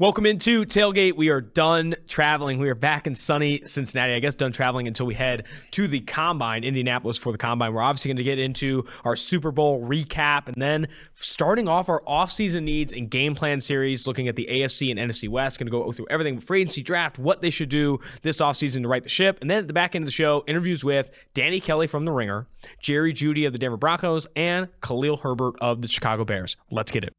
Welcome into Tailgate. We are done traveling. We are back in sunny Cincinnati. I guess done traveling until we head to the Combine, Indianapolis for the Combine. We're obviously going to get into our Super Bowl recap and then starting off our offseason needs and game plan series, looking at the AFC and NFC West. Going to go through everything free agency draft, what they should do this offseason to right the ship. And then at the back end of the show, interviews with Danny Kelly from The Ringer, Jerry Jeudy of the Denver Broncos, and Khalil Herbert of the Chicago Bears. Let's get it.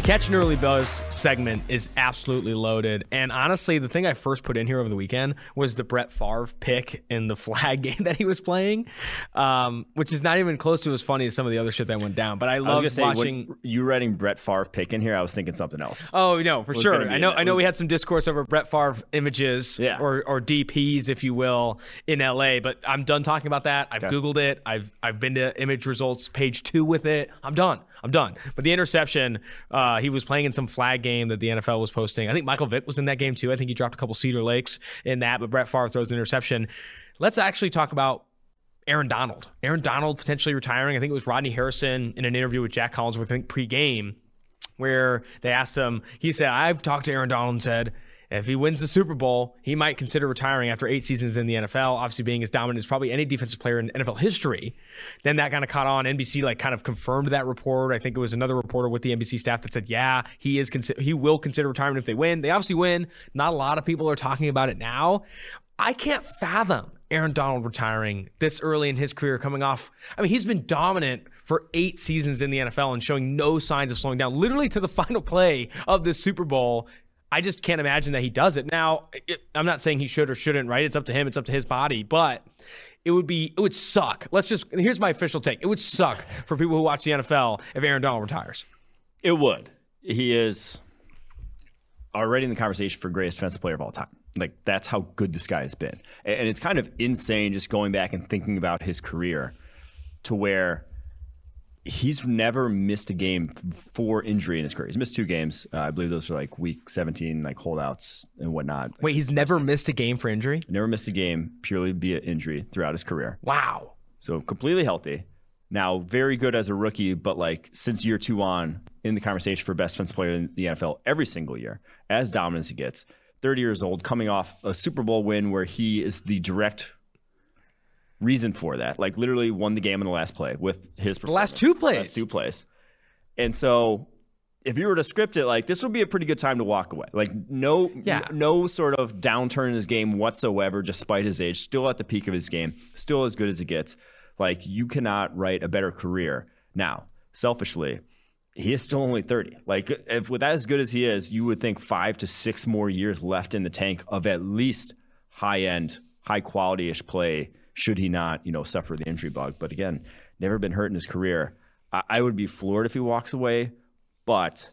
The catch and early buzz segment is absolutely loaded. And honestly, the thing I first put in here over the weekend was the Brett Favre pick in the flag game that he was playing, um, which is not even close to as funny as some of the other shit that went down. But I love watching. you writing Brett Favre pick in here, I was thinking something else. Oh no, for sure. I know. I know. We had some discourse over Brett Favre images, yeah. or or DPs, if you will, in LA. But I'm done talking about that. I've okay. googled it. I've I've been to image results page two with it. I'm done. I'm done. But the interception. Uh, he was playing in some flag game that the NFL was posting. I think Michael Vick was in that game too. I think he dropped a couple Cedar Lakes in that, but Brett Favre throws an interception. Let's actually talk about Aaron Donald. Aaron Donald potentially retiring. I think it was Rodney Harrison in an interview with Jac Collinsworth, I think pre-game, where they asked him. He said, "I've talked to Aaron Donald and said." If he wins the Super Bowl, he might consider retiring after eight seasons in the NFL. Obviously, being as dominant as probably any defensive player in NFL history. Then that kind of caught on. NBC like kind of confirmed that report. I think it was another reporter with the NBC staff that said, "Yeah, he is he will consider retirement if they win." They obviously win. Not a lot of people are talking about it now. I can't fathom Aaron Donald retiring this early in his career, coming off. I mean, he's been dominant for eight seasons in the NFL and showing no signs of slowing down, literally to the final play of this Super Bowl. I just can't imagine that he does it. Now, it, I'm not saying he should or shouldn't, right? It's up to him, it's up to his body, but it would be it would suck. Let's just here's my official take. It would suck for people who watch the NFL if Aaron Donald retires. It would. He is already in the conversation for greatest defensive player of all time. Like that's how good this guy has been. And it's kind of insane just going back and thinking about his career to where he's never missed a game for injury in his career. He's missed two games. Uh, I believe those are like week 17, like holdouts and whatnot. Wait, he's never missed a game for injury? Never missed a game purely via injury throughout his career. Wow. So completely healthy. Now, very good as a rookie, but like since year two on in the conversation for best defensive player in the NFL every single year, as dominant as he gets. 30 years old, coming off a Super Bowl win where he is the direct reason for that. Like literally won the game in the last play with his the last two plays. Last two plays. And so if you were to script it, like this would be a pretty good time to walk away. Like no, yeah. no sort of downturn in his game whatsoever, despite his age. Still at the peak of his game, still as good as it gets. Like you cannot write a better career now. Selfishly, he is still only 30. Like if with that as good as he is, you would think five to six more years left in the tank of at least high end, high quality ish play should he not, you know, suffer the injury bug. But again, never been hurt in his career. I, I would be floored if he walks away, but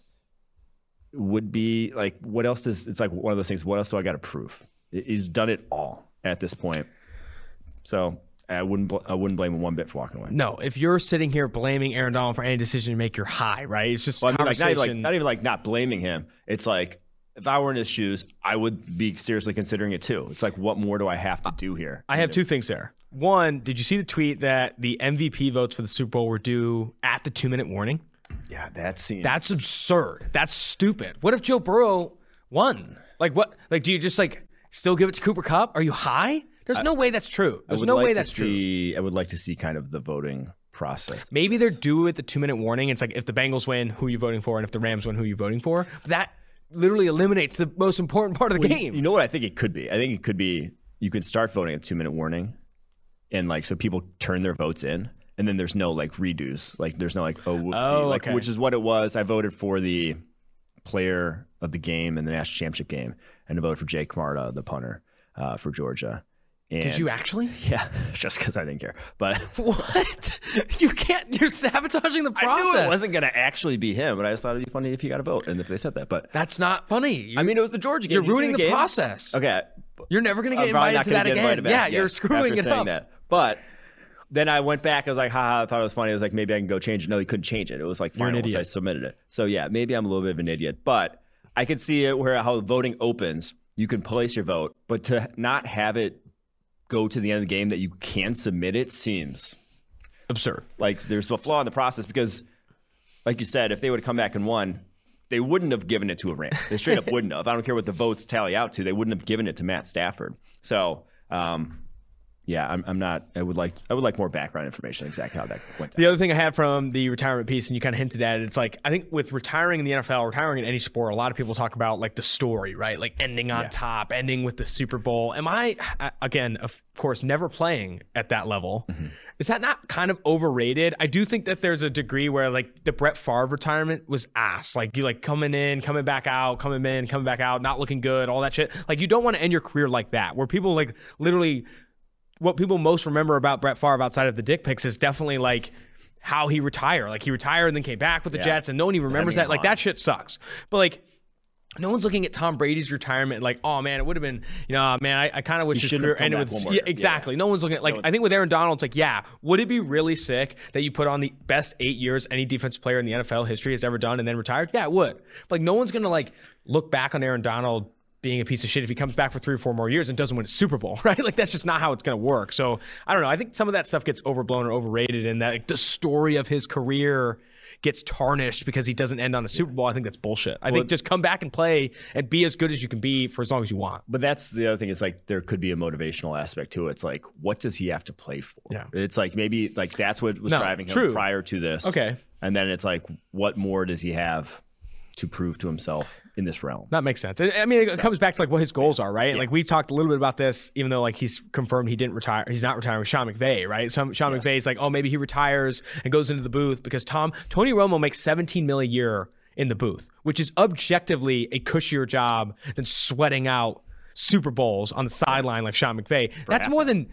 would be like, what else does it's like one of those things? What else do I got to prove? He's done it all at this point. So I wouldn't bl- I wouldn't blame him one bit for walking away. No, if you're sitting here blaming Aaron Donald for any decision to make, you're high, right? It's just well, I mean, like, not, even like, not even like not blaming him. It's like if I were in his shoes, I would be seriously considering it too. It's like, what more do I have to do here? I have two things there. One, did you see the tweet that the MVP votes for the Super Bowl were due at the two minute warning? Yeah, that seems. That's absurd. That's stupid. What if Joe Burrow won? Like, what? Like, do you just like still give it to Cooper Kupp? Are you high? There's I, no way that's true. There's no like way that's see, true. I would like to see kind of the voting process. Maybe they're due at the two minute warning. It's like if the Bengals win, who are you voting for? And if the Rams win, who are you voting for? But that literally eliminates the most important part of the well, game. You know what I think it could be? I think it could be you could start voting at two minute warning, and like so people turn their votes in, and then there's no like redos. Like there's no like oh whoopsie, oh, like which is what it was. I voted for the player of the game in the national championship game, and I voted for Jake Marta, the punter uh, for Georgia. And Did you actually? Yeah, just because I didn't care. But what? You can't. You're sabotaging the process. I knew it wasn't going to actually be him, but I just thought it'd be funny if he got a vote and if they said that. But that's not funny. You, I mean, it was the Georgia game. You're ruining the, the, process. Okay, you're never going to get invited to that again. Yeah, you're screwing it up. That. But then I went back. I was like, haha, I thought it was funny. I was like, maybe I can go change it. No, he couldn't change it. It was like final I submitted it. So yeah, maybe I'm a little bit of an idiot, but I could see it where how voting opens, you can place your vote, but to not have it go to the end of the game that you can submit it seems absurd. Like there's a flaw in the process because, like you said, if they would have come back and won, they wouldn't have given it to a Ram. They straight up wouldn't have. I don't care what the votes tally out to. They wouldn't have given it to Matt Stafford. So um, yeah, I'm, I'm not. I would like I would like more background information exactly how that went. Down. The other thing I had from the retirement piece, and you kind of hinted at it, it's like I think with retiring in the NFL, retiring in any sport, a lot of people talk about like the story, right? Like ending on yeah. top, ending with the Super Bowl. Am I again, of course, never playing at that level? Mm-hmm. Is that not kind of overrated? I do think that there's a degree where like the Brett Favre retirement was ass. Like you like coming in, coming back out, coming in, coming back out, not looking good, all that shit. Like you don't want to end your career like that, where people like literally what people most remember about Brett Favre outside of the dick pics is definitely like how he retired. Like he retired and then came back with the yeah. Jets, and no one even remembers that. Like that shit sucks. But like. No one's looking at Tom Brady's retirement like, oh man, it would have been, you know, man, I, I kind of wish his career ended with. Yeah, exactly. Yeah. No one's looking at like. No I think with Aaron Donald, it's like, yeah, would it be really sick that you put on the best eight years any defense player in the NFL history has ever done and then retired? Yeah, it would. But like, no one's gonna like look back on Aaron Donald being a piece of shit if he comes back for three or four more years and doesn't win a Super Bowl, right? Like that's just not how it's going to work. So I don't know. I think some of that stuff gets overblown or overrated, and that like, the story of his career gets tarnished because he doesn't end on a Super Bowl. I think that's bullshit. I well, think just come back and play and be as good as you can be for as long as you want. But that's the other thing is like there could be a motivational aspect to it. It's like what does he have to play for? Yeah. It's like maybe like that's what was no, driving him true. prior to this. Okay. And then it's like what more does he have to prove to himself in this realm. That makes sense. I mean, it so, comes back to like what his goals are, right? Yeah. Like we've talked a little bit about this, even though like he's confirmed he didn't retire. He's not retiring with Sean McVay, right? Some Sean yes. McVay's like, oh, maybe he retires and goes into the booth because Tom Tony Romo makes 17 mil a year in the booth, which is objectively a cushier job than sweating out Super Bowls on the sideline like Sean McVay. That's more than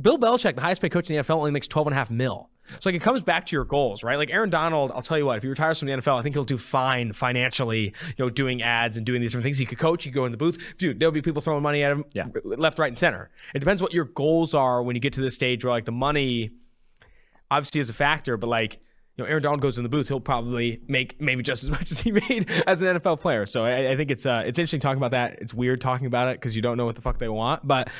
Bill Belichick, the highest paid coach in the NFL, only makes 12 and a half mil. So like it comes back to your goals, right? Like Aaron Donald, I'll tell you what, if he retires from the NFL, I think he'll do fine financially, you know, doing ads and doing these different things. He could coach, he could go in the booth. Dude, there'll be people throwing money at him yeah. left, right, and center. It depends what your goals are when you get to this stage where like the money obviously is a factor, but like you know, Aaron Donald goes in the booth, he'll probably make maybe just as much as he made as an NFL player. So I, I think it's uh, it's interesting talking about that. It's weird talking about it because you don't know what the fuck they want. But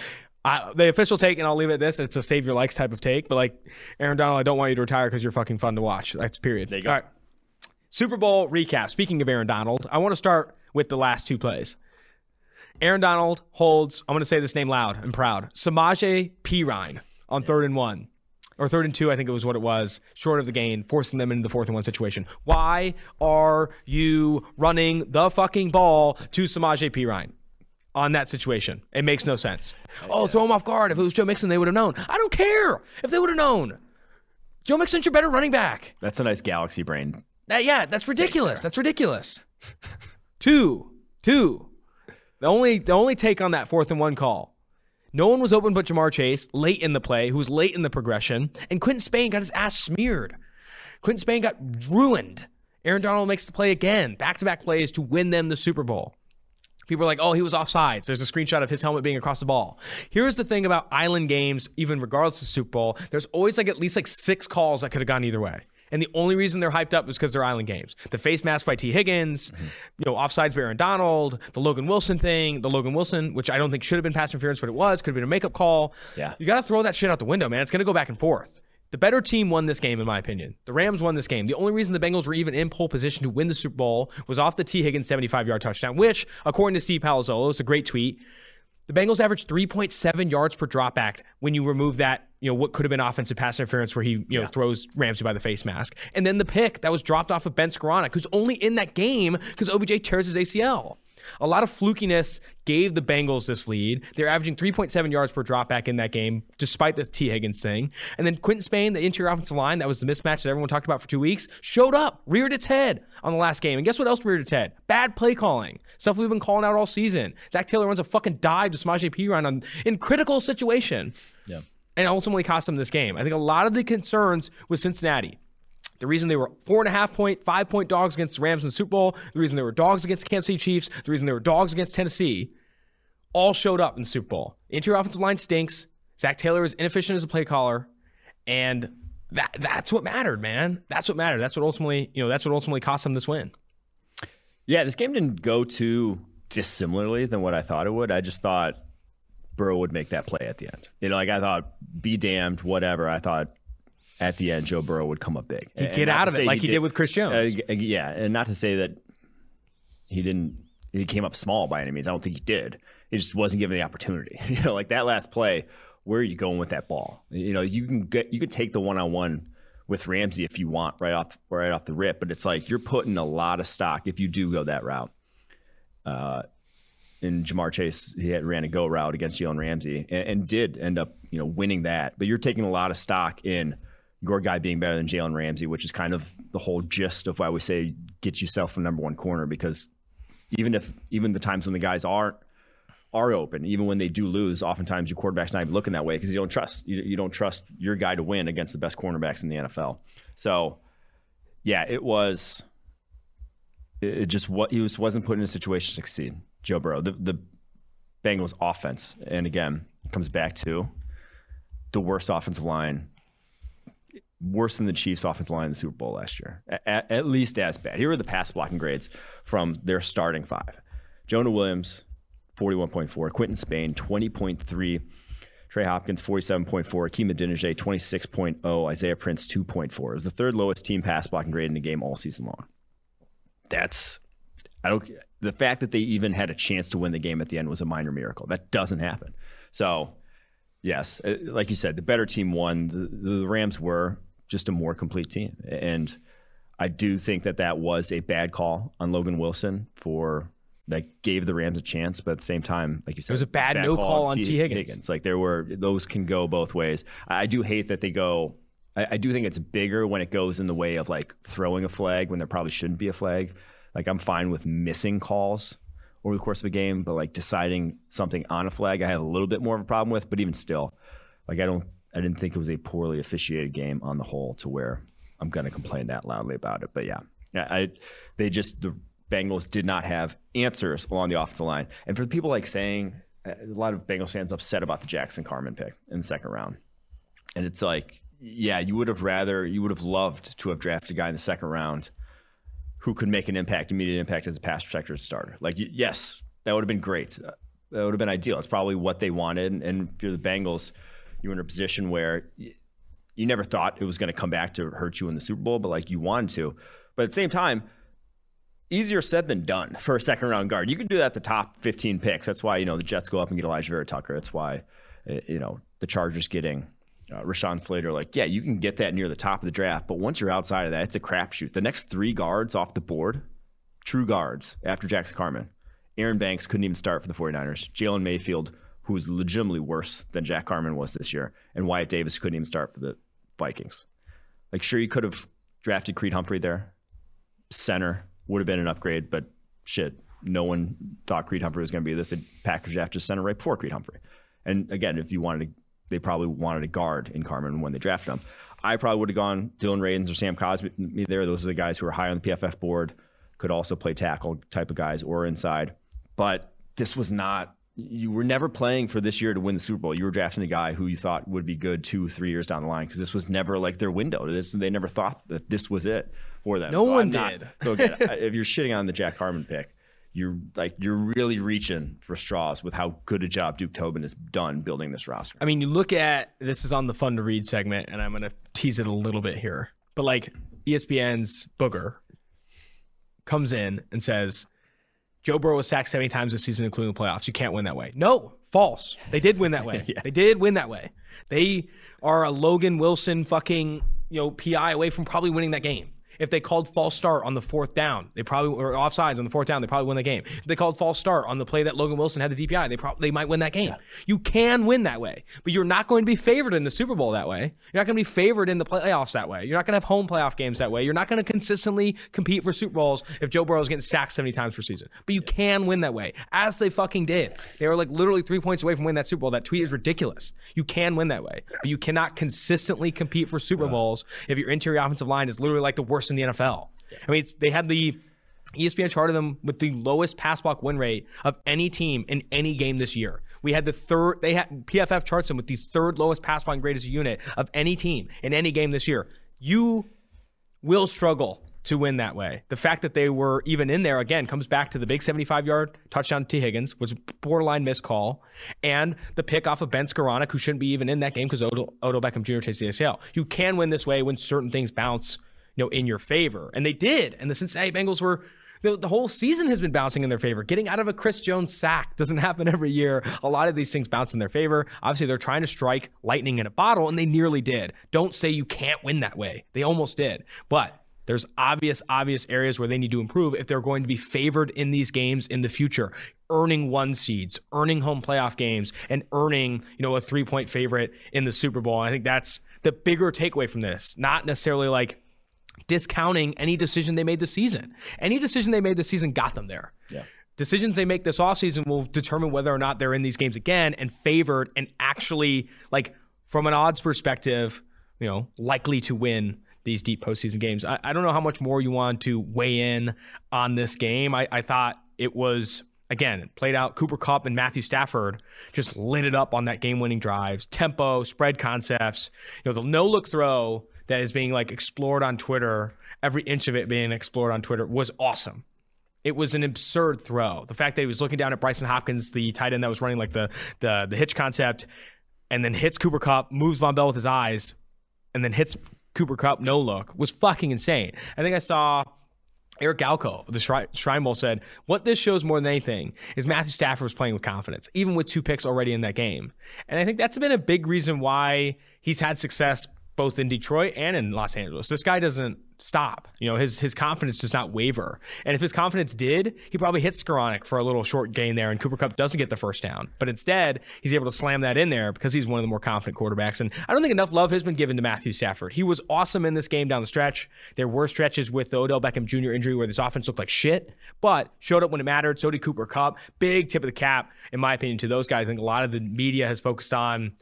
I, the official take, and I'll leave it at this: it's a save your likes type of take. But like Aaron Donald, I don't want you to retire because you're fucking fun to watch. That's period. There you go. All right. Super Bowl recap. Speaking of Aaron Donald, I want to start with the last two plays. Aaron Donald holds. I'm going to say this name loud and proud. Samaje Perine on yeah. third and one or third and two, I think it was what it was, short of the gain, forcing them into the fourth and one situation. Why are you running the fucking ball to Samaje Perine? On that situation. It makes no sense. Oh, throw him off guard. If it was Joe Mixon, they would have known. I don't care if they would have known. Joe Mixon's your better running back. That's a nice galaxy brain. Uh, yeah, that's ridiculous. That's ridiculous. two, two. The only the only take on that fourth and one call. No one was open but Ja'Marr Chase late in the play, who was late in the progression, and Quinton Spain got his ass smeared. Quinton Spain got ruined. Aaron Donald makes the play again, back to back plays to win them the Super Bowl. People are like, oh, he was offsides. There's a screenshot of his helmet being across the ball. Here's the thing about island games, even regardless of Super Bowl, there's always like at least like six calls that could have gone either way. And the only reason they're hyped up is because they're island games. The face mask by Tee Higgins, mm-hmm. you know, offsides by Aaron Donald, the Logan Wilson thing, the Logan Wilson, which I don't think should have been pass interference, but it was, could have been a makeup call. Yeah. You got to throw that shit out the window, man. It's going to go back and forth. The better team won this game, in my opinion. The Rams won this game. The only reason the Bengals were even in pole position to win the Super Bowl was off the T. Higgins 75 yard touchdown, which, according to Steve Palazzolo, it's a great tweet. The Bengals averaged 3.7 yards per dropback when you remove that, you know, what could have been offensive pass interference where he, you know, yeah. throws Ramsey by the face mask. And then the pick that was dropped off of Ben Skowronek, who's only in that game because OBJ tears his ACL. A lot of flukiness gave the Bengals this lead. They're averaging 3.7 yards per dropback in that game, despite the T. Higgins thing. And then Quinton Spain, the interior offensive line, that was the mismatch that everyone talked about for two weeks, showed up, reared its head on the last game. And guess what else reared its head? Bad play calling. Stuff we've been calling out all season. Zac Taylor runs a fucking dive to Samaje Perine on in critical situation. Yeah. And ultimately cost them this game. I think a lot of the concerns with Cincinnati the reason they were four and a half point, five point dogs against the Rams in the Super Bowl, the reason they were dogs against the Kansas City Chiefs, the reason they were dogs against Tennessee, all showed up in the Super Bowl. interior offensive line stinks. Zac Taylor is inefficient as a play caller. and that that's what mattered, man. That's what mattered. That's what ultimately, you know, that's what ultimately cost them this win. Yeah, this game didn't go too dissimilarly than what I thought it would. I just thought Burrow would make that play at the end. You know, like I thought, be damned, whatever. I thought at the end, Joe Burrow would come up big. He'd get out of it like he did, did, with Chris Jones. Uh, yeah, and not to say that he didn't. He came up small by any means. I don't think he did. He just wasn't given the opportunity. you know, like that last play. Where are you going with that ball? You know, you can get you could take the one on one with Ramsey if you want right off right off the rip, but it's like you're putting a lot of stock if you do go that route. Uh, and Ja'Marr Chase he had ran a go route against Jalen Ramsey and, and, did end up you know winning that. But you're taking a lot of stock in your guy being better than Jalen Ramsey, which is kind of the whole gist of why we say get yourself a number one corner because even if even the times when the guys aren't are open, even when they do lose, oftentimes your quarterback's not even looking that way because you don't trust you, you don't trust your guy to win against the best cornerbacks in the NFL. So yeah, it was it just what he was wasn't put in a situation to succeed. Joe Burrow, the the Bengals offense, and again, comes back to the worst offensive line, worse than the Chiefs' offensive line in the Super Bowl last year, at, at least as bad. Here are the pass blocking grades from their starting five: Jonah Williams, forty-one point four; Quinton Spain, twenty point three. Trey Hopkins, 47.4. Hakeem Adeniji, 26.0. Isaiah Prince, 2.4. It was the third lowest team pass blocking grade in the game all season long. That's, I don't, the fact that they even had a chance to win the game at the end was a minor miracle. That doesn't happen. So, yes, uh, like you said, the better team won. The, the Rams were just a more complete team. And I do think that that was a bad call on Logan Wilson for that gave the Rams a chance, but at the same time, like you said, it was a bad, bad no call, call on T. Higgins. Higgins. Like there were those can go both ways. I do hate that they go. I, I, do think it's bigger when it goes in the way of like throwing a flag when there probably shouldn't be a flag. Like I'm fine with missing calls over the course of a game, but like deciding something on a flag, I have a little bit more of a problem with. But even still, like I don't, I didn't think it was a poorly officiated game on the whole to where I'm going to complain that loudly about it. But yeah, I, they just the Bengals did not have answers along the offensive line, and for the people like saying uh, a lot of Bengals fans upset about the Jackson Carman pick in the second round, and it's like, yeah, you would have rather, you would have loved to have drafted a guy in the second round who could make an impact, immediate impact as a pass protector starter. Like, yes, that would have been great. Uh, that would have been ideal. It's probably what they wanted. And if you're the Bengals, you're in a position where you never thought it was going to come back to hurt you in the Super Bowl, but like you wanted to. But at the same time, easier said than done for a second round guard. You can do that at the top 15 picks. That's why, you know, the Jets go up and get Alijah Vera-Tucker. That's why, uh, you know, the Chargers getting uh, Rashawn Slater, like, yeah, you can get that near the top of the draft, but once you're outside of that, it's a crapshoot. The next three guards off the board, true guards after Jackson Carman. Aaron Banks couldn't even start for the 49ers. Jalen Mayfield, who was legitimately worse than Jack Carman was this year, and Wyatt Davis couldn't even start for the Vikings. Like, sure, you could have drafted Creed Humphrey there. Center would have been an upgrade, but shit, no one thought Creed Humphrey was going to be this. They packaged after center right before Creed Humphrey. And again, if you wanted to they probably wanted a guard in Carman when they drafted him. I probably would have gone Dillon Radunz or Sam Cosmi there. Those are the guys who are high on the PFF board, could also play tackle type of guys or inside. But this was not. You were never playing for this year to win the Super Bowl. You were drafting a guy who you thought would be good two, three years down the line because this was never like their window this. They never thought that this was it for them. No so one did. so again, if you're shitting on the Jack Carman pick, you're like you're really reaching for straws with how good a job Duke Tobin has done building this roster. I mean, you look at this is on the fun to read segment, and I'm going to tease it a little bit here. But like ESPN's Booger comes in and says Joe Burrow was sacked 70 times this season, including the playoffs. You can't win that way. No, false. They did win that way. yeah. They did win that way. They are a Logan Wilson fucking you know PI away from probably winning that game. If they called false start on the fourth down, they probably or offsides on the fourth down, they probably win the game. If they called false start on the play that Logan Wilson had the DPI, they probably they might win that game. Yeah. You can win that way, but you're not going to be favored in the Super Bowl that way. You're not going to be favored in the playoffs that way. You're not going to have home playoff games that way. You're not going to consistently compete for Super Bowls if Joe Burrow is getting sacked 70 times per season. But you yeah. can win that way, as they fucking did. They were like literally three points away from winning that Super Bowl. That tweet is ridiculous. You can win that way, but you cannot consistently compete for Super Bowls if your interior offensive line is literally like the worst in the NFL. I mean, they had the ESPN charted them with the lowest pass block win rate of any team in any game this year, We had the third. They had PFF charts them with the third lowest pass line grade as a unit of any team in any game this year. You will struggle to win that way. The fact that they were even in there again comes back to the big 75 yard touchdown to Tee Higgins, which was borderline missed call, and the pick off of Ben Skowronek, who shouldn't be even in that game because Odell Beckham Jr. takes the ACL. You can win this way when certain things bounce, you know, in your favor, and they did. And the Cincinnati Bengals were. The, the whole season has been bouncing in their favor. Getting out of a Chris Jones sack doesn't happen every year. A lot of these things bounce in their favor. Obviously, they're trying to strike lightning in a bottle, and they nearly did. Don't say you can't win that way. They almost did. But there's obvious, obvious areas where they need to improve if they're going to be favored in these games in the future. Earning one seeds, earning home playoff games, and earning, you know, a three point favorite in the Super Bowl. I think that's the bigger takeaway from this. Not necessarily like discounting any decision they made this season. Any decision they made this season got them there. Yeah. Decisions they make this offseason will determine whether or not they're in these games again and favored and actually, like, from an odds perspective, you know, likely to win these deep postseason games. I, I don't know how much more you want to weigh in on this game. I, I thought it was again played out. Cooper Kupp and Matthew Stafford just lit it up on that game-winning drives, tempo, spread concepts. You know, the no-look throw that is being like explored on Twitter, every inch of it being explored on Twitter was awesome. It was an absurd throw. The fact that he was looking down at Brycen Hopkins, the tight end that was running like the the the hitch concept, and then hits Cooper Kupp, moves Vonn Bell with his eyes, and then hits Cooper Kupp no look was fucking insane. I think I saw Eric Galko, the Shrine Bowl, said, What this shows more than anything is Matthew Stafford was playing with confidence, even with two picks already in that game. And I think that's been a big reason why he's had success both in Detroit and in Los Angeles. This guy doesn't stop. You know, his his confidence does not waver. And if his confidence did, he probably hits Skowronek for a little short gain there, and Cooper Kupp doesn't get the first down. But instead, he's able to slam that in there because he's one of the more confident quarterbacks. And I don't think enough love has been given to Matthew Stafford. He was awesome in this game down the stretch. There were stretches with the Odell Beckham Jr. injury where this offense looked like shit, but showed up when it mattered. So did Cooper Kupp. Big tip of the cap, in my opinion, to those guys. I think a lot of the media has focused on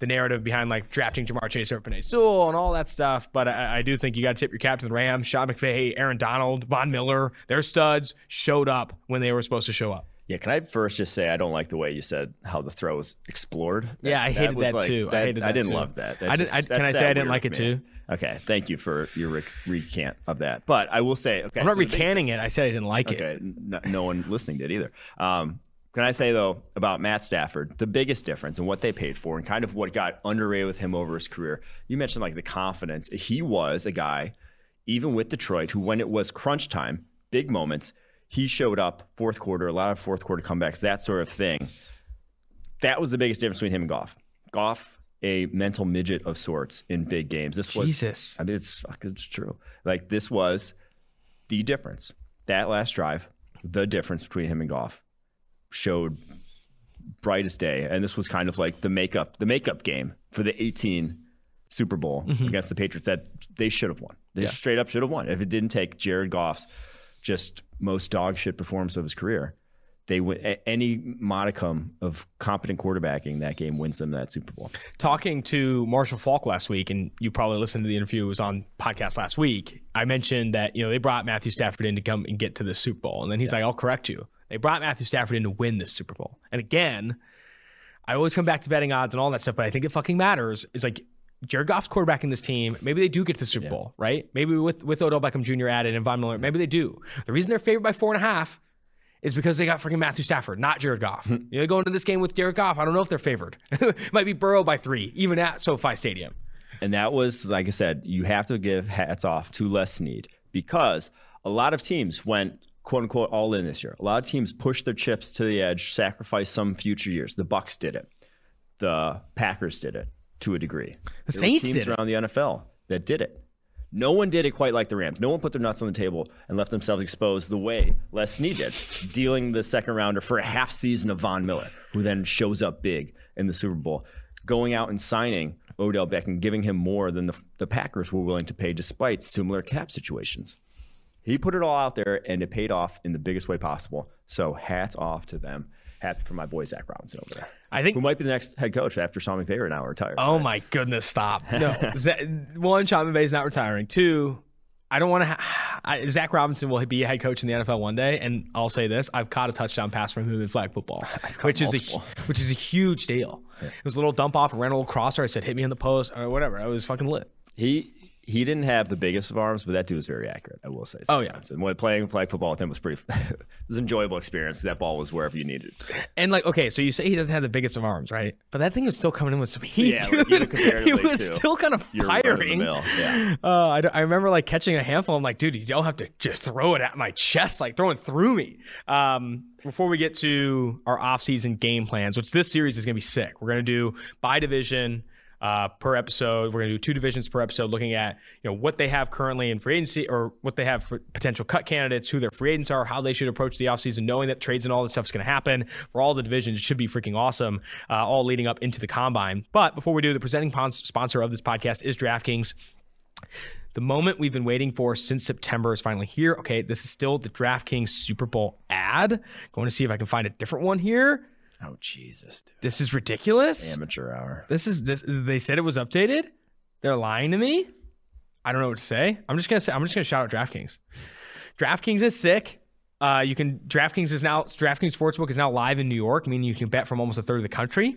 the narrative behind like drafting Ja'Marr Chase over Penei Sewell and all that stuff. But I, I do think you got to tip your cap to the Rams. Sean McVay, Aaron Donald, Von Miller, their studs showed up when they were supposed to show up. Yeah, can I first just say I don't like the way you said how the throw was explored. That, yeah, I hated that, that like, too. That, I hated that I didn't too. love that. I, did, I can I say I didn't like it too? Okay, thank you for your rec- recant of that. But I will say, okay, I'm not so recanting it. I said I didn't like okay, it. No, no one listening did either. Um, can I say though about Matt Stafford, the biggest difference and what they paid for, and kind of what got underrated with him over his career? You mentioned like the confidence. He was a guy, even with Detroit, who when it was crunch time, big moments, he showed up fourth quarter, a lot of fourth quarter comebacks, that sort of thing. That was the biggest difference between him and Goff. Goff, a mental midget of sorts in big games. This was Jesus. I mean, it's it's true. Like this was the difference. That last drive, the difference between him and Goff showed brightest day, and this was kind of like the makeup the makeup game for the 18 Super Bowl mm-hmm. against the Patriots that they should have won. They yeah. straight up should have won if it didn't take Jared Goff's just most dog shit performance of his career. They win any modicum of competent quarterbacking. That game wins them that Super Bowl. Talking to Marshall Faulk last week, and you probably listened to the interview. It was on podcast last week. I mentioned that you know they brought Matthew Stafford in to come and get to the Super Bowl, and then he's yeah. like, "I'll correct you." They brought Matthew Stafford in to win this Super Bowl. And again, I always come back to betting odds and all that stuff, but I think it fucking matters. Is like Jared Goff's quarterbacking this team. Maybe they do get to the Super yeah. Bowl, right? Maybe with with Odell Beckham Jr. added and Von Miller, maybe they do. The reason they're favored by four and a half is because they got freaking Matthew Stafford, not Jared Goff. Hmm. you know, go into this game with Jared Goff. I don't know if they're favored. Might be Burrow by three, even at SoFi Stadium. And that was, like I said, you have to give hats off to Les Snead because a lot of teams went quote unquote all in this year. A lot of teams pushed their chips to the edge, sacrificed some future years. The Bucks did it. The Packers did it to a degree. The there Saints teams around the NFL that did it. No one did it quite like the Rams. No one put their nuts on the table and left themselves exposed the way Les Snead did, dealing the second rounder for a half season of Von Miller, who then shows up big in the Super Bowl, going out and signing Odell Beckham, giving him more than the, the Packers were willing to pay despite similar cap situations. He put it all out there and it paid off in the biggest way possible. So hats off to them. Happy for my boy Zac Robinson over there. I think who might be the next head coach after Sean McVay now retired. Oh my goodness, stop! No, one, Sean McVay's not retiring. Two, I don't want to. Ha- Zac Robinson will be a head coach in the NFL one day, and I'll say this: I've caught a touchdown pass from him in flag football, which multiple. is a which is a huge deal. Yeah. It was a little dump off, ran a little crosser. I said, "Hit me in the post" or whatever. I was fucking lit. He he didn't have the biggest of arms, but that dude was very accurate. I will say. Oh yeah, and when playing flag football with him was pretty. it was an enjoyable experience. That ball was wherever you needed. And like, okay, so you say he doesn't have the biggest of arms, right? But that thing was still coming in with some heat. Yeah, dude. he was too. still kind of firing. Yeah. Uh, I, I remember like catching a handful. I'm like, dude, you don't have to just throw it at my chest, like throwing through me. Um, before we get to our offseason game plans, which this series is going to be sick. We're going to do by division uh, per episode. We're going to do two divisions per episode, looking at you know what they have currently in free agency or what they have for potential cut candidates, who their free agents are, how they should approach the offseason, knowing that trades and all this stuff is going to happen for all the divisions. It should be freaking awesome, uh, all leading up into the combine. But before we do, the presenting sponsor of this podcast is DraftKings. The moment we've been waiting for since September is finally here. Okay, this is still the DraftKings Super Bowl ad. Going to see if I can find a different one here. Oh Jesus! Dude. This is ridiculous. Amateur hour. This is this. They said it was updated. They're lying to me. I don't know what to say. I'm just gonna say. I'm just gonna shout out DraftKings. DraftKings is sick. Uh, you can DraftKings is now DraftKings Sportsbook is now live in New York, meaning you can bet from almost a third of the country.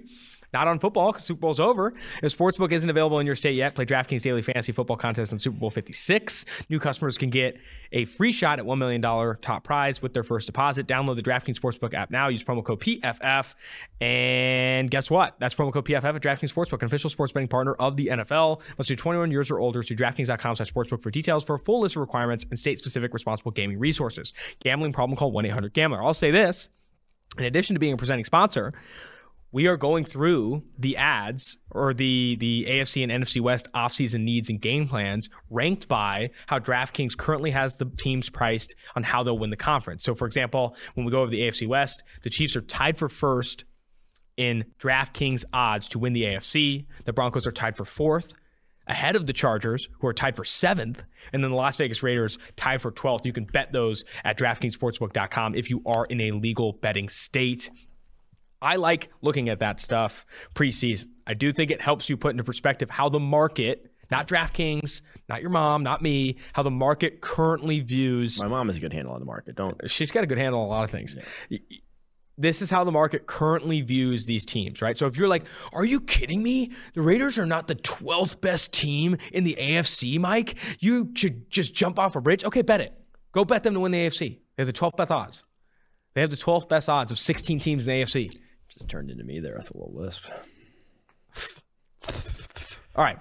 Not on football because Super Bowl's over. If Sportsbook isn't available in your state yet, play DraftKings Daily Fantasy Football Contest on Super Bowl 56. New customers can get a free shot at $1 million top prize with their first deposit. Download the DraftKings Sportsbook app now. Use promo code PFF. And guess what? That's promo code PFF at DraftKings Sportsbook, an official sports betting partner of the NFL. Must be 21 years or older. To DraftKings.com slash sportsbook for details for a full list of requirements and state-specific responsible gaming resources. Gambling problem call 1-800-GAMBLER. I'll say this. In addition to being a presenting sponsor, we are going through the ads or the the AFC and NFC West offseason needs and game plans ranked by how DraftKings currently has the teams priced on how they'll win the conference. So for example, when we go over the AFC West, the Chiefs are tied for first in DraftKings odds to win the AFC. The Broncos are tied for fourth ahead of the Chargers, who are tied for seventh, and then the Las Vegas Raiders tied for 12th. You can bet those at DraftKingsSportsbook.com if you are in a legal betting state. I like looking at that stuff preseason. I do think it helps you put into perspective how the market, not DraftKings, not your mom, not me, how the market currently views. My mom has a good handle on the market. Don't. She's got a good handle on a lot of things. Yeah. This is how the market currently views these teams, right? So if you're like, are you kidding me? The Raiders are not the 12th best team in the AFC, Mike. You should just jump off a bridge. Okay, bet it. Go bet them to win the AFC. They have the 12th best odds. They have the 12th best odds of 16 teams in the AFC. Just turned into me there with a little lisp. All right,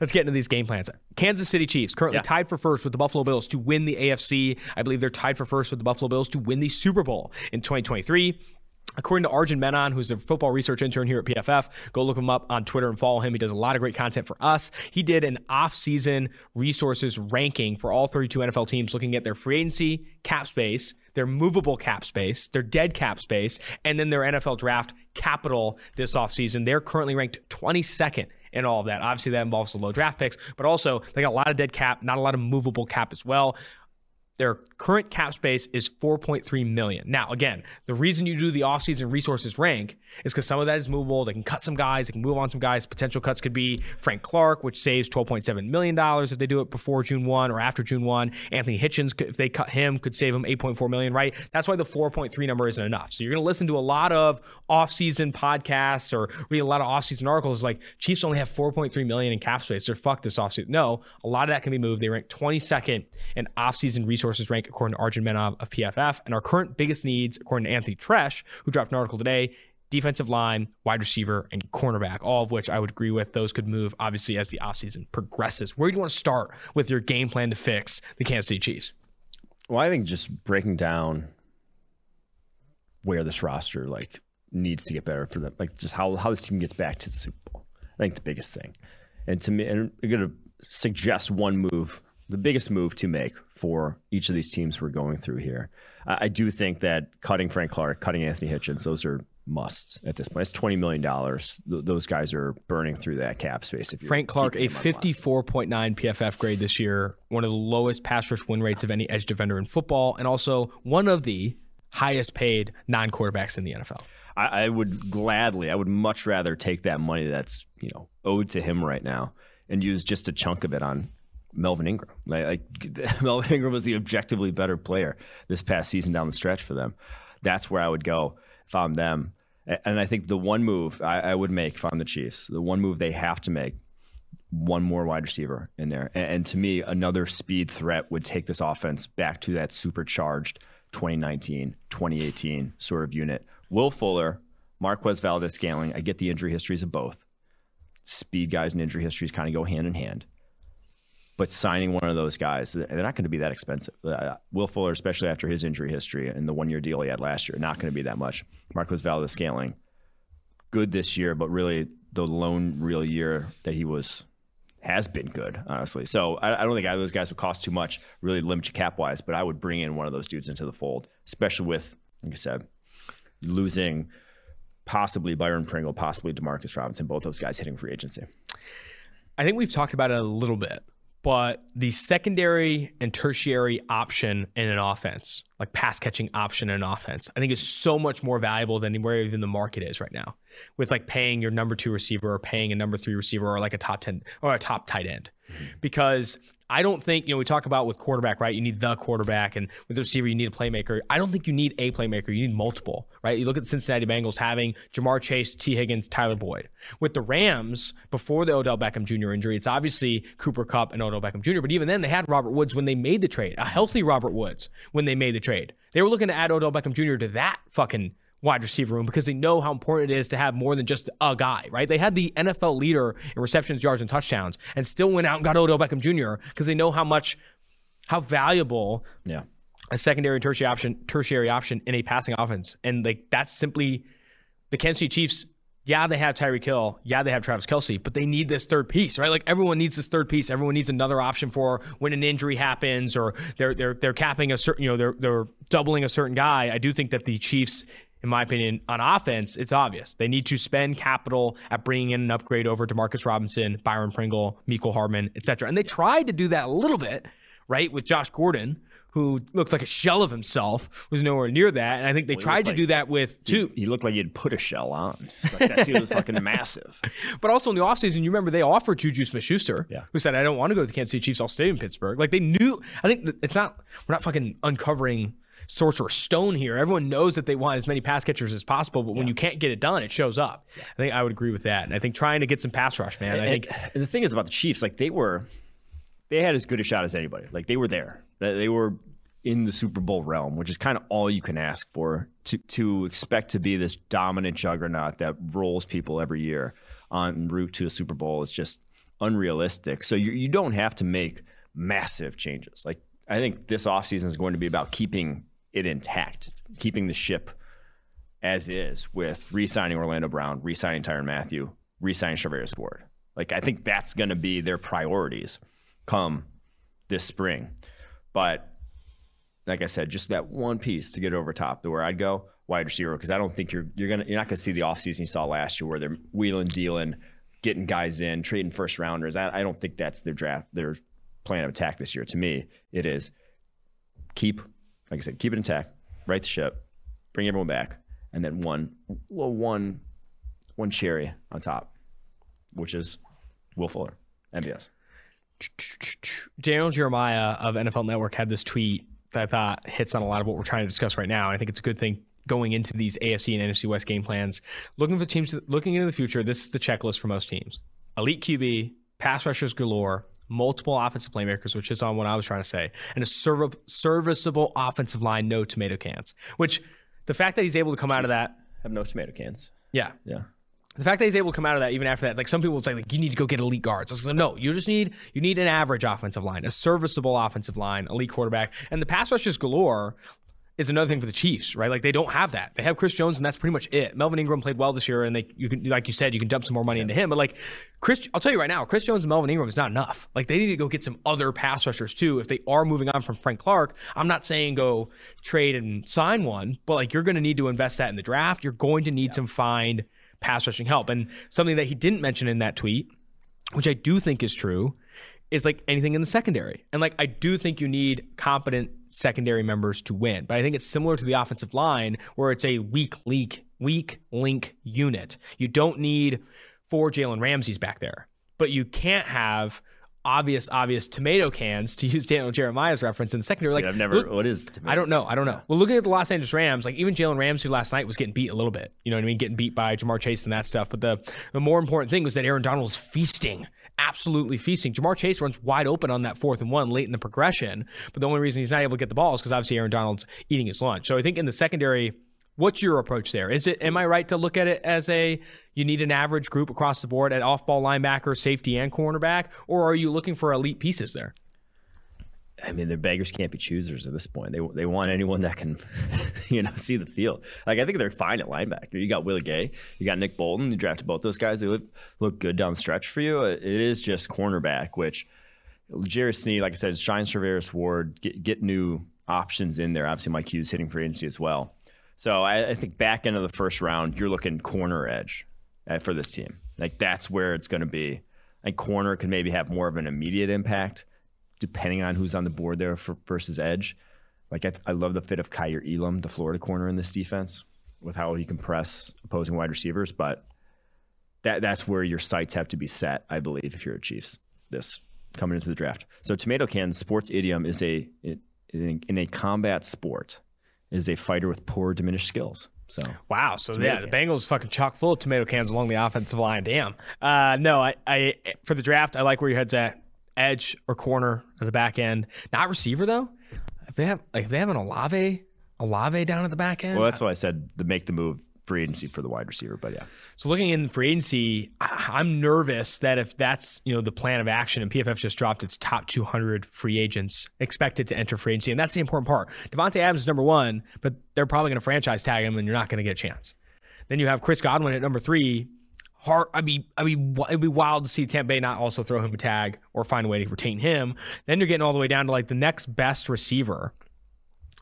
let's get into these game plans. Kansas City Chiefs currently yeah. tied for first with the Buffalo Bills to win the AFC. I believe they're tied for first with the Buffalo Bills to win the Super Bowl in 2023. According to Arjun Menon, who's a football research intern here at PFF, go look him up on Twitter and follow him. He does a lot of great content for us. He did an off-season resources ranking for all 32 NFL teams, looking at their free agency, cap space, their movable cap space, their dead cap space, and then their NFL draft capital this offseason. They're currently ranked 22nd in all of that. Obviously, that involves the low draft picks, but also they got a lot of dead cap, not a lot of movable cap as well. Their current cap space is 4.3 million. Now, again, the reason you do the offseason resources rank is because some of that is movable. They can cut some guys, they can move on some guys. Potential cuts could be Frank Clark, which saves 12.7 million dollars if they do it before June 1 or after June 1. Anthony Hitchens, if they cut him, could save him 8.4 million, right? That's why the 4.3 number isn't enough. So you're going to listen to a lot of offseason podcasts or read a lot of offseason articles like Chiefs only have 4.3 million in cap space. They're fucked this offseason. No, a lot of that can be moved. They rank 22nd in offseason resources rank according to Arjun Menon of PFF. And our current biggest needs, according to Anthony Treash, who dropped an article today, defensive line, wide receiver, and cornerback, all of which I would agree with. Those could move, obviously, as the offseason progresses. Where do you want to start with your game plan to fix the Kansas City Chiefs? Well, I think just breaking down where this roster like needs to get better for them, like just how how this team gets back to the Super Bowl. I think the biggest thing, and to me, and I'm gonna suggest one move the biggest move to make for each of these teams we're going through here. I, I do think that cutting Frank Clark, cutting Anthony Hitchens, those are musts at this point. It's twenty million dollars. Th- those guys are burning through that cap space. If Frank Clark, a fifty-four point nine PFF grade this year, one of the lowest pass rush win rates of any edge defender in football, and also one of the highest paid non-quarterbacks in the NFL. I, I would gladly, I would much rather take that money that's you know owed to him right now and use just a chunk of it on Melvin Ingram. Like, like Melvin Ingram was the objectively better player this past season down the stretch for them. That's where I would go if I'm them. And I think the one move I, I would make if I'm the Chiefs, the one move they have to make, one more wide receiver in there. And, and to me, another speed threat would take this offense back to that supercharged 2019, 2018 sort of unit. Will Fuller, Marquez Valdes Scantling. I get the injury histories of both. Speed guys and injury histories kind of go hand in hand. But signing one of those guys, they're not going to be that expensive. Uh, Will Fuller, especially after his injury history and the one year deal he had last year, not going to be that much. Marquez Valdes Scantling, good this year, but really the lone real year that he was has been good, honestly. So I, I, don't think either of those guys would cost too much, really limit you cap wise, but I would bring in one of those dudes into the fold, especially with, like I said, losing possibly Byron Pringle, possibly Demarcus Robinson, both those guys hitting free agency. I think we've talked about it a little bit but the secondary and tertiary option in an offense, like pass catching option in an offense, I think is so much more valuable than where even the market is right now. With like paying your number two receiver or paying a number three receiver or like a top 10 or a top tight end. Mm-hmm. Because I don't think, you know, we talk about with quarterback, right? You need the quarterback, and with the receiver, you need a playmaker. I don't think you need a playmaker. You need multiple, right? You look at the Cincinnati Bengals having Ja'Marr Chase, T. Higgins, Tyler Boyd. With the Rams, before the Odell Beckham Jr. injury, it's obviously Cooper Kupp and Odell Beckham Jr., but even then, they had Robert Woods when they made the trade, a healthy Robert Woods when they made the trade. They were looking to add Odell Beckham Jr. to that fucking wide receiver room because they know how important it is to have more than just a guy, right? They had the NFL leader in receptions, yards, and touchdowns, and still went out and got Odell Beckham Jr. because they know how much, how valuable, yeah, a secondary and tertiary option, tertiary option in a passing offense, and like that's simply the Kansas City Chiefs. Yeah, they have Tyreek Hill. Yeah, they have Travis Kelce, but they need this third piece, right? Like everyone needs this third piece. Everyone needs another option for when an injury happens or they're they're they're capping a certain, you know, they're they're doubling a certain guy. I do think that the Chiefs in my opinion, on offense, it's obvious. They need to spend capital at bringing in an upgrade over Demarcus Robinson, Byron Pringle, Mecole Hardman, etc. And they tried to do that a little bit, right, with Josh Gordon, who looked like a shell of himself, was nowhere near that. And I think they well, tried to like, do that with two. He, he, looked like he'd put a shell on. Like that team was fucking massive. But also in the offseason, you remember they offered Juju Smith Schuster, yeah. who said, I don't want to go to the Kansas City Chiefs, I'll stay in Pittsburgh. Like they knew, I think it's not, we're not fucking uncovering sorcerer's stone here. Everyone knows that they want as many pass catchers as possible, but yeah. when you can't get it done, it shows up. Yeah. I think I would agree with that. And I think trying to get some pass rush, man. And, I think and the thing is about the Chiefs, like they were, they had as good a shot as anybody. Like they were there. They were in the Super Bowl realm, which is kind of all you can ask for to to expect to be this dominant juggernaut that rolls people every year en route to a Super Bowl is just unrealistic. So you you don't have to make massive changes. Like I think this offseason is going to be about keeping it intact, keeping the ship as is with re-signing Orlando Brown, re-signing Tyrann Mathieu, re-signing Charvarius Ward. Like I think that's going to be their priorities come this spring. But like I said, just that one piece to get over top to where I'd go wide receiver because I don't think you're you're gonna you're not gonna see the offseason you saw last year where they're wheeling, dealing, getting guys in, trading first rounders. I, I don't think that's their draft their plan of attack this year. To me, it is keep like I said, keep it intact, right the ship, bring everyone back, and then one, well, one, one cherry on top, which is Will Fuller, MVS. Daniel Jeremiah of NFL Network had this tweet that I thought hits on a lot of what we're trying to discuss right now. I think it's a good thing going into these AFC and NFC West game plans. Looking for teams, looking into the future, this is the checklist for most teams: elite QB, pass rushers galore, multiple offensive playmakers, which is on what I was trying to say, and a serv- serviceable offensive line, no tomato cans. Which the fact that he's able to come Jeez. out of that have no tomato cans. Yeah, yeah. The fact that he's able to come out of that even after that, like some people say, like you need to go get elite guards. I was like, no, you just need you need an average offensive line, a serviceable offensive line, elite quarterback, and the pass rushers galore is another thing for the Chiefs, right? Like they don't have that. They have Chris Jones, and that's pretty much it. Melvin Ingram played well this year, and they you can like you said, you can dump some more money yeah. into him. But like Chris, I'll tell you right now, Chris Jones and Melvin Ingram is not enough. Like they need to go get some other pass rushers too. If they are moving on from Frank Clark, I'm not saying go trade and sign one, but like you're going to need to invest that in the draft. You're going to need yeah. some fine pass rushing help, and something that he didn't mention in that tweet, which I do think is true, is like anything in the secondary. And like I do think you need competent secondary members to win. But I think it's similar to the offensive line where it's a weak link, weak link unit. You don't need four Jalen Ramseys back there, but you can't have obvious, obvious tomato cans to use Daniel Jeremiah's reference in the secondary. Like Dude, I've never. Look, what is? Tomato I don't know. I don't know. Well, looking at the Los Angeles Rams, like even Jalen Ramsey last night was getting beat a little bit. You know what I mean? Getting beat by Ja'Marr Chase and that stuff. But the the more important thing was that Aaron Donald was feasting absolutely feasting. Ja'Marr Chase runs wide open on that fourth and one late in the progression, but the only reason he's not able to get the ball is because obviously Aaron Donald's eating his lunch. So I think in the secondary, what's your approach there? Is it am I right to look at it as a you need an average group across the board at off ball linebacker, safety, and cornerback, or are you looking for elite pieces there? I mean, the beggars can't be choosers at this point. They they want anyone that can, you know, see the field. Like I think they're fine at linebacker. You got Willie Gay, you got Nick Bolton. You drafted both those guys. They look look good down the stretch for you. It is just cornerback, which Jerry Sneed, like I said, shines Charvarius Ward. Get, get new options in there. Obviously, Mike Hughes hitting for agency as well. So I, I think back end of the first round, you're looking corner edge uh, for this team. Like that's where it's going to be. And corner can maybe have more of an immediate impact depending on who's on the board there for, versus edge. Like I, I love the fit of Kaiir Elam, the Florida corner in this defense, with how he can press opposing wide receivers. But that that's where your sights have to be set, I believe, if you're a Chiefs this coming into the draft. So tomato can sports idiom is a in, in a combat sport is a fighter with poor diminished skills. So wow, so yeah, cans. the Bengals fucking chock full of tomato cans along the offensive line. Damn. Uh, no, I, I for the draft, I like where your head's at edge or corner at the back end. Not receiver though. If they have like if they have an Olave, Olave down at the back end. Well, that's why I said to make the move free agency for the wide receiver. But yeah. So looking in free agency, I'm nervous that if that's you know the plan of action, and PFF just dropped its top 200 free agents expected to enter free agency, and that's the important part. Davante Adams is number one, but they're probably going to franchise tag him, and you're not going to get a chance. Then you have Chris Godwin at number three, hard. I'd be, I'd be, it'd be wild to see Tampa Bay not also throw him a tag or find a way to retain him. Then you're getting all the way down to like the next best receiver,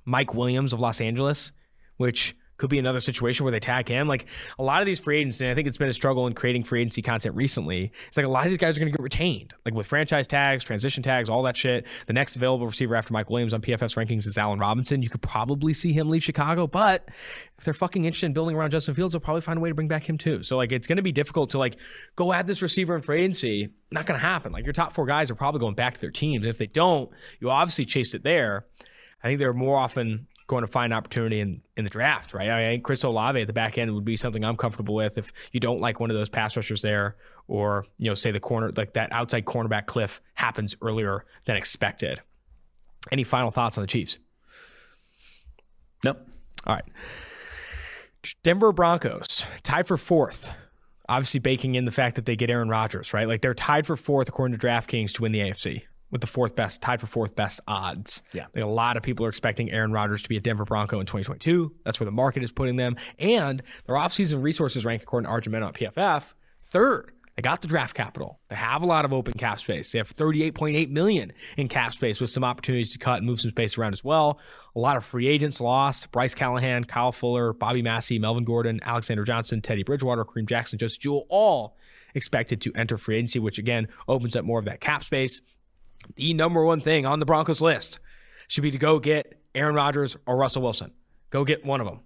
Mike Williams of Los Angeles, which could be another situation where they tag him. Like a lot of these free agents, and I think it's been a struggle in creating free agency content recently. It's like a lot of these guys are going to get retained, like with franchise tags, transition tags, all that shit. The next available receiver after Mike Williams on PFF's rankings is Allen Robinson. You could probably see him leave Chicago, but if they're fucking interested in building around Justin Fields, they'll probably find a way to bring back him too. So like it's going to be difficult to like go add this receiver in free agency. Not going to happen. Like your top four guys are probably going back to their teams. And if they don't, you obviously chase it there. I think they're more often going to find opportunity in, in the draft, right? I think Chris Olave at the back end would be something I'm comfortable with if you don't like one of those pass rushers there, or you know, say the corner like that outside cornerback cliff happens earlier than expected. Any final thoughts on the Chiefs? Nope. All right. Denver Broncos tied for fourth. Obviously, baking in the fact that they get Aaron Rodgers, right? Like they're tied for fourth according to DraftKings to win the AFC with the fourth best, tied for fourth best odds. Yeah. Like a lot of people are expecting Aaron Rodgers to be a Denver Bronco in 2022. That's where the market is putting them. And their offseason resources rank, according to Arjun at PFF, third. They got the draft capital. They have a lot of open cap space. They have 38.8 million in cap space with some opportunities to cut and move some space around as well. A lot of free agents lost. Bryce Callahan, Kyle Fuller, Bobby Massie, Melvin Gordon, Alexander Johnson, Teddy Bridgewater, Kareem Jackson, Josey Jewell, all expected to enter free agency, which again opens up more of that cap space the number one thing on the Broncos list should be to go get Aaron Rodgers or Russell Wilson. Go get one of them.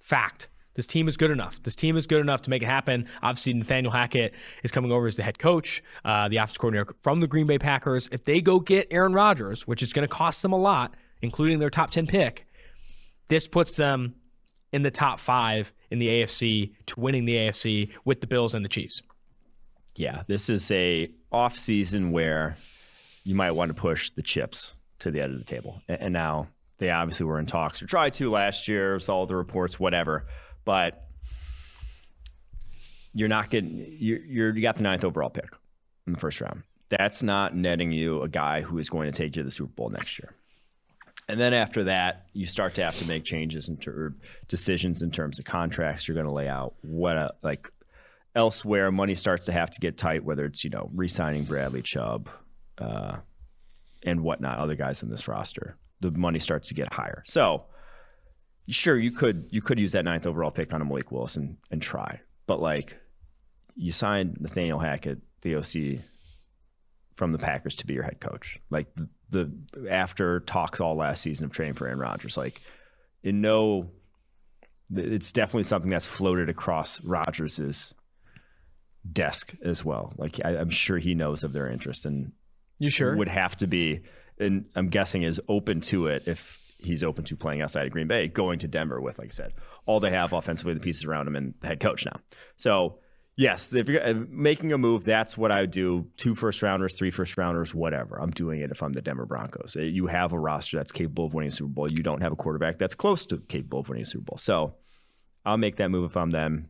Fact. This team is good enough. This team is good enough to make it happen. Obviously, Nathaniel Hackett is coming over as the head coach, uh, the offensive coordinator from the Green Bay Packers. If they go get Aaron Rodgers, which is going to cost them a lot, including their top 10 pick, this puts them in the top five in the AFC to winning the AFC with the Bills and the Chiefs. Yeah, this is a off season where you might want to push the chips to the end of the table. And now they obviously were in talks or tried to last year, saw the reports, whatever. But you're not getting you're, you're you got the ninth overall pick in the first round. That's not netting you a guy who is going to take you to the Super Bowl next year. And then after that, you start to have to make changes and ter- decisions in terms of contracts you're going to lay out. What a, like elsewhere, money starts to have to get tight. Whether it's you know re-signing Bradley Chubb, uh, and whatnot, other guys in this roster, the money starts to get higher. So, sure, you could you could use that ninth overall pick on a Malik Willis and try, but like you signed Nathaniel Hackett, the OC from the Packers, to be your head coach. Like the, the after talks all last season of training for Aaron Rodgers, like in no, it's definitely something that's floated across Rodgers's desk as well. Like I, am sure he knows of their interest and You sure? Would have to be, and I'm guessing is open to it if he's open to playing outside of Green Bay, going to Denver with, like I said, all they have offensively, the pieces around him, and the head coach now. So yes, if you're making a move, that's what I would do. Two first rounders, three first rounders, whatever. I'm doing it if I'm the Denver Broncos. Uh, you have a roster that's capable of winning a Super Bowl. You don't have a quarterback that's close to capable of winning a Super Bowl. So I'll make that move if I'm them.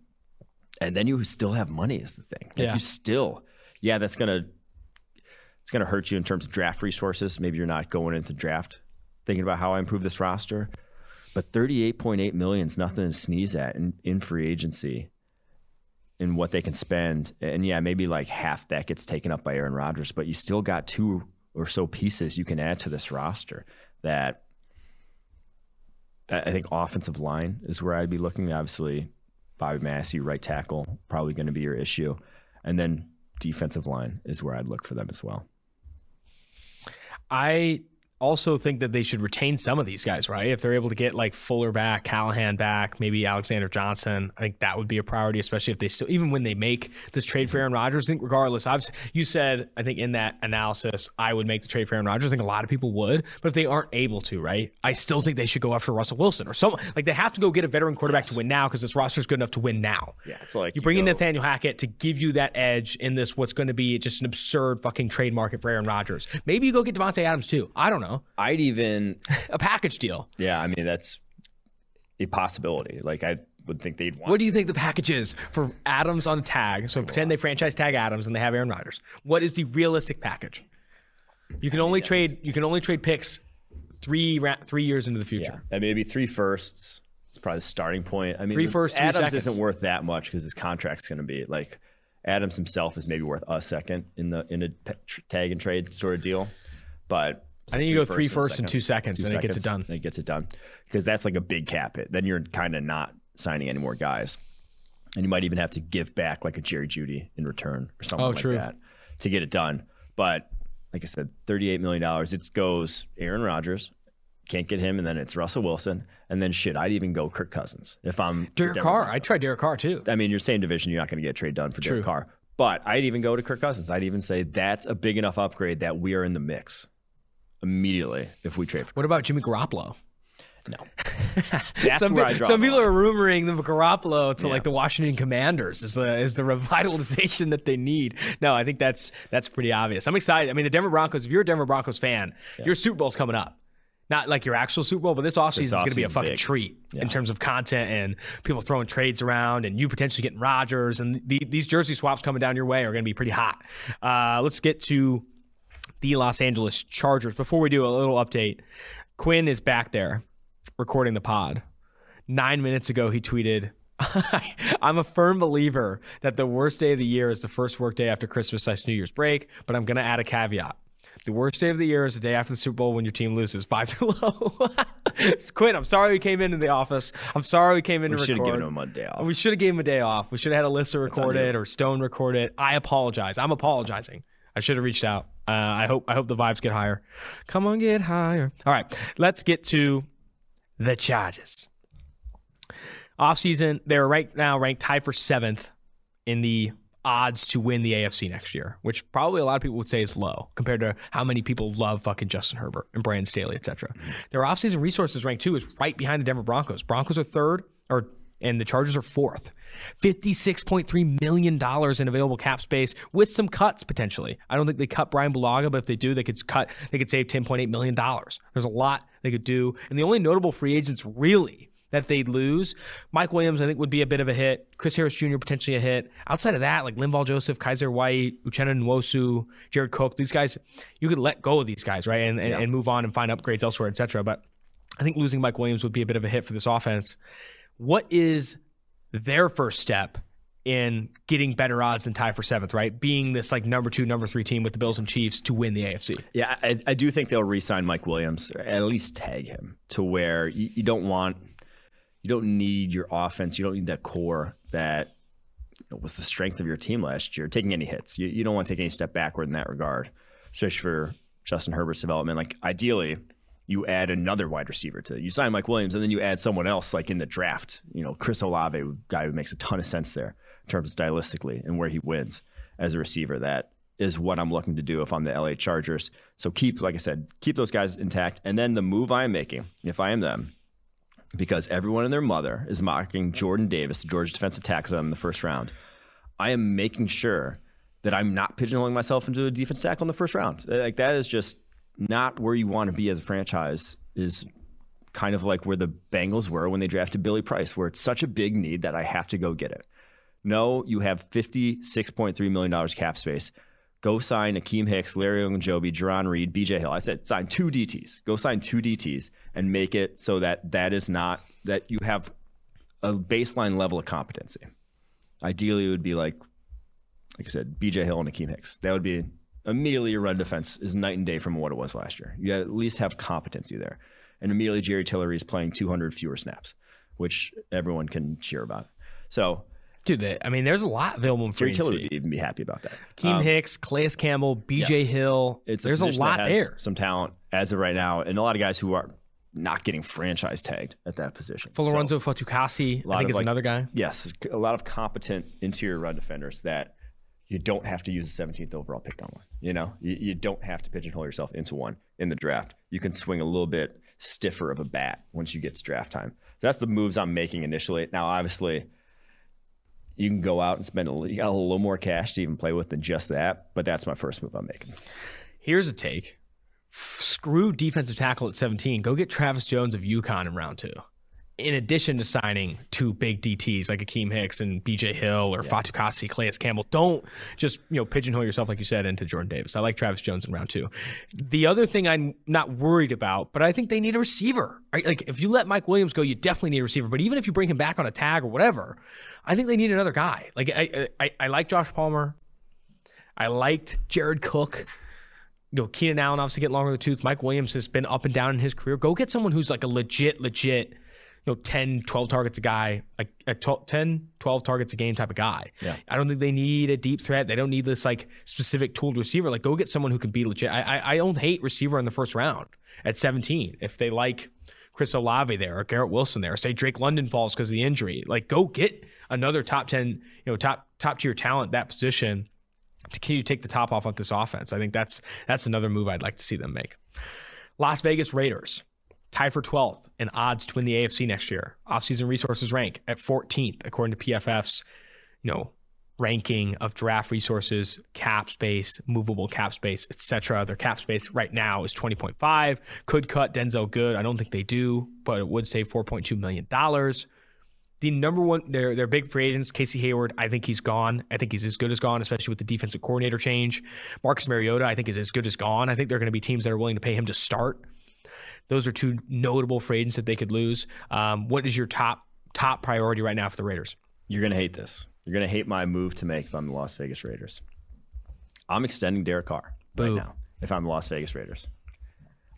And then you still have money is the thing. Like yeah. You still, yeah, that's gonna it's gonna hurt you in terms of draft resources. Maybe you're not going into draft thinking about how I improve this roster. But 38.8 million is nothing to sneeze at in, in free agency in what they can spend. And yeah, maybe like half that gets taken up by Aaron Rodgers, but you still got two or so pieces you can add to this roster that I think offensive line is where I'd be looking. Obviously, Bobby Massie, right tackle, probably going to be your issue. And then defensive line is where I'd look for them as well. I also think that they should retain some of these guys, right? If they're able to get like Fuller back, Callahan back, maybe Alexander Johnson, I think that would be a priority, especially if they still, even when they make this trade for Aaron Rodgers. I think regardless, I've you said I think in that analysis I would make the trade for Aaron Rodgers. I think a lot of people would, but if they aren't able to, right? I still think they should go after Russell Wilson or someone like they have to go get a veteran quarterback yes. to win now because this roster is good enough to win now. Yeah, it's like you, you bring go, in Nathaniel Hackett to give you that edge in this what's going to be just an absurd fucking trade market for Aaron Rodgers. Maybe you go get Davante Adams too. I don't know. I'd even a package deal. Yeah, I mean that's a possibility. Like I would think they'd want. What do you think the package is for Adams on tag? So pretend they franchise tag Adams and they have Aaron Rodgers. What is the realistic package? You can only trade. You can only trade picks three three years into the future. Yeah. I mean, maybe three firsts. It's probably the starting point. I mean, three first. Adams seconds. isn't worth that much because his contract's going to be like Adams himself is maybe worth a second in the in a tag and trade sort of deal, but I think you go three firsts and two seconds, two and seconds, it gets it done. And it gets it done because that's like a big cap hit. Then you're kind of not signing any more guys, and you might even have to give back like a Jerry Jeudy in return or something oh, like true. that to get it done. But like I said, thirty-eight million dollars. It goes Aaron Rodgers, can't get him, and then it's Russell Wilson, and then shit, I'd even go Kirk Cousins if I'm Derek Carr. I'd try Derek Carr too. I mean, your same division, you're not going to get a trade done for True. Derek Carr. But I'd even go to Kirk Cousins. I'd even say that's a big enough upgrade that we are in the mix immediately if we trade. For what about Jimmy Garoppolo? No, that's some, where I draw some people are rumoring the Garoppolo to yeah. like the Washington Commanders is the is the revitalization that they need. No, I think that's that's pretty obvious. I'm excited. I mean, the Denver Broncos. If you're a Denver Broncos fan, yeah. your Super Bowl's coming up. Not like your actual Super Bowl, but this offseason is going to be a fucking big. treat yeah. in terms of content and people throwing trades around and you potentially getting Rodgers and the, these jersey swaps coming down your way are going to be pretty hot. Uh, let's get to the Los Angeles Chargers. Before we do a little update, Quinn is back there recording the pod. Nine minutes ago, he tweeted, I'm a firm believer that the worst day of the year is the first work day after Christmas slash New Year's break, but I'm going to add a caveat. The worst day of the year is the day after the Super Bowl when your team loses. Five are low. Quinn, I'm sorry we came into the office. I'm sorry we came in we to record. We should have given him a day off. We should have given him a day off. We should have had Alyssa record it or Stone record it. I apologize. I'm apologizing. I should have reached out. Uh, I hope I hope the vibes get higher. Come on, get higher. All right, let's get to the Chargers. Offseason, they're right now ranked tied for seventh in the odds to win the AFC next year, which probably a lot of people would say is low compared to how many people love fucking Justin Herbert and Brandon Staley, etc. Their offseason resources rank two is right behind the Denver Broncos. Broncos are third, or and the Chargers are fourth. $56.3 million in available cap space with some cuts potentially. I don't think they cut Brian Bulaga, but if they do, they could cut, they could save $10.8 million. There's a lot they could do. And the only notable free agents really that they'd lose, Mike Williams, I think, would be a bit of a hit. Chris Harris Jr., potentially a hit. Outside of that, like Linval Joseph, Kyzir White, Uchenna Nwosu, Jared Cook, these guys, you could let go of these guys, right? And, and, yeah. and move on and find upgrades elsewhere, etc. But I think losing Mike Williams would be a bit of a hit for this offense. What is their first step in getting better odds than tie for seventh, right? Being this like number two, number three team with the Bills and Chiefs to win the AFC. Yeah, I, I do think they'll re-sign Mike Williams, or at least tag him to where you, you, don't want, you don't need your offense, you don't need that core that you know, was the strength of your team last year. Taking any hits, you, you don't want to take any step backward in that regard, especially for Justin Herbert's development. Like ideally, you add another wide receiver to it. You sign Mike Williams, and then you add someone else like in the draft. You know, Chris Olave, guy who makes a ton of sense there in terms of stylistically and where he wins as a receiver. That is what I'm looking to do if I'm the LA Chargers. So keep, like I said, keep those guys intact. And then the move I'm making, if I am them, because everyone and their mother is mocking Jordan Davis, the Georgia defensive tackle, in the first round. I am making sure that I'm not pigeonholing myself into a defense tackle in the first round. Like that is just not where you want to be as a franchise. Is kind of like where the Bengals were when they drafted Billy Price, where it's such a big need that I have to go get it. No, you have $56.3 million cap space. Go sign Akiem Hicks, Larry Ogunjobi, Jarran Reed, BJ Hill. I said sign two DTs. Go sign two DTs and make it so that that is not, that you have a baseline level of competency. Ideally, it would be like, like I said, BJ Hill and Akiem Hicks. That would be immediately your run defense is night and day from what it was last year. You at least have competency there and immediately Jerry Tillery is playing 200 fewer snaps, which everyone can cheer about. So, dude, they, I mean, there's a lot available. for Jerry Tillery would even be happy about that. Keem um, Hicks, Calais Campbell, B.J. Yes. Hill. It's there's a, a lot there. Some talent as of right now, and a lot of guys who are not getting franchise tagged at that position. Folorunso so, Fatukasi, I think is like, another guy. Yes, a lot of competent interior run defenders that you don't have to use the 17th overall pick on one. You know, you, you, don't have to pigeonhole yourself into one in the draft. You can swing a little bit stiffer of a bat once you get to draft time. So that's the moves I'm making initially. Now, obviously, you can go out and spend a, you got a little more cash to even play with than just that, but that's my first move I'm making. Here's a take. Screw defensive tackle at 17. Go get Travis Jones of UConn in round two in addition to signing two big DTs like Akiem Hicks and BJ Hill or yeah. Fatukasi, Calais Campbell, don't just you know pigeonhole yourself like you said into Jordan Davis. I like Travis Jones in round two. The other thing I'm not worried about, but I think they need a receiver. Right? Like if you let Mike Williams go, you definitely need a receiver. But even if you bring him back on a tag or whatever, I think they need another guy. Like I I, I like Josh Palmer. I liked Jared Cook you know, Keenan Allen obviously get longer in the tooth. Mike Williams has been up and down in his career. Go get someone who's like a legit, legit you know 10 12 targets a guy like a 12, 10 12 targets a game type of guy. Yeah. i don't think they need a deep threat. They don't need this like specific tooled receiver. Like go get someone who can be legit. I i, I don't hate receiver in the first round at 17 if they like chris olave there or garrett wilson there say drake london falls because of the injury like go get another top 10 you know top top tier talent that position to continue to take the top off of this offense. I think that's that's another move i'd like to see them make. Las vegas raiders tied for 12th in odds to win the AFC next year. Offseason resources rank at 14th according to PFF's, you know, ranking of draft resources, cap space, movable cap space, etc. Their cap space right now is 20.5. Could cut Denzelle Good. I don't think they do, but it would save 4.2 million dollars. The number one, they're, they're big free agents. Casey Hayward, I think he's gone. I think he's as good as gone, especially with the defensive coordinator change. Marcus Mariota, I think is as good as gone. I think there are going to be teams that are willing to pay him to start. Those are two notable free agents that they could lose. Um, what is your top top priority right now for the Raiders? You're gonna hate this. You're gonna hate my move to make if I'm the Las Vegas Raiders. I'm extending Derek Carr Boo. right now if I'm the Las Vegas Raiders.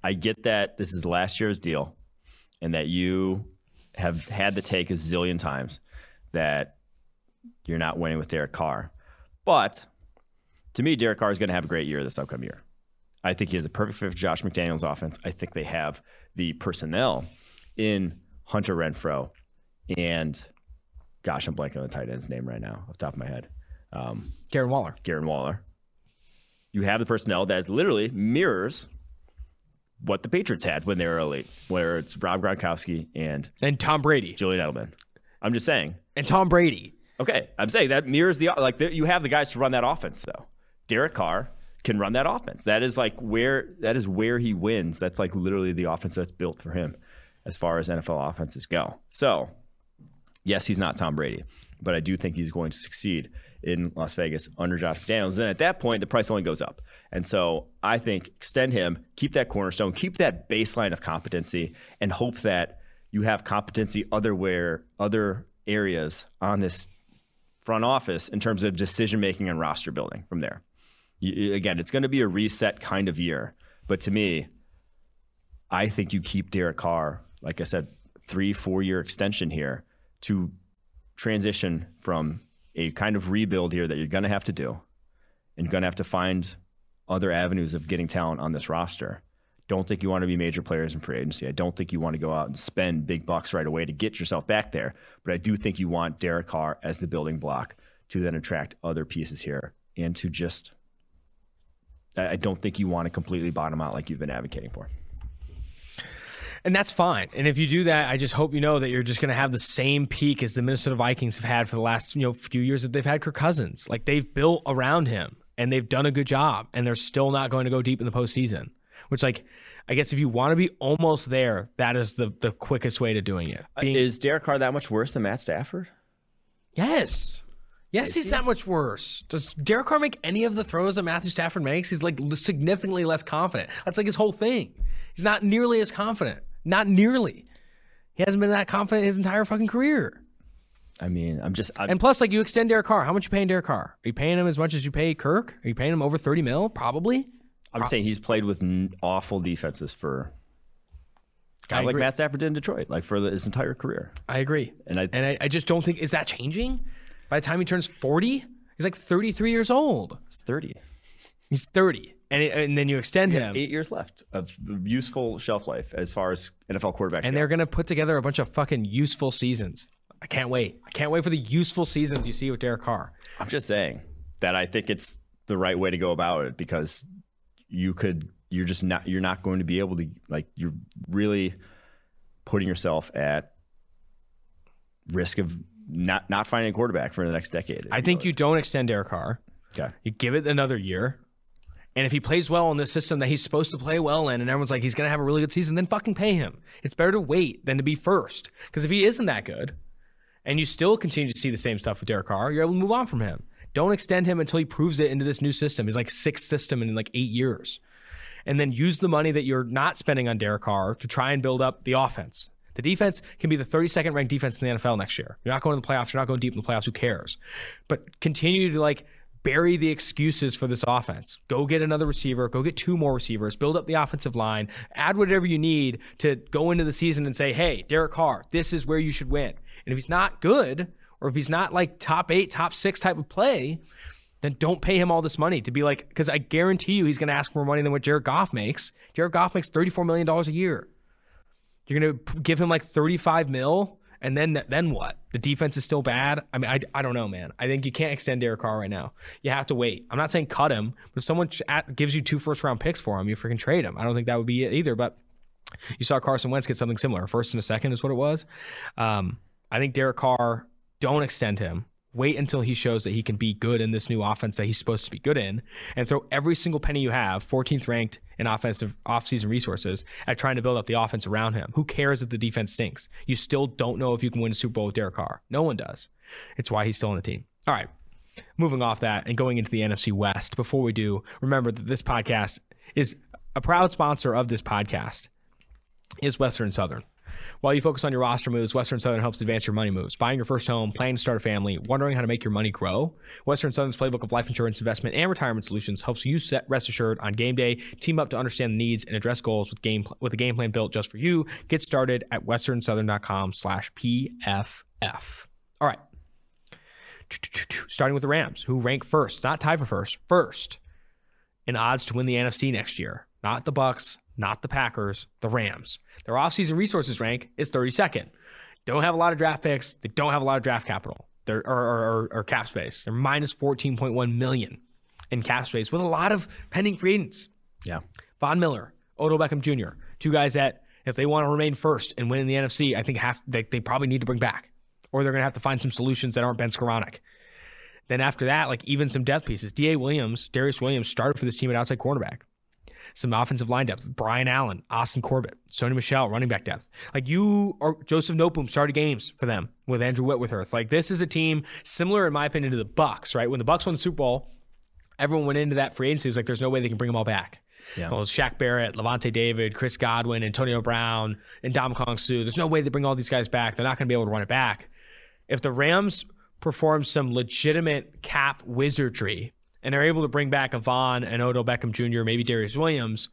I get that this is last year's deal, and that you have had to take a zillion times that you're not winning with Derek Carr. But to me, Derek Carr is going to have a great year this upcoming year. I think he has a perfect fit for Josh McDaniels' offense. I think they have the personnel in Hunter Renfrow and gosh, I'm blanking on the tight end's name right now off the top of my head. Um, Darren Waller. Darren Waller. You have the personnel that literally mirrors what the Patriots had when they were elite, where it's Rob Gronkowski and and Tom Brady, Julian Edelman. I'm just saying, and Tom Brady. Okay, I'm saying that mirrors the like the, you have the guys to run that offense though. Derek Carr, can run that offense. That is like where that is where he wins. That's like literally the offense that's built for him as far as NFL offenses go. So, yes, he's not Tom Brady, but I do think he's going to succeed in Las Vegas under Josh McDaniels. And at that point, the price only goes up. And so I think extend him, keep that cornerstone, keep that baseline of competency, and hope that you have competency other where other areas on this front office in terms of decision making and roster building from there again, it's going to be a reset kind of year. But to me, I think you keep Derek Carr, like I said, three, four year extension here to transition from a kind of rebuild here that you're going to have to do and you're going to have to find other avenues of getting talent on this roster. Don't think you want to be major players in free agency. I don't think you want to go out and spend big bucks right away to get yourself back there. But I do think you want Derek Carr as the building block to then attract other pieces here and to just I don't think you want to completely bottom out like you've been advocating for. And that's fine. And if you do that, I just hope you know that you're just going to have the same peak as the Minnesota Vikings have had for the last you know few years that they've had Kirk Cousins. Like they've built around him and they've done a good job, and they're still not going to go deep in the postseason. Which, like, I guess if you want to be almost there, that is the the quickest way to doing it. Uh, Being, is Derek Carr that much worse than Matt Stafford? Yes. Yes, he's that much worse. Does Derek Carr make any of the throws that Matthew Stafford makes? He's like significantly less confident. That's like his whole thing. He's not nearly as confident. Not nearly. He hasn't been that confident his entire fucking career. I mean, I'm just. I'm, and plus, like, you extend Derek Carr. How much you paying Derek Carr? Are you paying him as much as you pay Kirk? Are you paying him over 30 mil? Probably. I'm Pro- saying he's played with awful defenses for Kind of like Matt Stafford did in Detroit, like for the, his entire career. I agree, and I and I, I, just don't think is that changing. By the time he turns forty, he's like thirty three years old. He's thirty. He's thirty, and it, and then you extend him. Eight years left of useful shelf life as far as NFL quarterbacks. And go. they're gonna put together a bunch of fucking useful seasons. I can't wait. I can't wait for the useful seasons you see with Derek Carr. I'm just saying that I think it's the right way to go about it because you could you're just not you're not going to be able to like you're really putting yourself at risk of not not finding a quarterback for the next decade. I think you don't extend Derek Carr. Okay. You give it another year. And if he plays well in the system that he's supposed to play well in, and everyone's like, he's going to have a really good season, then fucking pay him. It's better to wait than to be first. Because if he isn't that good, and you still continue to see the same stuff with Derek Carr, you're able to move on from him. Don't extend him until he proves it into this new system. He's like sixth system in like eight years and then use the money that you're not spending on Derek Carr to try and build up the offense. The defense can be the 32nd ranked defense in the NFL next year. You're not going to the playoffs. You're not going deep in the playoffs. Who cares? But continue to like bury the excuses for this offense. Go get another receiver. Go get two more receivers. Build up the offensive line. Add whatever you need to go into the season and say, hey, Derek Carr, this is where you should win. And if he's not good, or if he's not like top eight, top six type of play, then don't pay him all this money to be like, because I guarantee you he's going to ask more money than what Jared Goff makes. Jared Goff makes $34 million a year. You're going to give him like 35 mil, and then then what? The defense is still bad. I mean, I, I don't know, man. I think you can't extend Derek Carr right now. You have to wait. I'm not saying cut him, but if someone gives you two first round picks for him, you freaking trade him. I don't think that would be it either. But you saw Carson Wentz get something similar. First and a second is what it was. Um, I think Derek Carr, don't extend him. Wait until he shows that he can be good in this new offense that he's supposed to be good in, and throw every single penny you have, 14th ranked in offensive offseason resources, at trying to build up the offense around him. Who cares if the defense stinks? You still don't know if you can win a Super Bowl with Derek Carr. No one does. It's why he's still on the team. All right. Moving off that and going into the NFC West, before we do, remember that this podcast is a proud sponsor of this podcast is Western Southern. While you focus on your roster moves, Western Southern helps advance your money moves. Buying your first home, planning to start a family, wondering how to make your money grow? Western Southern's playbook of life insurance, investment, and retirement solutions helps you set rest assured on game day. Team up to understand the needs and address goals with game with a game plan built just for you. Get started at westernsouthern.com/pff. All right. Starting with the Rams, who rank first, not tie for first, first in odds to win the NFC next year. Not the Bucks, not the Packers, the Rams. Their offseason resources rank is 32nd. Don't have a lot of draft picks. They don't have a lot of draft capital. They're or, or, or cap space. They're minus 14.1 million in cap space with a lot of pending free agents. Yeah. Von Miller, Odell Beckham Jr., two guys that if they want to remain first and win in the NFC, I think have they, they probably need to bring back. Or they're going to have to find some solutions that aren't Ben Skowronek. Then after that, like even some death pieces. D.A. Williams, Darious Williams started for this team at outside cornerback some offensive line depth. Brian Allen, Austin Corbett, Sony Michel, running back depth. Like you or Joseph Noteboom started games for them with Andrew Whitworth. Like this is a team similar, in my opinion, to the Bucks. Right when the Bucks won the Super Bowl, everyone went into that free agency. It's like there's no way they can bring them all back. Yeah. Well, Shaq Barrett, Lavonte David, Chris Godwin, Antonio Brown, and Ndamukong Suh. There's no way they bring all these guys back. They're not going to be able to run it back. If the Rams perform some legitimate cap wizardry and they're able to bring back a Von and Odell Beckham Jr., maybe Darious Williams,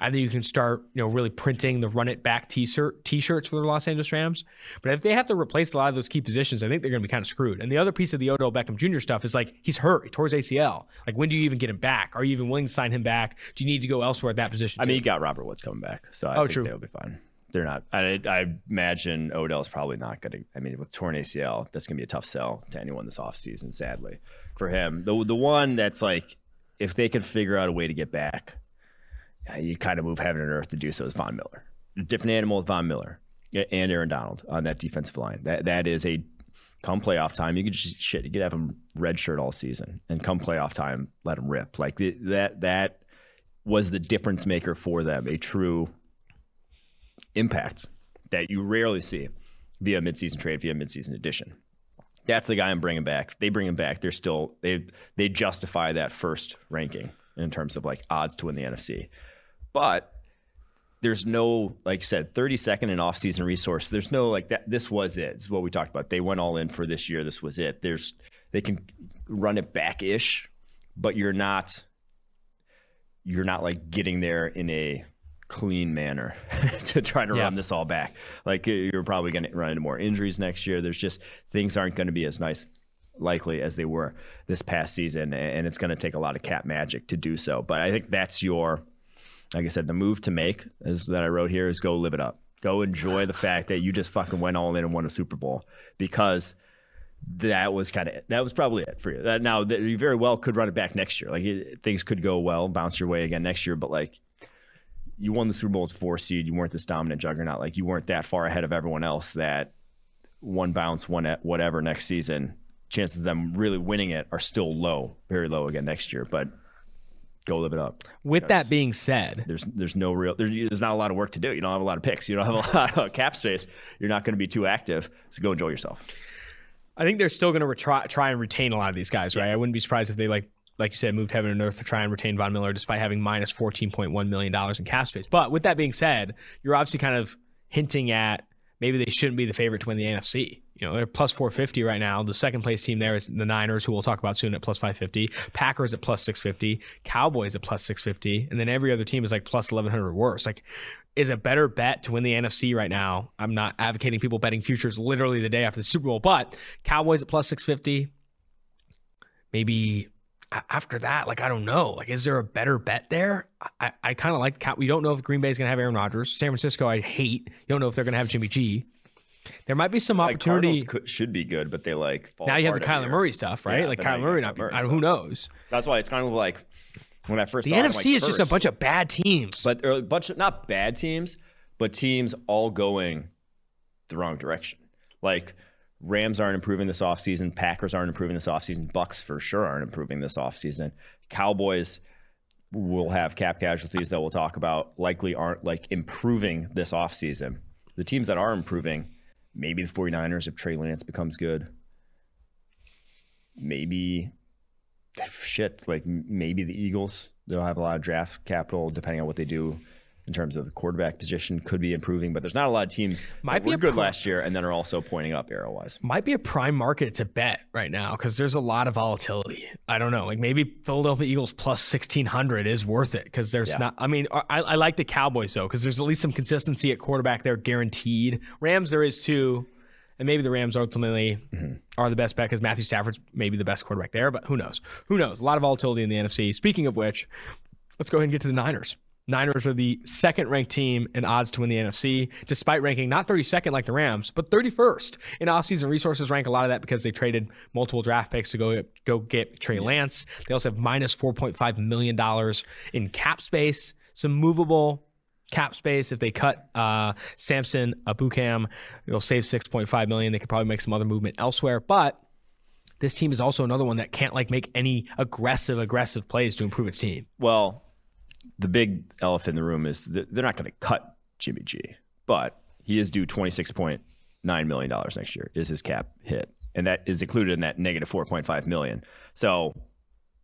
I think you can start, you know, really printing the run it back t-shirt t-shirts for the Los Angeles Rams. But if they have to replace a lot of those key positions, I think they're going to be kind of screwed. And the other piece of the Odell Beckham Jr. stuff is like he's hurt, he tore his ACL. Like when do you even get him back? Are you even willing to sign him back? Do you need to go elsewhere at that position? I mean, you got Robert Woods coming back, so I oh, think true. they'll be fine. They're not. I, I imagine Odell's probably not going to. I mean, with torn ACL, that's going to be a tough sell to anyone this offseason. Sadly, for him, the the one that's like if they could figure out a way to get back, you kind of move heaven and earth to do so is Von Miller. Different animal is Von Miller and Aaron Donald on that defensive line. That that is a come playoff time. You could just shit. You could have him red shirt all season, and come playoff time, let him rip. Like that. That was the difference maker for them. A true impact that you rarely see via midseason trade, via midseason addition. That's the guy I'm bringing back. They bring him back. They're still they they justify that first ranking in terms of like odds to win the NFC. But there's no, like you said, 30 second and off season resource. There's no like that. This was it. Is what we talked about. They went all in for this year. This was it. There's, they can run it back ish, but you're not, you're not like getting there in a clean manner to try to yeah. run this all back. Like you're probably going to run into more injuries next year. There's just things aren't going to be as nice likely as they were this past season and it's going to take a lot of cap magic to do so. But I think that's your like I said, the move to make is that I wrote here is go live it up. Go enjoy the fact that you just fucking went all in and won a Super Bowl because that was kind of that was probably it for you. That, now you very well could run it back next year. Like it, things could go well, bounce your way again next year. But like you won the Super Bowl as four seed, you weren't this dominant juggernaut. Like you weren't that far ahead of everyone else. That one bounce, one at whatever next season, chances of them really winning it are still low, very low again next year. But go live it up. With that being said, there's there's no real there's, there's not a lot of work to do. You don't have a lot of picks. You don't have a lot of cap space. You're not going to be too active. So go enjoy yourself. I think they're still going to try try and retain a lot of these guys, right? Yeah. I wouldn't be surprised if they like like you said moved heaven and earth to try and retain Von Miller despite having minus minus 14.1 million dollars in cap space. But with that being said, you're obviously kind of hinting at maybe they shouldn't be the favorite to win the NFC. You know, they're plus 450 right now. The second place team there is the Niners, who we'll talk about soon at plus 550. Packers at plus 650. Cowboys at plus 650. And then every other team is like plus 1100 or worse. Like, is a better bet to win the NFC right now. I'm not advocating people betting futures literally the day after the Super Bowl, but Cowboys at plus 650. Maybe after that, like I don't know. Like, is there a better bet there? I, I kind of like Cow. We don't know if Green Bay is going to have Aaron Rodgers. San Francisco, I hate. You don't know if they're going to have Jimmy G. There might be some like opportunity. Could, should be good, but they like now you have the Kyler Murray stuff, right? Yeah, like Kyler Murray, not Murray, so. who knows? That's why it's kind of like when I first the NFC like, is first, just a bunch of bad teams, but a bunch of not bad teams, but teams all going the wrong direction. Like Rams aren't improving this offseason, Packers aren't improving this offseason, Bucks for sure aren't improving this offseason. Cowboys will have cap casualties that we'll talk about, likely aren't like improving this offseason. The teams that are improving Maybe the 49ers if Trey Lance becomes good. Maybe shit, like maybe the Eagles. They'll have a lot of draft capital depending on what they do in terms of the quarterback position could be improving, but there's not a lot of teams might be were good last year and then are also pointing up arrow wise. Might be a prime market to bet right now because there's a lot of volatility. I don't know, like maybe Philadelphia Eagles plus sixteen hundred is worth it because there's yeah. not. I mean, I, I like the Cowboys though because there's at least some consistency at quarterback there, guaranteed. Rams there is too. And maybe the Rams ultimately mm-hmm. are the best bet because Matthew Stafford's maybe the best quarterback there, but who knows? Who knows? A lot of volatility in the NFC. Speaking of which, let's go ahead and get to the Niners. Niners are the second ranked team in odds to win the NFC, despite ranking not 32nd like the Rams, but 31st in offseason resources. Rank a lot of that because they traded multiple draft picks to go go get Trey Lance. They also have minus 4.5 million dollars in cap space, some movable cap space. If they cut uh, Samson Ebukam, it'll save 6.5 million. They could probably make some other movement elsewhere, but this team is also another one that can't like make any aggressive aggressive plays to improve its team. Well, the big elephant in the room is they're not going to cut Jimmy G, but he is due twenty six point nine million dollars next year. Is his cap hit, and that is included in that negative four point five million. So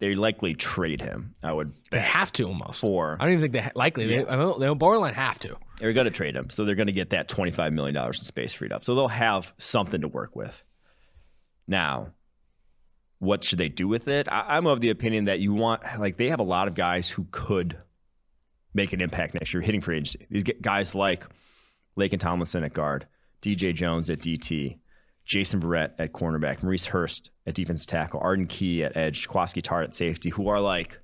they likely trade him. I would. They have to almost. For I don't even think they ha- likely. Yeah. They, they don't borderline have to. They're going to trade him, so they're going to get that twenty five million dollars in space freed up. So they'll have something to work with. Now, what should they do with it? I, I'm of the opinion that you want like they have a lot of guys who could make an impact next year hitting free agency. These guys like Laken Tomlinson at guard, DJ Jones at DT, Jason Verrett at cornerback, Maurice Hurst at defensive tackle, Arden Key at edge, Jaquiski Tartt at safety, who are like,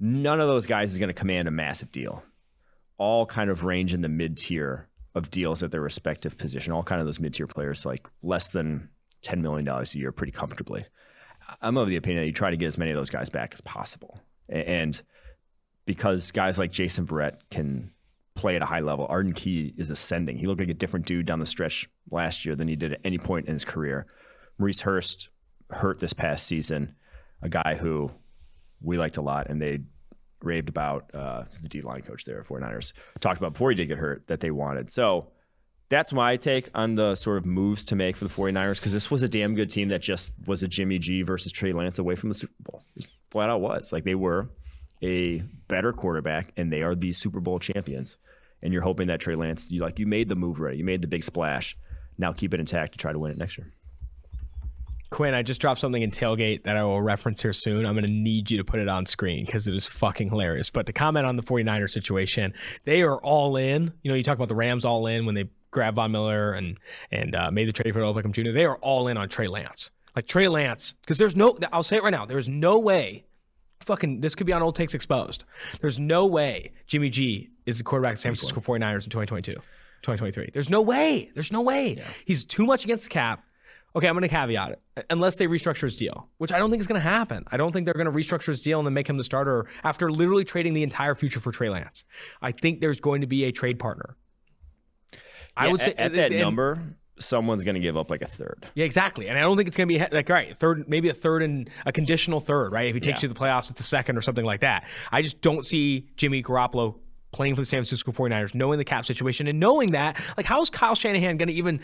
none of those guys is going to command a massive deal. All kind of range in the mid tier of deals at their respective position. All kind of those mid tier players, like less than $10 million a year, pretty comfortably. I'm of the opinion that you try to get as many of those guys back as possible And because guys like Jason Verrett can play at a high level, Arden Key is ascending. He looked like a different dude down the stretch last year than he did at any point in his career. Maurice Hurst hurt this past season, a guy who we liked a lot, and they raved about uh, the D line coach there, 49ers, talked about before he did get hurt that they wanted. So that's my take on the sort of moves to make for the 49ers because this was a damn good team that just was a Jimmy G versus Trey Lance away from the Super Bowl. Flat out was. Like they were a better quarterback and they are the Super Bowl champions. And you're hoping that Trey Lance, you like you made the move right, you made the big splash. Now keep it intact to try to win it next year. Quinn, I just dropped something in tailgate that I will reference here soon. I'm going to need you to put it on screen because it is fucking hilarious. But to comment on the 49ers situation, they are all in. You know, you talk about the Rams all in when they grabbed Von Miller and and uh, made the trade for Odell Beckham Jr. They are all in on Trey Lance. Like Trey Lance, because there's no, I'll say it right now, there's no way, fucking, this could be on Old Takes Exposed. There's no way Jimmy G is the quarterback of the San Francisco 49ers in 2022, 2023. There's no way. There's no way. Yeah. He's too much against the cap. Okay, I'm going to caveat it. Uh, unless they restructure his deal, which I don't think is going to happen. I don't think they're going to restructure his deal and then make him the starter after literally trading the entire future for Trey Lance. I think there's going to be a trade partner. I would say at, at that and, number, someone's going to give up like a third. Yeah, exactly. And I don't think it's going to be like right third, maybe a third and a conditional third, right? If he takes yeah. you to the playoffs, it's a second or something like that. I just don't see Jimmy Garoppolo playing for the San Francisco 49ers, knowing the cap situation and knowing that, like, how is Kyle Shanahan going to even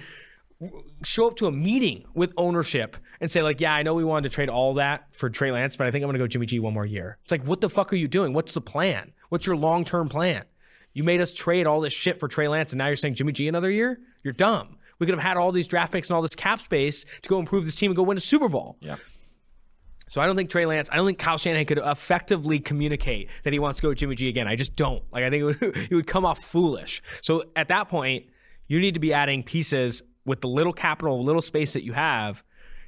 show up to a meeting with ownership and say like, yeah, I know we wanted to trade all that for Trey Lance, but I think I'm going to go Jimmy G one more year. It's like, what the fuck are you doing? What's the plan? What's your long term plan? You made us trade all this shit for Trey Lance, and now you're saying Jimmy G another year? You're dumb. We could have had all these draft picks and all this cap space to go improve this team and go win a Super Bowl. Yeah. So I don't think Trey Lance, I don't think Kyle Shanahan could effectively communicate that he wants to go with Jimmy G again. I just don't. Like I think it would, it would come off foolish. So at that point, you need to be adding pieces with the little capital, little space that you have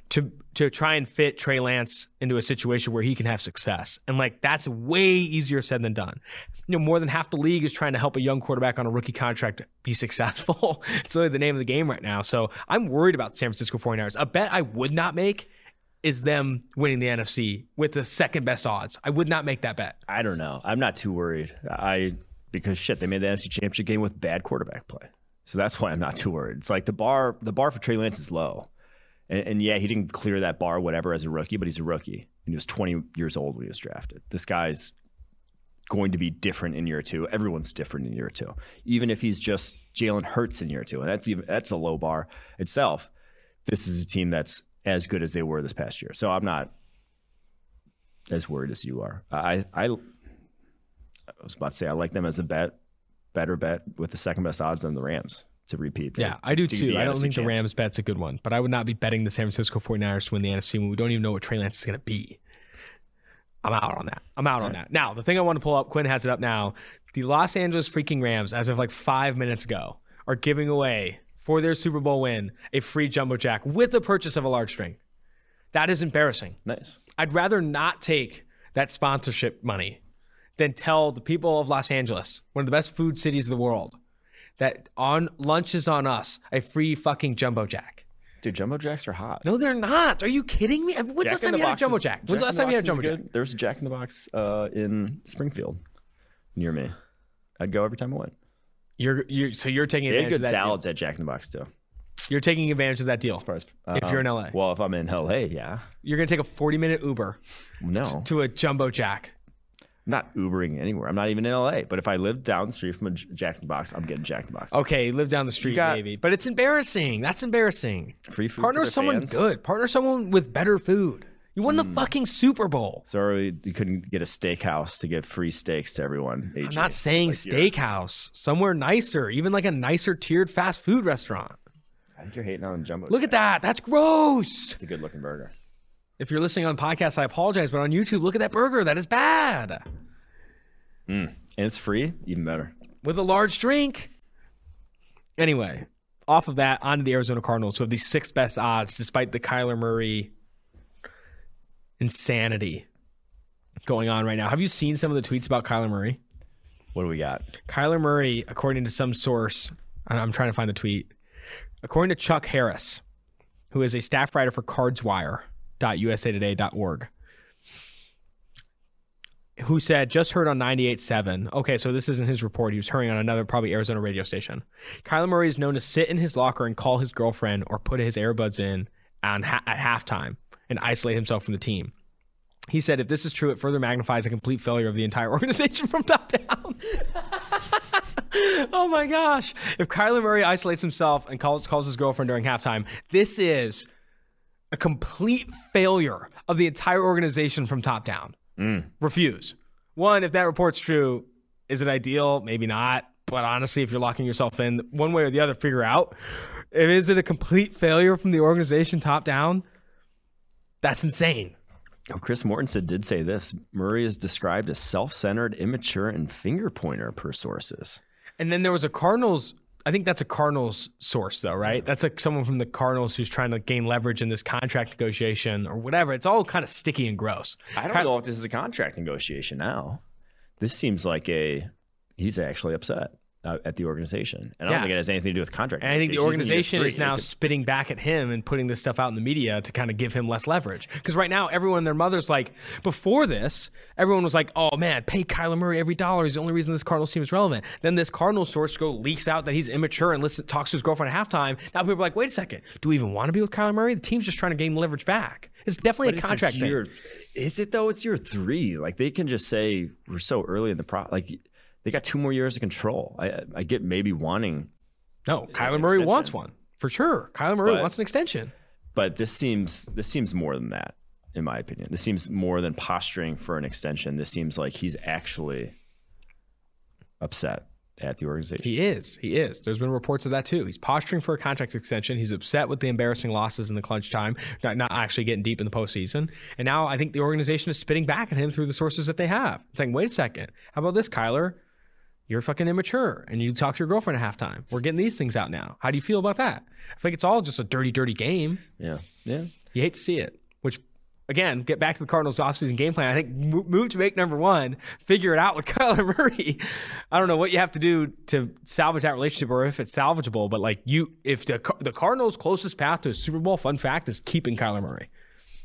to to try and fit Trey Lance into a situation where he can have success. And like that's way easier said than done. You know, more than half the league is trying to help a young quarterback on a rookie contract be successful. it's really the name of the game right now. So I'm worried about San Francisco 49ers. A bet I would not make is them winning the NFC with the second best odds. I would not make that bet. I don't know. I'm not too worried. I because shit, they made the NFC championship game with bad quarterback play. So that's why I'm not too worried. It's like the bar the bar for Trey Lance is low. And, and, yeah, he didn't clear that bar, whatever, as a rookie, but he's a rookie. And he was 20 years old when he was drafted. This guy's going to be different in year two. Everyone's different in year two, even if he's just Jalen Hurts in year two, and that's even that's a low bar itself. This is a team that's as good as they were this past year, so I'm not as worried as you are. I I, I was about to say I like them as a bet, better bet with the second best odds than the Rams to repeat. Yeah, to, I do too. I don't think chance. the Rams bet's a good one, but I would not be betting the San Francisco 49ers to win the NFC when we don't even know what Trey Lance is going to be. I'm out on that. I'm out on that. Now, the thing I want to pull up, Quinn has it up now. The Los Angeles freaking Rams, as of like five minutes ago, are giving away for their Super Bowl win a free jumbo jack with the purchase of a large string. That is embarrassing. Nice. I'd rather not take that sponsorship money than tell the people of Los Angeles, one of the best food cities of the world, that on lunch is on us, a free fucking jumbo jack. Dude, jumbo jacks are hot. No, they're not. Are you kidding me? When's the last time you had a jumbo jack? When's the last time you had a jumbo jack? There's a Jack in the Box uh, in Springfield near me. I'd go every time I went. You're you so you're taking they advantage had good of that salads deal. at Jack in the Box too. You're taking advantage of that deal. As far as uh, if you're in LA. Well, if I'm in LA, yeah. You're gonna take a 40 minute Uber. No. To a jumbo jack. I'm not Ubering anywhere. I'm not even in LA. But if I live down the street from a Jack in the Box, I'm getting Jack in the Box. Okay, live down the street, got, maybe. But it's embarrassing. That's embarrassing. Free food. Partner someone fans. good. Partner someone with better food. You won mm. the hmm. fucking Super Bowl. Sorry, you couldn't get a steakhouse to give free steaks to everyone. AJ, I'm not saying like steakhouse. Somewhere nicer, even like a nicer tiered fast food restaurant. I think you're hating on Jumbo. Look at that. That's gross. It's a good looking burger. If you're listening on podcast, I apologize, but on YouTube, look at that burger. That is bad. Mm. And it's free, even better. With a large drink. Anyway, off of that, on to the Arizona Cardinals, who have the sixth best odds despite the Kyler Murray insanity going on right now. Have you seen some of the tweets about Kyler Murray? What do we got? Kyler Murray, according to some source, I'm trying to find the tweet. According to Chuck Harris, who is a staff writer for CardsWire.usatoday.org, who said, just heard on 98.7. Okay, so this isn't his report. He was hearing on another, probably Arizona radio station. Kyler Murray is known to sit in his locker and call his girlfriend or put his earbuds in on ha- at halftime and isolate himself from the team. He said, if this is true, it further magnifies a complete failure of the entire organization from top down. oh my gosh. If Kyler Murray isolates himself and calls, calls his girlfriend during halftime, this is a complete failure of the entire organization from top down. Mm. Refuse. One, if that report's true, is it ideal? Maybe not. But honestly, if you're locking yourself in one way or the other, figure out. Is it a complete failure from the organization top down? That's insane. Oh, Chris Mortensen did say this. Murray is described as self-centered, immature, and finger pointer per sources. And then there was a Cardinals. I think that's a Cardinals source, though, right? That's like someone from the Cardinals who's trying to gain leverage in this contract negotiation or whatever. It's all kind of sticky and gross. I don't know if this is a contract negotiation now. This seems like a he's actually upset uh, at the organization. And I don't think it has anything to do with contract. And I think the organization is now spitting back at him and putting this stuff out in the media to kind of give him less leverage. Because right now, everyone, and their mother's like, before this, everyone was like, oh man, pay Kyler Murray every dollar. He's the only reason this Cardinals team is relevant. Then this Cardinals source go leaks out that he's immature and listen, talks to his girlfriend at halftime. Now people are like, wait a second, do we even want to be with Kyler Murray? The team's just trying to gain leverage back. It's definitely but a contract thing. Is it though? It's year three. Like they can just say we're so early in the pro. Like they got two more years of control. I, I get maybe wanting. No, Kyler Murray extension. wants one for sure. Kyler Murray but, wants an extension. But this seems this seems more than that, in my opinion. This seems more than posturing for an extension. This seems like he's actually upset at the organization. He is. He is. There's been reports of that too. He's posturing for a contract extension. He's upset with the embarrassing losses in the clutch time, not, not actually getting deep in the postseason. And now I think the organization is spitting back at him through the sources that they have. It's saying, wait a second. How about this, Kyler? You're fucking immature and you talk to your girlfriend at halftime. We're getting these things out now. How do you feel about that? I think it's all just a dirty, dirty game. Yeah. Yeah. You hate to see it, which again, get back to the Cardinals offseason game plan. I think move to make number one, figure it out with Kyler Murray. I don't know what you have to do to salvage that relationship or if it's salvageable, but like you, if the, the Cardinals' closest path to a Super Bowl, fun fact, is keeping Kyler Murray.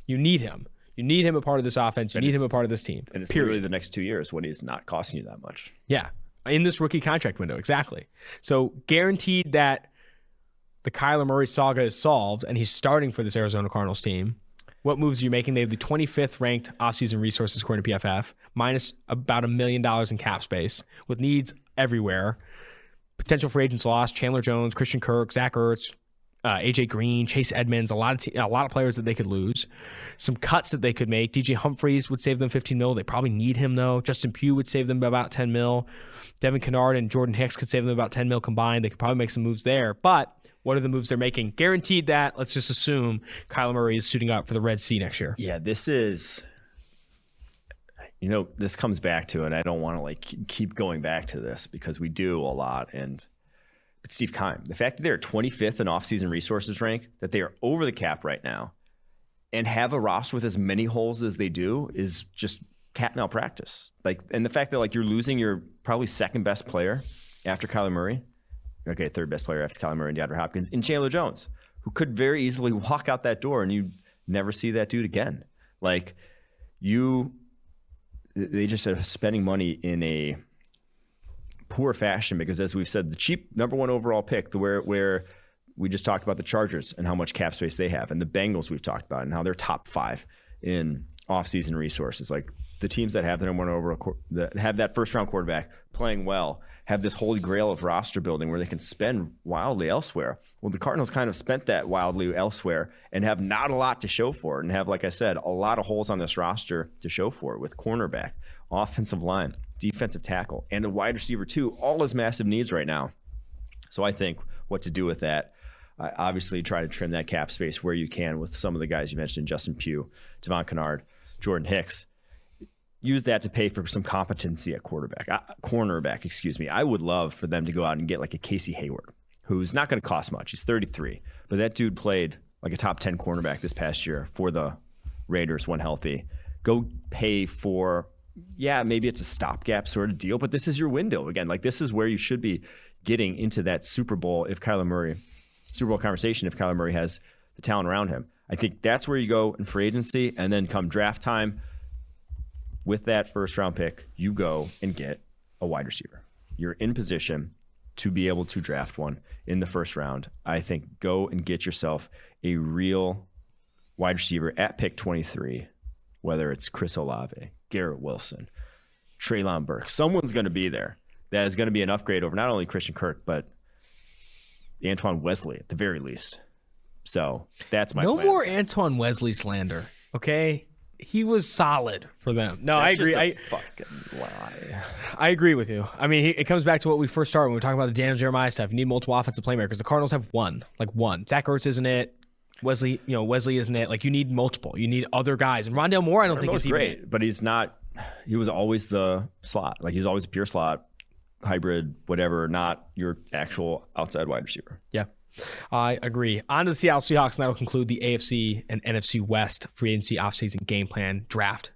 You need him. You need him a part of this offense. You and need him a part of this team. And it's period. literally the next two years when he's not costing you that much. Yeah in this rookie contract window. Exactly. So guaranteed that the Kyler Murray saga is solved and he's starting for this Arizona Cardinals team. What moves are you making? They have the 25th ranked offseason resources according to PFF, minus about a million dollars in cap space, with needs everywhere. Potential free agents lost: Chandler Jones, Christian Kirk, Zach Ertz, uh, AJ Green, Chase Edmonds, a lot of te- a lot of players that they could lose. Some cuts that they could make. DJ Humphreys would save them 15 mil. They probably need him though. Justin Pugh would save them about 10 mil. Devon Kennard and Jordan Hicks could save them about 10 mil combined. They could probably make some moves there. But what are the moves they're making? Guaranteed that. Let's just assume Kyler Murray is suiting up for the Red Sea next year. Yeah, this is. You know, this comes back to, and I don't want to like keep going back to this because we do a lot, and but Steve Keim, the fact that they're 25th in offseason resources rank, that they are over the cap right now, and have a roster with as many holes as they do is just cat and malpractice. Like, and the fact that like you're losing your probably second best player after Kyler Murray, okay, third best player after Kyler Murray and DeAndre Hopkins, in Chandler Jones, who could very easily walk out that door and you never see that dude again. Like, you, they just are spending money in a poor fashion because, as we've said, the cheap number one overall pick, the where where we just talked about the Chargers and how much cap space they have, and the Bengals we've talked about and how they're top five in offseason resources. Like the teams that have the number one overall that have that first round quarterback playing well have this holy grail of roster building where they can spend wildly elsewhere. Well, the Cardinals kind of spent that wildly elsewhere and have not a lot to show for it, and have, like I said, a lot of holes on this roster to show for it with cornerback, offensive line, defensive tackle, and a wide receiver too. All his massive needs right now. So I think what to do with that. I obviously, try to trim that cap space where you can with some of the guys you mentioned: Justin Pugh, Devon Kennard, Jordan Hicks. Use that to pay for some competency at quarterback, uh, cornerback. Excuse me. I would love for them to go out and get like a Casey Hayward, who's not going to cost much. He's 33, but that dude played like a top 10 cornerback this past year for the Raiders when healthy. Go pay for yeah, maybe it's a stopgap sort of deal, but this is your window again. Like this is where you should be getting into that Super Bowl if Kyler Murray, Super Bowl conversation if Kyler Murray has the talent around him. I think that's where you go in free agency, and then come draft time, with that first round pick, you go and get a wide receiver. You're in position to be able to draft one in the first round. I think go and get yourself a real wide receiver at pick 23, whether it's Chris Olave, Garrett Wilson, Treylon Burke. Someone's going to be there that is going to be an upgrade over not only Christian Kirk, but Antoine Wesley at the very least. So that's my no plan. more Antoine Wesley slander. Okay, he was solid for them. No, That's I agree. Just a I fucking lie. I agree with you. I mean, it comes back to what we first started when we were talking about the Daniel Jeremiah stuff. You need multiple offensive playmakers. The Cardinals have one, like one. Zach Ertz isn't it. Wesley, you know, Wesley isn't it. Like you need multiple. You need other guys. And Rondale Moore, I don't think He's is great, even. but he's not. He was always the slot. Like he was always a pure slot, hybrid, whatever. Not your actual outside wide receiver. Yeah. I agree. On to the Seattle Seahawks, and that will conclude the AFC and NFC West free agency offseason game plan draft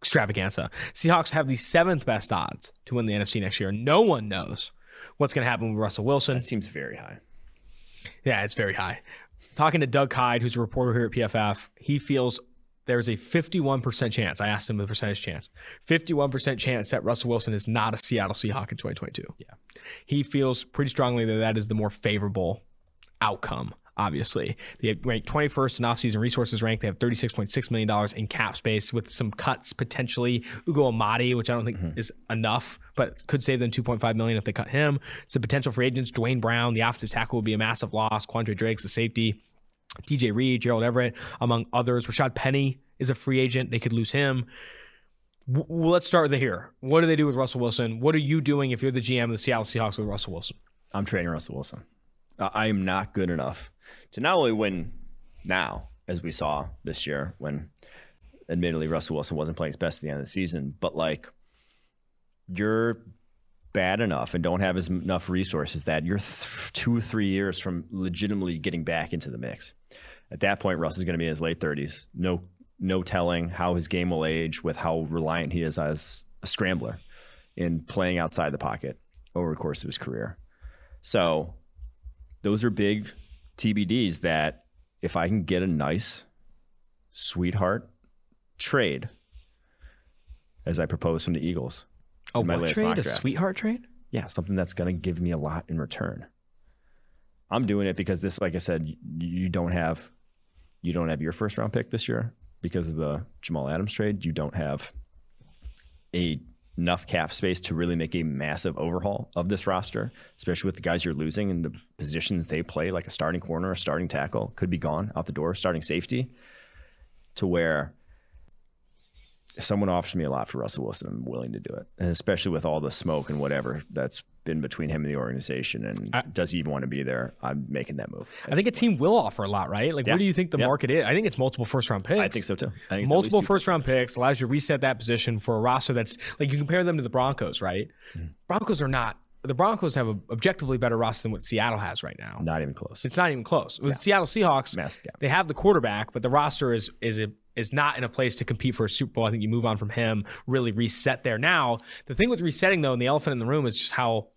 extravaganza. Seahawks have the seventh best odds to win the NFC next year. No one knows what's going to happen with Russell Wilson. That seems very high. Yeah, it's very high. Talking to Doug Hyde, who's a reporter here at PFF, he feels there's a 51% chance. I asked him the percentage chance. 51% chance that Russell Wilson is not a Seattle Seahawk in 2022. Yeah. He feels pretty strongly that that is the more favorable outcome. Obviously, they rank 21st in offseason resources rank. They have 36.6 million dollars in cap space with some cuts potentially. Ugo Amadi, which I don't think mm-hmm. is enough, but could save them 2.5 million if they cut him. Some potential free agents: Duane Brown, the offensive tackle, will be a massive loss. Quandre Diggs, the safety. DJ Reed, Gerald Everett, among others. Rashaad Penny is a free agent. They could lose him. W- let's start with the here. What do they do with Russell Wilson? What are you doing if you're the GM of the Seattle Seahawks with Russell Wilson? I'm trading Russell Wilson. I am not good enough to not only win now, as we saw this year, when admittedly Russell Wilson wasn't playing his best at the end of the season, but like you're bad enough and don't have as enough resources that you're th- two, three years from legitimately getting back into the mix. At that point, Russ is going to be in his late 30s. No, no telling how his game will age with how reliant he is as a scrambler in playing outside the pocket over the course of his career. So, those are big TBDs that if I can get a nice sweetheart trade, as I propose from the Eagles. Oh, my what trade? A sweetheart trade? Yeah, something that's going to give me a lot in return. I'm doing it because this, like I said, you don't have, you don't have your first round pick this year because of the Jamal Adams trade. You don't have a enough cap space to really make a massive overhaul of this roster, especially with the guys you're losing and the positions they play, like a starting corner, a starting tackle, could be gone out the door, starting safety, to where if someone offers me a lot for Russell Wilson, I'm willing to do it, and especially with all the smoke and whatever that's been between him and the organization. And I, does he even want to be there? I'm making that move. I think a team will offer a lot, right? Like, yeah. what do you think the yeah. market is? I think it's multiple first round picks. I think so too. Think multiple first round picks allows you to reset that position for a roster that's like you compare them to the Broncos, right? Mm-hmm. Broncos are not. The Broncos have an objectively better roster than what Seattle has right now. Not even close. It's not even close. With yeah. Seattle Seahawks, Massive gap. they have the quarterback, but the roster is is a is not in a place to compete for a Super Bowl. I think you move on from him, really reset there. Now, the thing with resetting though, and the elephant in the room is just how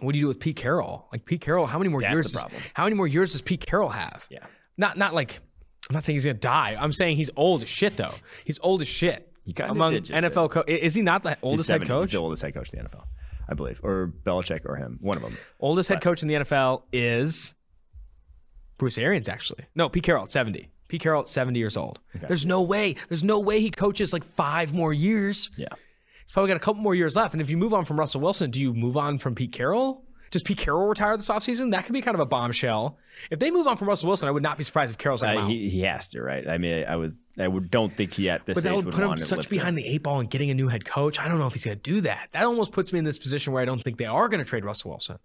what do you do with Pete Carroll? Like Pete Carroll, how many more That's years? Does, how many more years does Pete Carroll have? Yeah. Not not like I'm not saying he's gonna die. I'm saying he's old as shit though. He's old as shit. You got among NFL coach. Is he not the oldest head coach? He's the oldest head coach in the NFL, I believe, or Belichick or him, one of them. Oldest but. head coach in the NFL is Bruce Arians, actually. No, Pete Carroll, 70. Pete Carroll at 70 years old. Okay. There's no way. There's no way he coaches like five more years. Yeah. He's probably got a couple more years left. And if you move on from Russell Wilson, do you move on from Pete Carroll? Does Pete Carroll retire this offseason? That could be kind of a bombshell. If they move on from Russell Wilson, I would not be surprised if Carroll's uh, he, he, has to, right? I mean, I would, I would, don't think he at this but that would put him such behind the eight ball and getting a new head coach. I don't know if he's going to do that. That almost puts me in this position where I don't think they are going to trade Russell Wilson.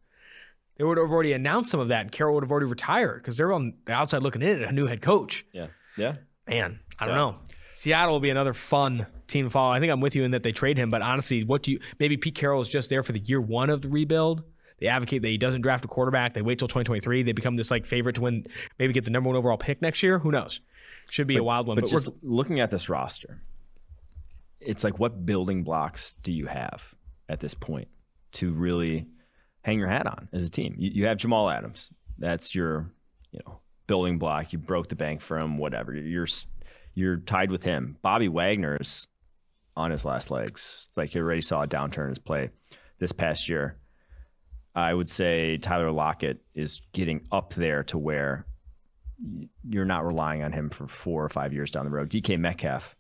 They would have already announced some of that, and Carroll would have already retired because they're on the outside looking in at a new head coach. Yeah, yeah. Man, I don't know. Seattle will be another fun team to follow. I think I'm with you in that they trade him, but honestly, what do you maybe Pete Carroll is just there for the year one of the rebuild? They advocate that he doesn't draft a quarterback. They wait till 2023. They become this like favorite to win, maybe get the number one overall pick next year. Who knows? Should be but, a wild one. But, but just looking at this roster, it's like what building blocks do you have at this point to really hang your hat on as a team? You, you have Jamal Adams. That's your, you know, building block. You broke the bank for him. Whatever. You're you're tied with him. Bobby Wagner's on his last legs. It's like you already saw a downturn in his play this past year. I would say Tyler Lockett is getting up there to where you're not relying on him for four or five years down the road. DK Metcalf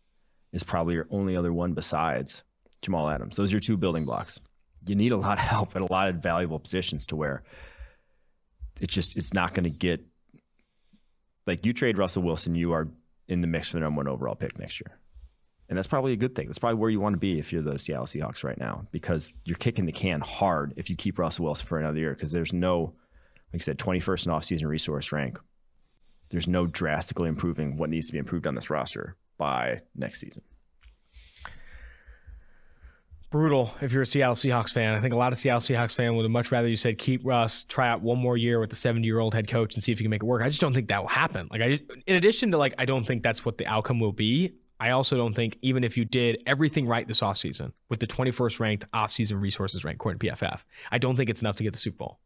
is probably your only other one besides Jamal Adams. Those are your two building blocks. You need a lot of help at a lot of valuable positions to where it's just it's not going to get like you trade Russell Wilson, you are in the mix for the number one overall pick next year. And that's probably a good thing. That's probably where you want to be if you're the Seattle Seahawks right now, because you're kicking the can hard if you keep Russell Wilson for another year, because there's no, like I said, 21st in offseason resource rank. There's no drastically improving what needs to be improved on this roster by next season brutal if you're a Seattle Seahawks fan. I think a lot of Seattle Seahawks fan would have much rather you said keep Russ, try out one more year with the 70 year old head coach and see if you can make it work. I just don't think that will happen. Like I, in addition to like, I don't think that's what the outcome will be. I also don't think even if you did everything right this offseason with the 21st ranked offseason resources ranked according to PFF, I don't think it's enough to get the Super Bowl.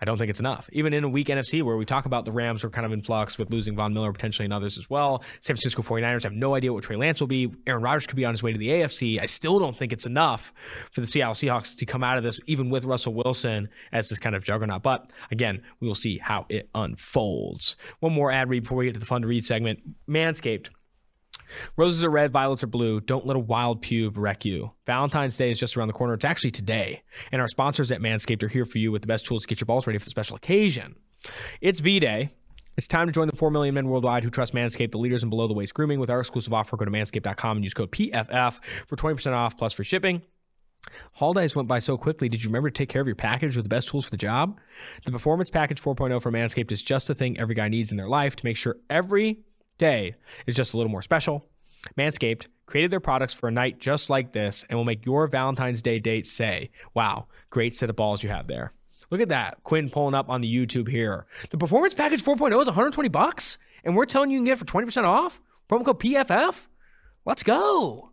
I don't think it's enough. Even in a weak NFC where we talk about the Rams are kind of in flux with losing Von Miller potentially and others as well. San Francisco 49ers have no idea what Trey Lance will be. Aaron Rodgers could be on his way to the AFC. I still don't think it's enough for the Seattle Seahawks to come out of this, even with Russell Wilson as this kind of juggernaut. But again, we will see how it unfolds. One more ad read before we get to the fun to read segment. Manscaped Roses are red, violets are blue. Don't let a wild pube wreck you. Valentine's Day is just around the corner. It's actually today. And our sponsors at Manscaped are here for you with the best tools to get your balls ready for the special occasion. It's V Day. It's time to join the 4 million men worldwide who trust Manscaped, the leaders in below the waist grooming. With our exclusive offer, go to manscaped.com and use code PFF for 20% off plus free shipping. Holidays went by so quickly. Did you remember to take care of your package with the best tools for the job? The Performance Package 4.0 from Manscaped is just the thing every guy needs in their life to make sure every day is just a little more special. Manscaped created their products for a night just like this and will make your Valentine's Day date say, wow, great set of balls you have there. Look at that. Quinn pulling up on the YouTube here. The Performance Package 4.0 is 120 bucks, and we're telling you you can get it for 20% off. Promo code PFF. Let's go.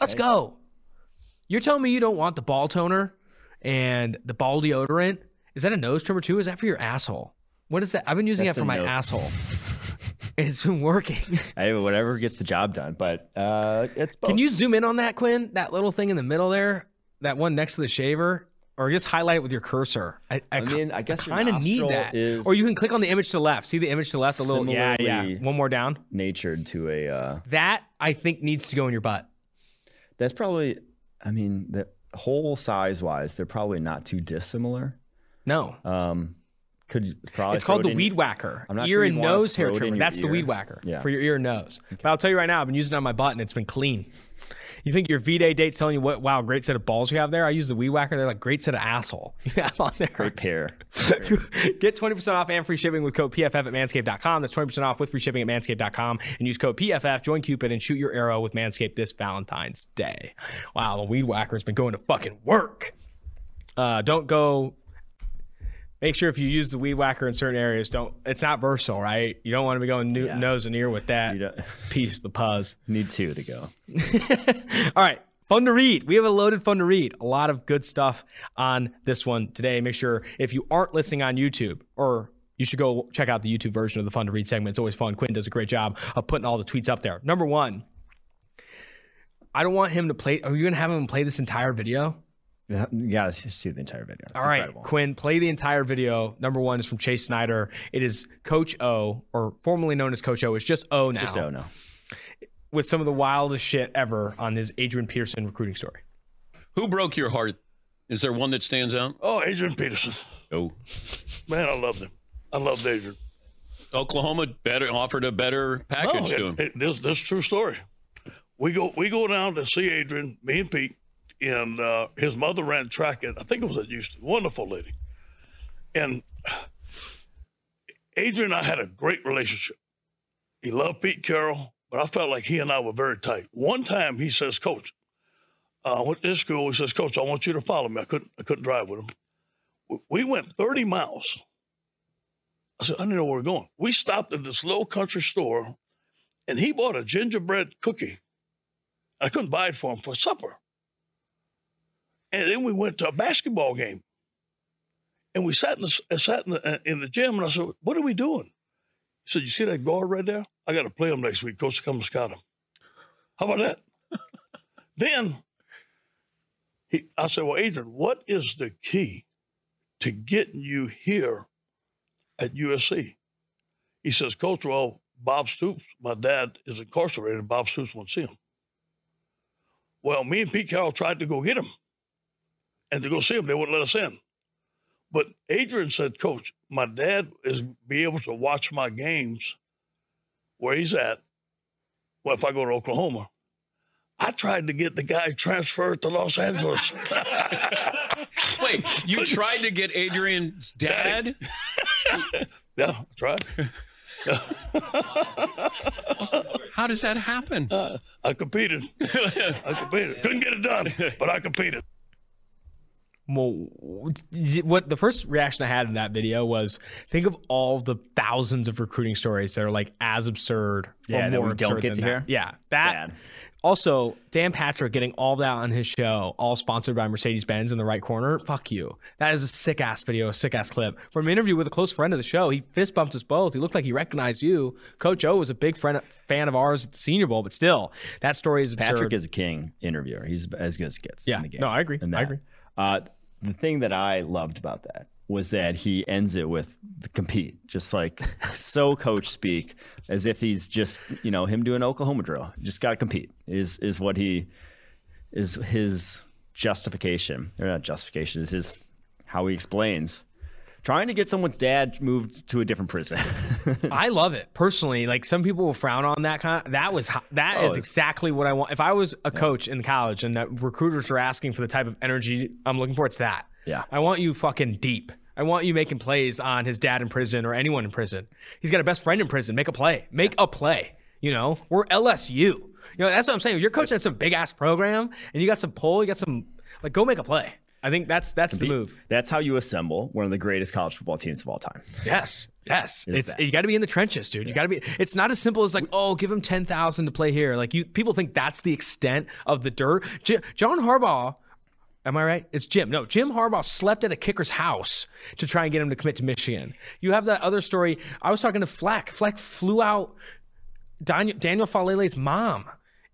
Let's go. You're telling me you don't want the ball toner and the ball deodorant? Is that a nose trimmer too? Is that for your asshole? What is that? I've been using That's it for my asshole. It's been working. I, whatever gets the job done, but uh, it's. Both. Can you zoom in on that, Quinn? That little thing in the middle there, that one next to the shaver, or just highlight it with your cursor. I, I, I mean, I guess I kind of need that. Or you can click on the image to the left. See the image to the left, a little. Yeah, yeah. One more down. Natured to a. Uh, that I think needs to go in your butt. That's probably. I mean, the whole size wise, they're probably not too dissimilar. No. Um, could probably. It's called the weed whacker. I'm not ear sure and nose hair trimmer. That's ear. the weed whacker yeah. for your ear and nose. Okay. But I'll tell you right now, I've been using it on my butt and it's been clean. You think your V Day date's telling you what? Wow, great set of balls you have there. I use the weed whacker. They're like great set of asshole you have on there. Great pair. Get 20% off and free shipping with code PFF at manscaped.com. That's 20% off with free shipping at manscaped.com and use code PFF. Join Cupid and shoot your arrow with Manscaped this Valentine's Day. Wow, the weed whacker's been going to fucking work. Uh, don't go make sure if you use the weed whacker in certain areas, don't. It's not versatile, right? You don't want to be going yeah. nose and ear with that piece, the puzz. Need two to go. All right. Fun to read. We have a loaded fun to read. A lot of good stuff on this one today. Make sure if you aren't listening on YouTube, or you should go check out the YouTube version of the fun to read segment. It's always fun. Quinn does a great job of putting all the tweets up there. Number one, I don't want him to play. Are you going to have him play this entire video? You gotta see the entire video. It's All right, incredible. Quinn, play the entire video. Number one is from Chase Snyder. It is Coach O, or formerly known as Coach O. It's just O now. Just O now. With some of the wildest shit ever on his Adrian Peterson recruiting story. Who broke your heart? Is there one that stands out? Oh, Adrian Peterson. Oh, man, I loved him. I loved Adrian. Oklahoma better offered a better package no, to him. It, this this true story. We go we go down to see Adrian, me and Pete and uh, his mother ran track at I think it was at Houston. Wonderful lady, and Adrian and I had a great relationship. He loved Pete Carroll, but I felt like he and I were very tight. One time he says, "Coach, uh, I went to school." He says, "Coach, I want you to follow me." I couldn't I couldn't drive with him. We went 30 miles. I said, I didn't know where we are going. We stopped at this little country store, and he bought a gingerbread cookie. I couldn't buy it for him for supper. And then we went to a basketball game. And we sat in the, uh, sat in the, uh, in the gym, and I said, What are we doing? He said, You see that guard right there? I got to play him next week. Coach, come and scout him. How about that? then he, I said, Well, Adrian, what is the key to getting you here at USC? He says, Coach, well, Bob Stoops, my dad is incarcerated. Bob Stoops won't see him. Well, me and Pete Carroll tried to go get him and to go see him. They wouldn't let us in. But Adrian said, Coach, my dad is be able to watch my games where he's at. Well, if I go to Oklahoma, I tried to get the guy transferred to Los Angeles. Wait, you tried to get Adrian's dad? yeah, I tried. How does that happen? Uh, I competed. I competed. Couldn't get it done, but I competed. Well, what the first reaction I had in that video was think of all the thousands of recruiting stories that are like as absurd yeah, or that more we don't get to that. hear. Yeah, that. Sad. Also, Dan Patrick getting all that on his show, all sponsored by Mercedes Benz in the right corner. Fuck you. That is a sick ass video, a sick ass clip. From an interview with a close friend of the show, he fist bumped us both. He looked like he recognized you. Coach O was a big friend, fan of ours at the Senior Bowl, but still, that story is absurd. Patrick is a king interviewer. He's as good as gets. Yeah, in the game. no, I agree. I agree. Uh, the thing that I loved about that was that he ends it with the compete, just like so coach speak, as if he's just you know him doing Oklahoma drill. Just got to compete is is what he is his justification or not justification is his how he explains trying to get someone's dad moved to a different prison. I love it personally. Like some people will frown on that kind. Of, that was that Oh, is exactly what I want. If I was a coach in college and that recruiters were asking for the type of energy I'm looking for, it's that. Yeah. I want you fucking deep. I want you making plays on his dad in prison or anyone in prison. He's got a best friend in prison. Make a play. Make a play. You know, we're LSU. You know, that's what I'm saying. If you're coaching at some big ass program and you got some pull, you got some like go make a play. I think that's that's the move. That's how you assemble one of the greatest college football teams of all time. Yes, yes. Is It's that. you got to be in the trenches, dude. You got to be. It's not as simple as like, oh, give him ten thousand to play here. Like you, people think that's the extent of the dirt. J- John Harbaugh, am I right? It's Jim. No, Jim Harbaugh slept at a kicker's house to try and get him to commit to Michigan. You have that other story. I was talking to Fleck. Fleck flew out Daniel, Daniel Faalele's mom.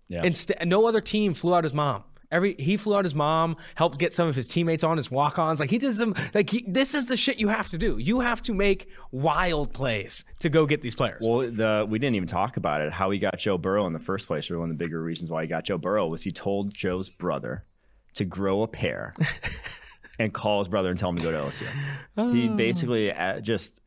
Yeah. Instead, no other team flew out his mom. Every he flew out his mom, helped get some of his teammates on his walk-ons. Like he did some. Like he, this is the shit you have to do. You have to make wild plays to go get these players. Well, the we didn't even talk about it. How he got Joe Burrow in the first place, or one of the bigger reasons why he got Joe Burrow was he told Joe's brother to grow a pair and call his brother and tell him to go to LSU. He basically uh, just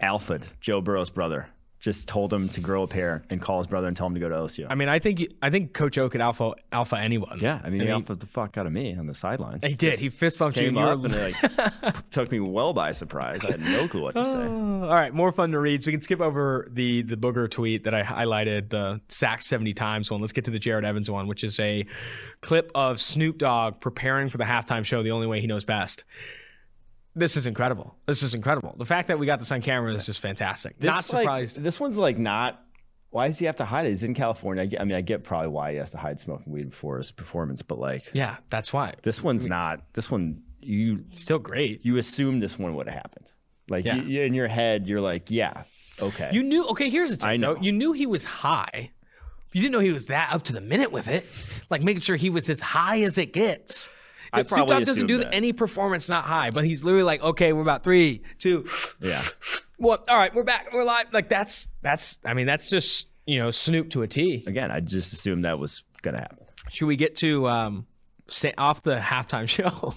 alphaed Joe Burrow's brother. Just told him to grow a pair and call his brother and tell him to go to LSU. I mean, I think I think Coach O could alpha alpha anyone. yeah, I mean, he alphaed the fuck out of me on the sidelines. he did. Just He fist bumped you. came you up and like took me well by surprise. I had no clue what to say. Oh, all right, more fun to read. So we can skip over the the booger tweet that I highlighted, uh, the sack seventy times one. Let's get to the Jared Evans one, which is a clip of Snoop Dogg preparing for the halftime show. The only way he knows best. This is incredible. This is incredible. The fact that we got this on camera is just fantastic. Not This, like, surprised. this one's like not. Why does he have to hide it? He's in California. I, get, I mean, I get probably why he has to hide smoking weed before his performance, but like yeah, that's why. this one's not. This one you Still great. you assume this one would have happened. Like Yeah. you- in your head, you're like, yeah, okay. You knew. Okay, here's the thing. I know. Though. You knew he was high. You didn't know he was that up to the minute with it. Like making sure he was as high as it gets. I Snoop Dogg doesn't do that. any performance not high, but he's literally like, okay, we're about three, two, yeah. one. All right, we're back, we're live. Like that's that's. I mean, that's just you know Snoop to a T. Again, I just assumed that was gonna happen. Should we get to um, say, off the halftime show?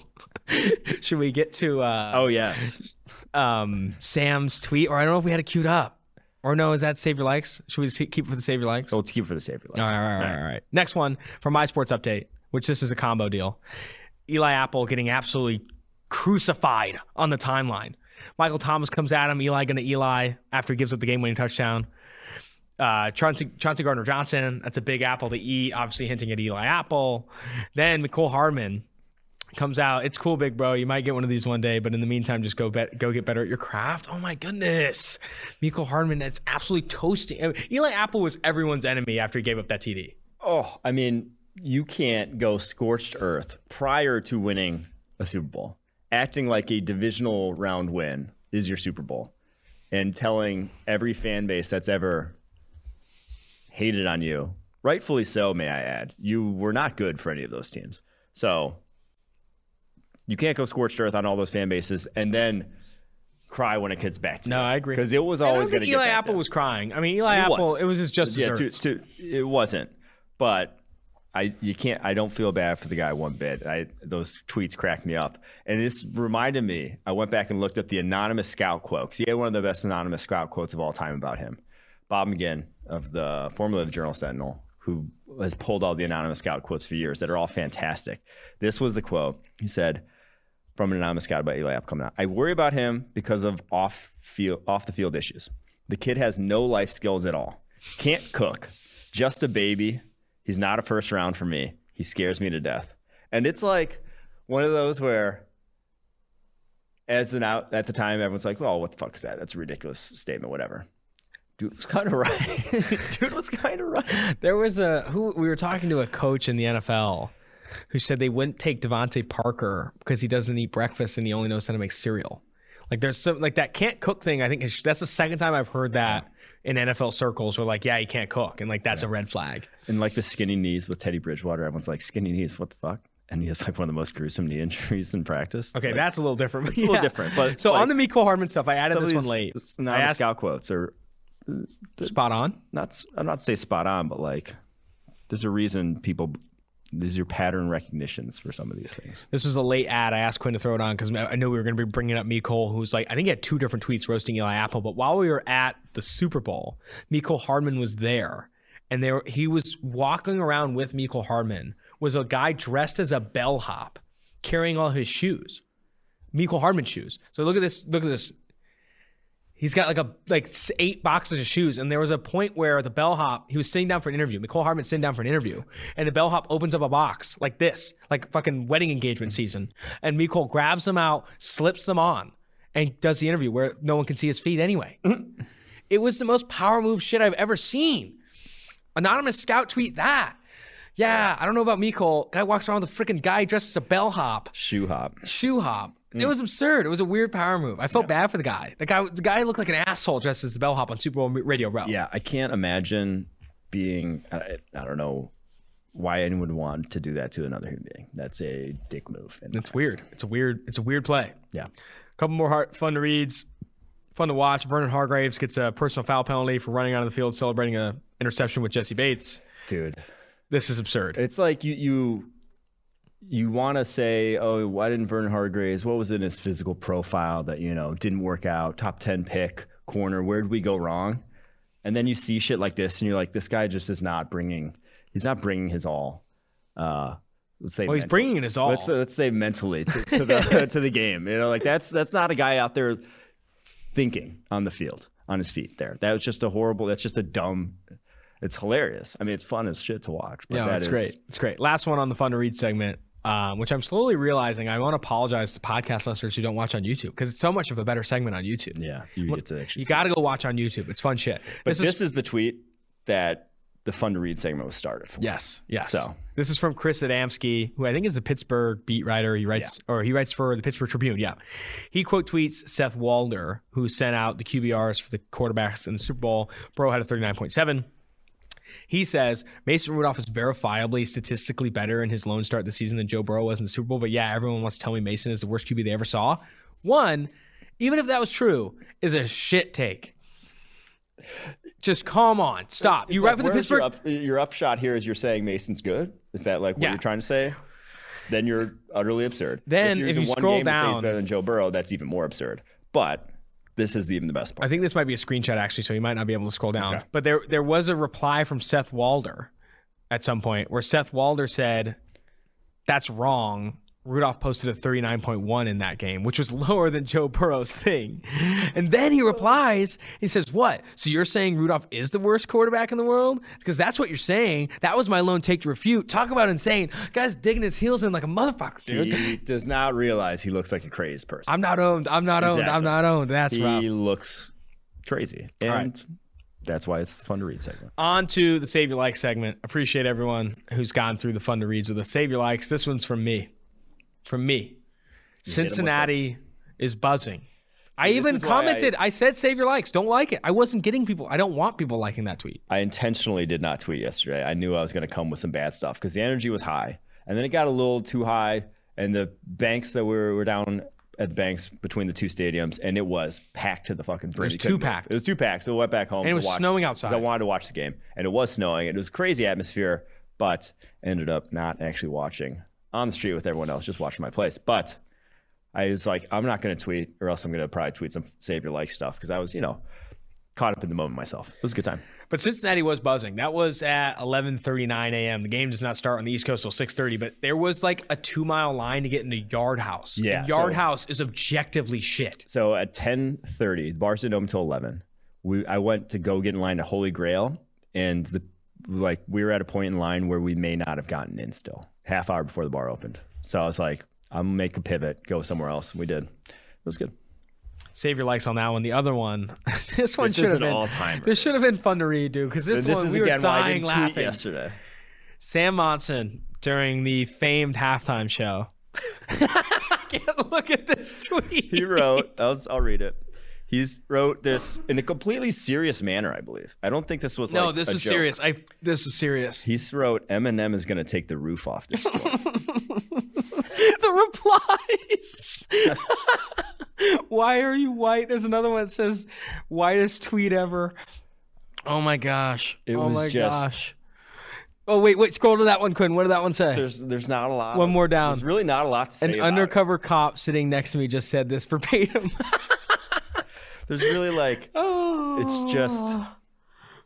Should we get to uh, Oh yes. um, Sam's tweet, or I don't know if we had it queued up, or no? Is that save your likes? Should we keep it for the save your likes? So let's keep it for the savior. All right, all right, all right, all right. Next one from My Sports Update, which this is a combo deal. Eli Apple getting absolutely crucified on the timeline. Michael Thomas comes at him. Eli going to Eli after he gives up the game winning touchdown. Uh, Chauncey, Chauncey Gardner Johnson, that's a big apple to eat, obviously hinting at Eli Apple. Then Mecole Hardman comes out. It's cool, big bro. You might get one of these one day, but in the meantime, just go bet, go get better at your craft. Oh my goodness, Mecole Hardman that's absolutely toasting. I mean, Eli Apple was everyone's enemy after he gave up that TD. Oh, I mean, you can't go scorched earth prior to winning a Super Bowl, acting like a divisional round win is your Super Bowl, and telling every fan base that's ever hated on you rightfully so, may I add. You were not good for any of those teams. So you can't go scorched earth on all those fan bases and then cry when it gets back to No, you. I agree. Because it was always going to get Eli back Apple to was crying. I mean, Eli It Apple, wasn't. it was his just yeah, to, desserts. to, it wasn't. But I you can't I don't feel bad for the guy one bit. I those tweets cracked me up. And this reminded me, I went back and looked up the anonymous scout quote. he had one of the best anonymous scout quotes of all time about him. Bob McGinn of the formerly of the Journal Sentinel, who has pulled all the anonymous scout quotes for years that are all fantastic. This was the quote. He said from an anonymous scout about Eli Apple coming out. I worry about him because of off field off the field issues. The kid has no life skills at all. Can't cook. Just a baby. He's not a first round for me. He scares me to death. And it's like one of those where as an out at the time everyone's like, well, what the fuck is that? That's a ridiculous statement, whatever. Dude was kind of right. Dude was kind of right. There was a who we were talking to a coach in the NFL who said they wouldn't take DeVante Parker because he doesn't eat breakfast and he only knows how to make cereal. Like there's some like that can't cook thing. I think that's the second time I've heard that in NFL circles. Where like, yeah, he can't cook, and like that's a red flag. And like the skinny knees with Teddy Bridgewater, everyone's like, skinny knees, what the fuck? And he has like one of the most gruesome knee injuries in practice. It's Okay, like, that's a little different. a little different, but, so like, on the Mecole Hardman stuff, I added this one late. it's Not asked, scout quotes are uh, spot on. not. I'm not say spot on, but like there's a reason people. These are pattern recognitions for some of these things. This was a late ad. I asked Quinn to throw it on because I knew we were going to be bringing up Mecole, who's like, I think he had two different tweets roasting Eli Apple. But while we were at the Super Bowl, Mecole Hardman was there, and there he was walking around with Mecole Hardman. Was a guy dressed as a bellhop, carrying all his shoes, Mecole Hardman shoes. So look at this. Look at this. He's got like a like eight boxes of shoes, and there was a point where the bellhop he was sitting down for an interview. Mecole Hardman sitting down for an interview, and the bellhop opens up a box like this, like fucking wedding engagement season, and Mecole grabs them out, slips them on, and does the interview where no one can see his feet anyway. it was the most power move shit I've ever seen. Anonymous scout tweet that. Yeah, I don't know about Mecole. Guy walks around with a freaking guy dressed as a bellhop Shoe hop. shoe hop. It was absurd. It was a weird power move. I felt bad for the guy. The guy, the guy looked like an asshole dressed as the bellhop on Super Bowl Radio Row. Yeah, I can't imagine being. I, I don't know why anyone would want to do that to another human being. That's a dick move. it's weird. It's a weird. It's a weird play. Yeah. A couple more heart, fun to reads, fun to watch. Vernon Hargreaves gets a personal foul penalty for running out of the field celebrating a interception with Jessie Bates. Dude. This is absurd. It's like you you you want to say, oh, why didn't Vernon Hargreaves? What was in his physical profile that you know didn't work out? Top ten pick, corner. Where did we go wrong? And then you see shit like this, and you're like, this guy just is not bringing. He's not bringing his all. Uh, let's say. Well, he's mentally. bringing his all. Let's let's say mentally to, to the to the game. You know, like that's that's not a guy out there thinking on the field on his feet. There, that was just a horrible. That's just a dumb. It's hilarious. I mean, it's fun as shit to watch. But Yeah, that is- great. It's great. Last one on the fun to read segment, um, which I'm slowly realizing I want to apologize to podcast listeners who don't watch on YouTube because it's so much of a better segment on YouTube. Yeah, you get to actually. You got to go watch on YouTube. It's fun shit. But this, is, the tweet that the fun to read segment was started for. Yes, yes. So. this is from Chris Adamski, who I think is a Pittsburgh beat writer. He writes or he writes for the Pittsburgh Tribune. Yeah, he quote tweets Seth Walder, who sent out the QBRs for the quarterbacks in the Super Bowl. Bro had a thirty nine point seven. He says Mason Rudolph is verifiably statistically better in his lone start this season than Joe Burrow was in the Super Bowl. But yeah, everyone wants to tell me Mason is the worst QB they ever saw. One, even if that was true, is a shit take. Just come on, stop. you It's right like, for the Pittsburgh? Your, up, your upshot here is you're saying Mason's good. Is that like what Yeah. you're trying to say? Then you're utterly absurd. Then you're if you one scroll game to say he's down- better than Joe Burrow, that's even more absurd. But this is the, even the best part. I think this might be a screenshot actually, so you might not be able to scroll down. Okay. But there there was a reply from Seth Walder at some point where Seth Walder said, That's wrong. Rudolph posted a 39.1 in that game, which was lower than Joe Burrow's thing. And then he replies, he says, What? So you're saying Rudolph is the worst quarterback in the world? Because that's what you're saying. That was my lone take to refute. Talk about insane. Guy's digging his heels in like a motherfucker, dude. he does not realize he looks like a crazed person. I'm not owned. I'm not owned. I'm not owned. That's right. he rough. looks crazy, and right. that's why it's the fun to read segment. On to the Save Your Likes segment. Appreciate everyone who's gone through the fun to reads with us. Save Your Likes. This one's from me. From me. Cincinnati is buzzing I even commented. I, I, said, "Save your likes. Don't like it." I wasn't getting people. I don't want people liking that tweet. I intentionally did not tweet yesterday. I knew I was going to come with some bad stuff because the energy was high, and then it got a little too high, and the banks that were were down at the banks between the two stadiums, and it was packed to the fucking brim. It was two packed. It was two packed. So I went back home. And it was watch, snowing outside. I wanted to watch the game, and it was snowing. It was crazy atmosphere, but ended up not actually watching on the street with everyone else, just watching my place. But I was like, I'm not going to tweet, or else I'm going to probably tweet some save your like stuff because I was, you know, caught up in the moment myself. It was a good time. But Cincinnati was buzzing. That was at 11:39 a.m. The game does not start on the East Coast till 6:30, but there was like a two mile line to get into Yard House. Yeah, and Yard so, House is objectively shit. So at 10:30, the bars didn't open until 11. We I went to go get in line to Holy Grail, and the like we were at a point in line where we may not have gotten in still half hour before the bar opened. So I was like, I'm gonna make a pivot, go somewhere else. And we did. It was good. Save your likes on that one. The other one, this one should have been all time. This should have been fun to read, dude. Because this, this one is we again were dying why I laughing yesterday. Sam Monson during the famed halftime show. I can't look at this tweet. He wrote. I'll, I'll read it. He's wrote this in a completely serious manner, I believe. I don't think this was no. Like this is joke. serious. I this is serious. He's wrote Eminem is going to take the roof off this. the replies. Why are you white? There's another one that says whitest tweet ever. Oh my gosh. It oh was my just, gosh. Oh wait, wait, scroll to that one, Quinn. What did that one say? There's there's not a lot. One more down. There's really not a lot to say. An undercover it. cop sitting next to me just said this verbatim. there's really like oh. it's just oh.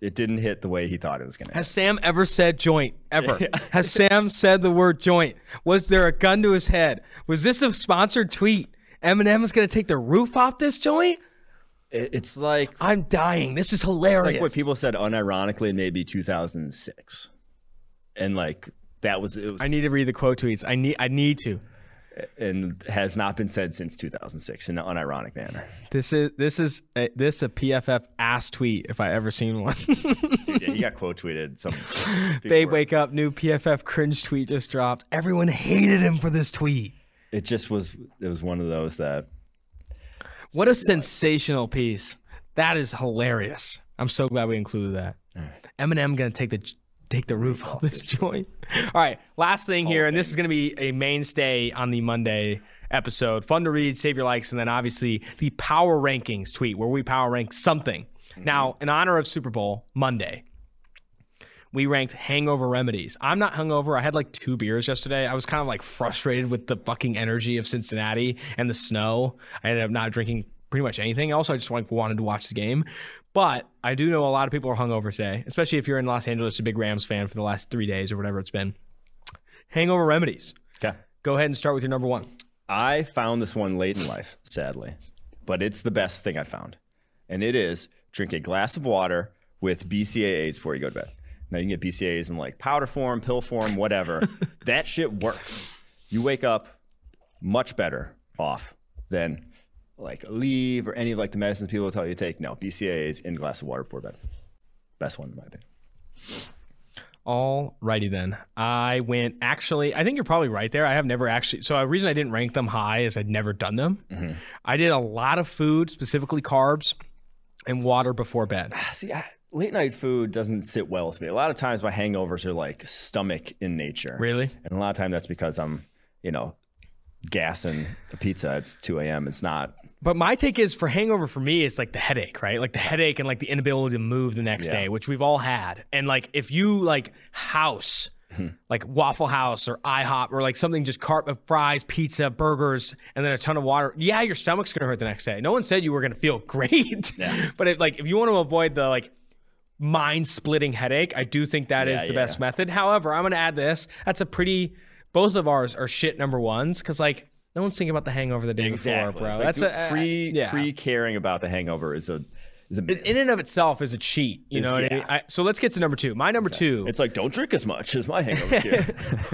it didn't hit the way he thought it was going to. Has Sam ever said joint? Ever? Has Sam said the word joint? Was there a gun to his head? Was this a sponsored tweet? Eminem is going to take the roof off this joint? It's like I'm dying. This is hilarious. It's like what people said unironically maybe 2006. And like that was it was I need to read the quote tweets. I need I need to and has not been said since 2006 in an unironic manner. This is this is a, this a PFF ass tweet if I ever seen one. Dude, yeah, he got quote tweeted. Some babe, wake up! New PFF cringe tweet just dropped. Everyone hated him for this tweet. It just was. It was one of those that. What a sensational piece! That is hilarious. I'm so glad we included that. Eminem gonna take the take the roof off this joint. All right, last thing here, and this is going to be a mainstay on the Monday episode. Fun to read, save your likes, and then obviously the power rankings tweet where we power rank something. Mm-hmm. Now, in honor of Super Bowl Monday, we ranked hangover remedies. I'm not hungover. I had like two beers yesterday. I was kind of like frustrated with the fucking energy of Cincinnati and the snow. I ended up not drinking pretty much anything else. I just like wanted to watch the game. But I do know a lot of people are hungover today, especially if you're in Los Angeles, a big Rams fan for the last three days or whatever it's been. Hangover remedies. Okay. Go ahead and start with your number one. I found this one late in life, sadly, but it's the best thing I found. And it is drink a glass of water with BCAAs before you go to bed. Now you can get BCAAs in like powder form, pill form, whatever. that shit works. You wake up much better off than like leave or any of like the medicines people will tell you to take. No, BCAAs in a glass of water before bed. Best one in my opinion. All righty then. I went actually. I think you're probably right there. I have never actually. So a reason I didn't rank them high is I'd never done them. Mm-hmm. I did a lot of food, specifically carbs, and water before bed. See, I, late night food doesn't sit well with me. A lot of times my hangovers are like stomach in nature. Really? And a lot of time that's because I'm, you know, gassing a pizza. It's 2 a.m. It's not but my take is for hangover for me, it's like the headache, right? Like the headache and like the inability to move the next yeah. day, which we've all had. And like if you like house, hmm. like Waffle House or IHOP or like something just cart of fries, pizza, burgers, and then a ton of water, yeah, your stomach's gonna hurt the next day. No one said you were gonna feel great. Yeah. but if, like if you want to avoid the like mind splitting headache, I do think that yeah, is the best method. However, I'm gonna add this. That's a pretty both of ours are shit number ones because like no one's thinking about the hangover the day exactly. before, bro. Like, That's dude, a pre yeah. pre caring about the hangover is a is in and of itself is a cheat. You it's, know what yeah. I mean? I, so let's get to number two. My number okay. two. It's like don't drink as much as my hangover cure.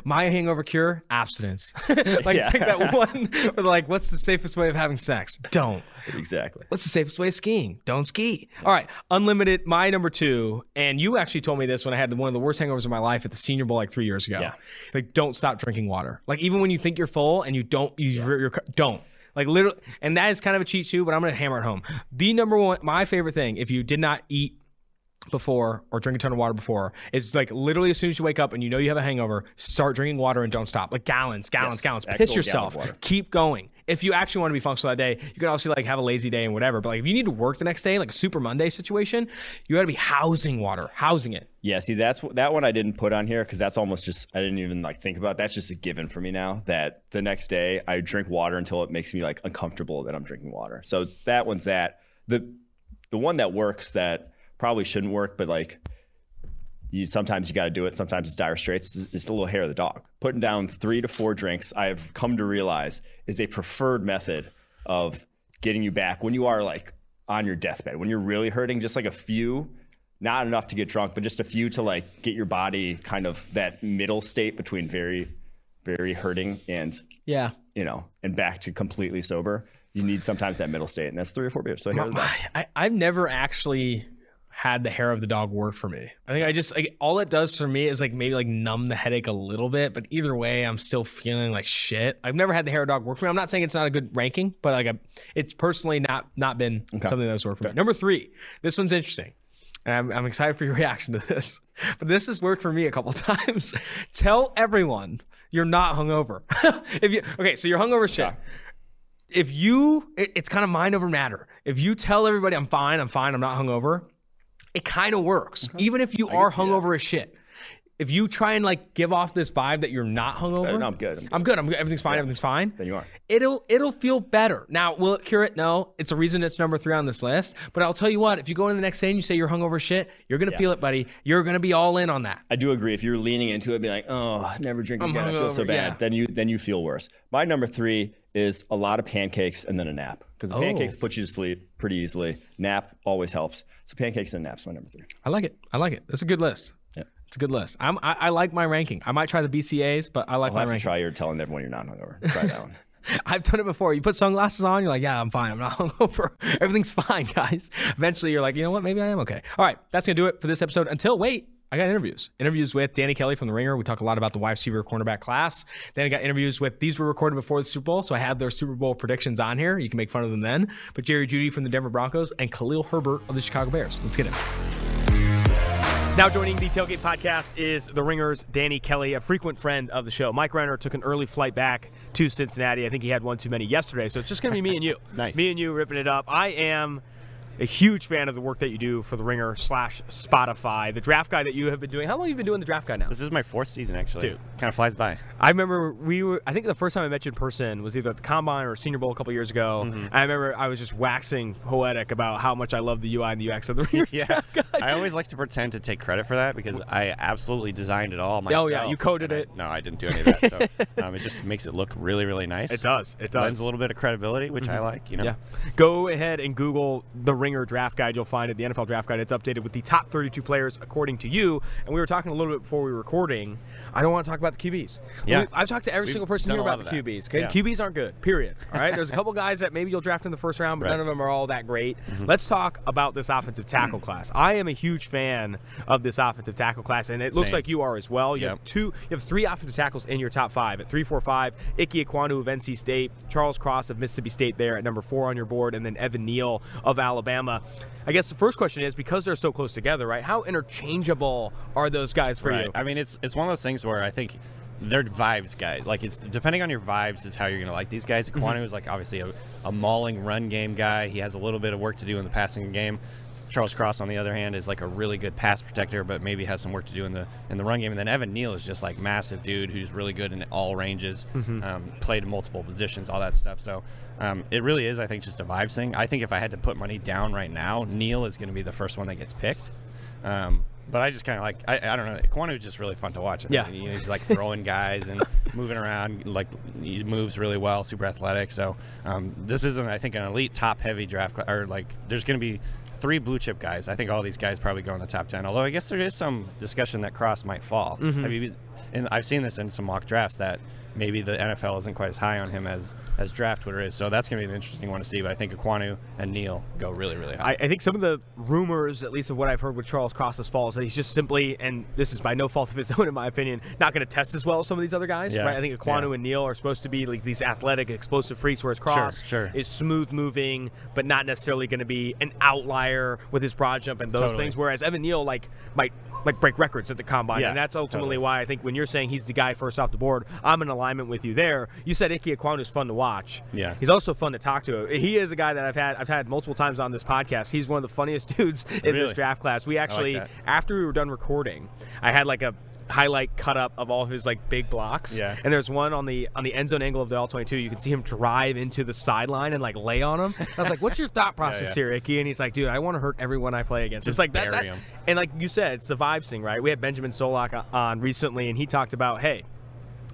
my hangover cure: abstinence. like yeah. take that one. Like, what's the safest way of having sex? Don't. Exactly. What's the safest way of skiing? Don't ski. All right, unlimited. My number two, and you actually told me this when I had one of the worst hangovers of my life at the Senior Bowl like three years ago. Yeah. Like, don't stop drinking water. Like even when you think you're full and you don't, you, yeah. don't Like literally, and that is kind of a cheat too. But I'm gonna hammer it home. The number one, my favorite thing, if you did not eat before or drink a ton of water before is like literally as soon as you wake up and you know you have a hangover, start drinking water and don't stop. Like gallons, gallons, Yes, gallons. Piss yourself. water. Keep going. If you actually want to be functional that day, you can also like have a lazy day and whatever. But like if you need to work the next day, like a Super Monday situation, you got to be housing water, housing it. Yeah, see, that's that one I didn't put on here because that's almost just I didn't even like think about. That's just a given for me now. That the next day I drink water until it makes me like uncomfortable that I'm drinking water. So that one's that. The the one that works that probably shouldn't work, but like you sometimes you got to do it. Sometimes it's dire straits. It's, the little hair of the dog. Putting down three to four drinks, I've come to realize is a preferred method of getting you back when you are like on your deathbed. When you're really hurting, just like a few, not enough to get drunk, but just a few to like get your body kind of that middle state between very, very hurting and Yeah. you know and back to completely sober. You need sometimes that middle state, and that's three or four beers. So the. I, I've never actually had the hair of the dog work for me. I think I just like all it does for me is like maybe like numb the headache a little bit, but either way, I'm still feeling like shit. I've never had the hair of the dog work for me. I'm not saying it's not a good ranking, but like a, it's personally not not been something that's worked for me. Number three, this one's interesting. And I'm, I'm excited for your reaction to this, but this has worked for me a couple times. Tell everyone you're not hungover. if you okay, so you're hungover shit if you it- it's kind of mind over matter if you tell everybody i'm fine i'm fine i'm not hungover it kind of works mm-hmm. even if you are hungover as shit if you try and like give off this vibe that you're not hungover no, I'm good, I'm good. i'm good i'm good everything's fine everything's fine Then you are. it'll it'll feel better now will it cure it no it's a reason it's number three on this list but i'll tell you what if you go in the next day and you say you're hungover shit you're gonna feel it buddy you're gonna be all in on that I do agree. If you're leaning into it, be like, "Oh, never drink again. I feel so bad." yeah. Then you then you feel worse. My number three is a lot of pancakes and then a nap because the Oh. pancakes put you to sleep pretty easily. Nap always helps. So pancakes and naps my number three. i like it i like it it's a good list Yeah. it's a good list I'm, I, I like my ranking i might try the bcas but i like I'll my have to ranking try your telling everyone you're not hungover. Try that one. I've done it before. You put sunglasses on, you're like, yeah, I'm fine. I'm not hungover. Everything's fine, guys. Eventually, you're like, you know what? Maybe I am okay. All right, that's gonna do it for this episode. Until wait, I got interviews. Interviews with Danny Kelly from The Ringer. We talk a lot about the wide receiver cornerback class. Then I got interviews with these were recorded before the Super Bowl, so I have their Super Bowl predictions on here. You can make fun of them then. But Jerry Jeudy from the Denver Broncos and Khalil Herbert of the Chicago Bears. Let's get it. Now joining the Tailgate Podcast is the Ringers, Danny Kelly, a frequent friend of the show. Mike Renner took an early flight back to Cincinnati. I think he had one too many yesterday, so it's just going to be me and you. Nice. Me and you ripping it up. I am a huge fan of the work that you do for the Ringer slash Spotify. The draft guy that you have been doing. How long have you been doing the draft guy now? This is my fourth season, actually. Dude. Kind of flies by. I remember we were. I think the first time I met you in person was either at the combine or Senior Bowl a couple years ago. Mm-hmm. I remember I was just waxing poetic about how much I love the UI and the UX of the Ringers Yeah. draft. I always like to pretend to take credit for that because I absolutely designed it all myself. Oh, yeah, you coded and I- it. no, I didn't do any of that. So um, it just makes it look really, really nice. It does. It does. Mm-hmm. Lends a little bit of credibility, which I like. You know. Yeah. Go ahead and Google the Ringer draft guide. You'll find it, the NFL draft guide. It's updated with the top 32 players according to you. And we were talking a little bit before we were recording. I don't want to talk about the QBs. Yeah. We- I've talked to every We've single person here about the that. QBs. Okay. Yeah. QBs aren't good. Period. All right. There's a couple guys that maybe you'll draft in the first round, but none of Mm-hmm. them are all that great. Let's talk about this offensive tackle class. I am a huge fan of this offensive tackle class, and it looks like you are as well. You have two, you have three offensive tackles in your top five at three, four, five. Ickey Ekwonu of NC State, Charles Cross of Mississippi State there at number four on your board, and then Evan Neal of Alabama. I guess the first question is because they're so close together, right? How interchangeable are those guys for Right. you? I mean, it's it's one of those things where I think they're vibes guys. Like it's depending on your vibes is how you're gonna like these guys. Mm-hmm. Kwanu is like obviously a, a mauling run game guy. He has a little bit of work to do in the passing game. Charles Cross, on the other hand, is like a really good pass protector, but maybe has some work to do in the in the run game. And then Evan Neal is just like massive dude who's really good in all ranges, Mm-hmm. um, played multiple positions, all that stuff. So um, it really is, I think, just a vibes thing. I think if I had to put money down right now, Neal is going to be the first one that gets picked. Um, but I just kind of like I, I don't know. Kwanu is just really fun to watch. I Yeah. mean, he's like throwing guys and moving around. Like he moves really well, super athletic. So um, this isn't, I think, an elite top heavy draft. Cl- or like there's going to be three blue chip guys. I think all these guys probably go in the top ten. Although I guess there is some discussion that Cross might fall. Mm-hmm. Have you and I've seen this in some mock drafts that maybe the NFL isn't quite as high on him as as draft Twitter is. So that's going to be an interesting one to see. But I think Ekwonu and Neal go really, really high. I, I, think some of the rumors, at least of what I've heard with Charles Cross's fall, is that he's just simply, and this is by no fault of his own, in my opinion, not going to test as well as some of these other guys. Yeah. Right? I think Ekwonu yeah. and Neal are supposed to be like these athletic, explosive freaks, whereas Cross sure, sure. is smooth moving, but not necessarily going to be an outlier with his broad jump and those totally. things. Whereas Evan Neal like might like break records at the combine. Yeah, and that's ultimately totally. why I think when you're saying he's the guy first off the board, I'm in alignment with you there. You said Ike Ekwonu is fun to watch. Yeah. He's also fun to talk to. He is a guy that I've had I've had multiple times on this podcast. He's one of the funniest dudes in really? this draft class. We actually like after we were done recording, I had like a highlight cut up of all of his like big blocks. Yeah. And there's one on the on the end zone angle of the L 22. You can see him drive into the sideline and like lay on him. I was like, "What's your thought process yeah, yeah. here, Ickey?" And he's like, "Dude, I want to hurt everyone I play against." Just it's like that, that- And like you said, it's the vibes thing, right? We had Benjamin Solak uh, on recently, and he talked about, hey,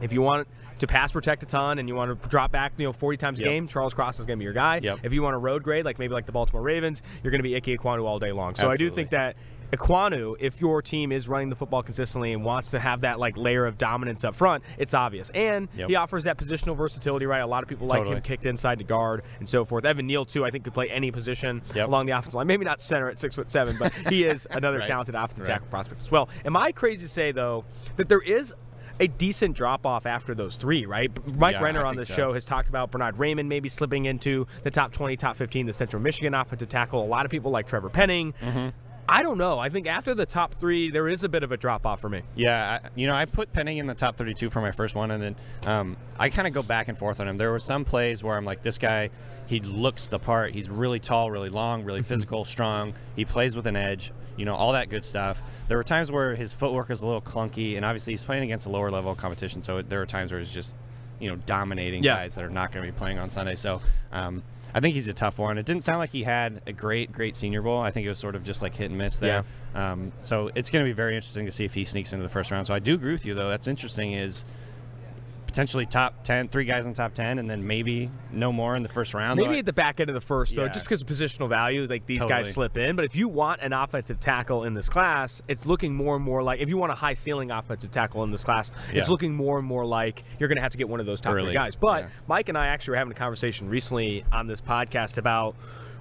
if you want to pass protect a ton and you want to drop back, you know, 40 times a Yep. game, Charles Cross is going to be your guy. Yep. If you want to road grade, like maybe like the Baltimore Ravens, you're going to be Ike Ekwonu all day long. So I do think that Ekwonu, if your team is running the football consistently and wants to have that like layer of dominance up front, it's obvious. And Yep. he offers that positional versatility, right? A lot of people like Totally. him kicked inside to guard and so forth. Evan Neal too, I think could play any position Yep. along the offensive line. Maybe not center at six foot seven, but he is another Right. talented offensive Right. tackle prospect as well. Am I crazy to say though that there is a decent drop off after those three, right? Mike Yeah, Renner on this so. show has talked about Bernhard Raimann maybe slipping into the top 20, top 15, the Central Michigan offensive tackle. A lot of people like Trevor Penning. Mm-hmm. I don't know. I think after the top three, there is a bit of a drop off for me. Yeah, I, you know, I put Penning in the top 32 for my first one, and then um, I kind of go back and forth on him. There were some plays where I'm like, this guy, he looks the part. He's really tall, really long, really physical, strong. He plays with an edge, you know, all that good stuff. There were times where his footwork is a little clunky, and obviously he's playing against a lower level competition, so there are times where he's just, you know, dominating Yeah. guys that are not going to be playing on Sunday. So um, I think he's a tough one. It didn't sound like he had a great, great Senior Bowl. I think it was sort of just like hit and miss there. Um, so it's going to be very interesting to see if he sneaks into the first round. So I do agree with you, though. That's interesting. Is potentially top 10, three guys in top 10, and then maybe no more in the first round. Maybe though. at the back end of the first, though, just because of positional value, like these guys slip in. But if you want an offensive tackle in this class, it's looking more and more like if you want a high ceiling offensive tackle in this class, it's Yeah. looking more and more like you're going to have to get one of those top three guys. But Yeah. Mike and I actually were having a conversation recently on this podcast about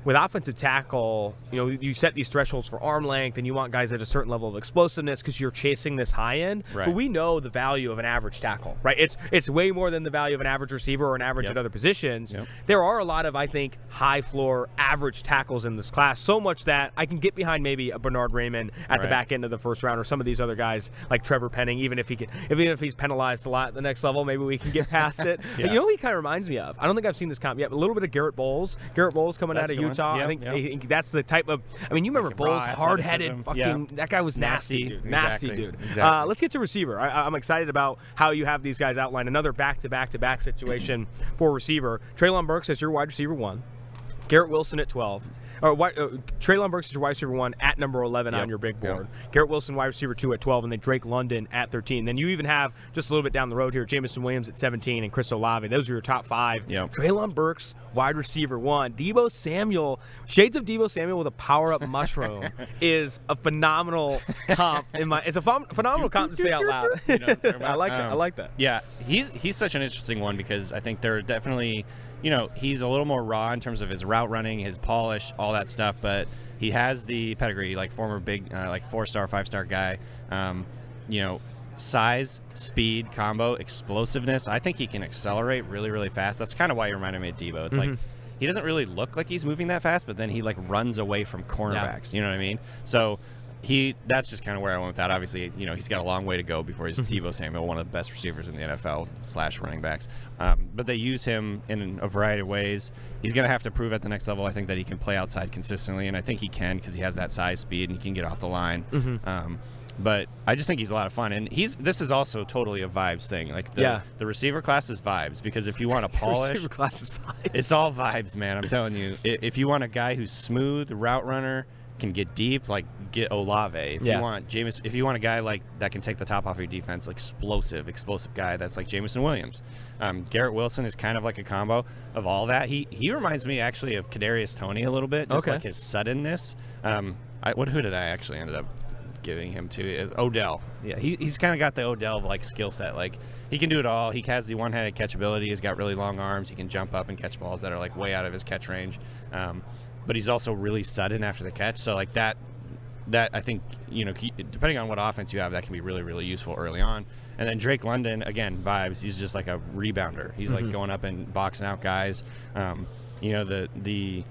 with offensive tackle, you know, you set these thresholds for arm length and you want guys at a certain level of explosiveness because you're chasing this high end. But we know the value of an average tackle, right? It's it's way more than the value of an average receiver or an average Yep. at other positions. Yep. There are a lot of, I think, high floor average tackles in this class. So much that I can get behind maybe a Bernhard Raimann at the back end of the first round or some of these other guys like Trevor Penning, even if he can even if he's penalized a lot at the next level, maybe we can get past it. Yeah. You know what he kind of reminds me of? I don't think I've seen this comp yet, but a little bit of Garett Bolles. Garett Bolles coming That's out of a Utah. I think yep. I think that's the type of I mean, you remember Like Bolles, hard headed fucking Yeah. that guy was nasty, Nasty. dude. Nasty Exactly. dude. Uh, let's get to receiver. I, I'm excited about how you have these guys outlined. Another back to back to back situation for receiver. Treylon Burks as your wide receiver one. Garrett Wilson at 12. Or uh, Treylon Burks is your wide receiver one at number 11 on your big Yep. board. Garrett Wilson, wide receiver two at 12, and then Drake London at 13. Then you even have just a little bit down the road here, Jameson Williams at 17 and Chris Olave. Those are your top five. Yep. Treylon Burks, wide receiver one. Deebo Samuel, shades of Deebo Samuel with a power up mushroom is a phenomenal comp. In my, it's a phen- phenomenal comp to say out loud. You know I like that. I Um, like that. Yeah, he's he's such an interesting one because I think they're definitely, you know, he's a little more raw in terms of his route running, his polish, all that stuff. But he has the pedigree, like former big, uh, like four star, five star guy. Um, you know, size, speed, combo, explosiveness. I think he can accelerate really, really fast. That's kind of why he reminded me of Deebo. It's like he doesn't really look like he's moving that fast, but then he like runs away from cornerbacks. You know what I mean? So he that's just kind of where I went with that. Obviously, you know, he's got a long way to go before he's Deebo Samuel, one of the best receivers in the NFL slash running backs. Um, but they use him in a variety of ways. He's going to have to prove at the next level. I think that he can play outside consistently, and I think he can because he has that size, speed, and he can get off the line. Um, but I just think he's a lot of fun, and he's this is also totally a vibes thing. Like the, Yeah. the receiver class is vibes because if you want to polish, Receiver class is fine. it's all vibes, man. I'm telling you. If you want a guy who's smooth, route runner, can get deep, like get Olave. If Yeah. you want James, if you want a guy like that can take the top off your defense, explosive, explosive guy, that's like Jameson Williams. Um, Garrett Wilson is kind of like a combo of all that. He he reminds me actually of Kadarius Toney a little bit, just Okay. like his suddenness. Um, I, what who did I actually ended up giving him to Odell. Yeah, he, he's kind of got the Odell like skill set. Like he can do it all. He has the one-handed catch ability. He's got really long arms. He can jump up and catch balls that are like way out of his catch range. Um, but he's also really sudden after the catch. So like that, that I think you know, depending on what offense you have, that can be really really useful early on. And then Drake London again vibes. He's just like a rebounder. He's mm-hmm. like going up and boxing out guys. Um, you know the the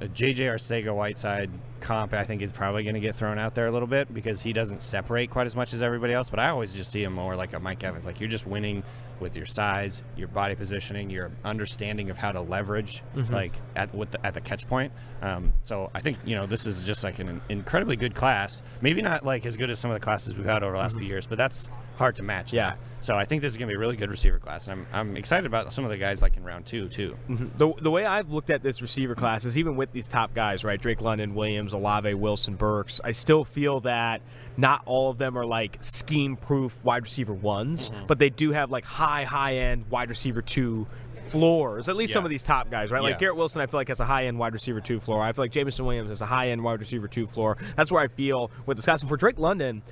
JJ Arcega Whiteside comp, I think, is probably going to get thrown out there a little bit because he doesn't separate quite as much as everybody else. But I always just see him more like a Mike Evans. Like you're just winning with your size, your body positioning, your understanding of how to leverage, mm-hmm. like at with the, at the catch point. Um, so I think you know this is just like an incredibly good class. Maybe not like as good as some of the classes we've had over the last mm-hmm. few years, but that's hard to match. Yeah. So I think this is going to be a really good receiver class, and I'm, I'm excited about some of the guys like in round two too. Mm-hmm. The, the way I've looked at this receiver class is even with these top guys, right? Drake London, Williams, Olave, Wilson, Burks. I still feel that not all of them are like scheme-proof wide receiver ones, mm-hmm. but they do have like high, high-end wide receiver two floors. At least yeah. some of these top guys, right? Like Garrett Wilson, I feel like has a high end wide receiver two floor. I feel like Jameson Williams has a high end wide receiver two floor. That's where I feel with the Scouts. And for Drake London,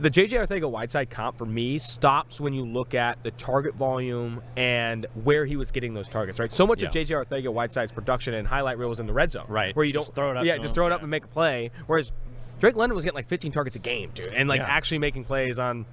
the JJ Arcega Whiteside comp for me stops when you look at the target volume and where he was getting those targets. Right, so much yeah. of JJ Arcega Whiteside's production and highlight reel was in the red zone. Right, where you just don't throw it up. Yeah, just throw it up yeah. and make a play. Whereas Drake London was getting like 15 targets a game, dude, and like yeah. actually making plays on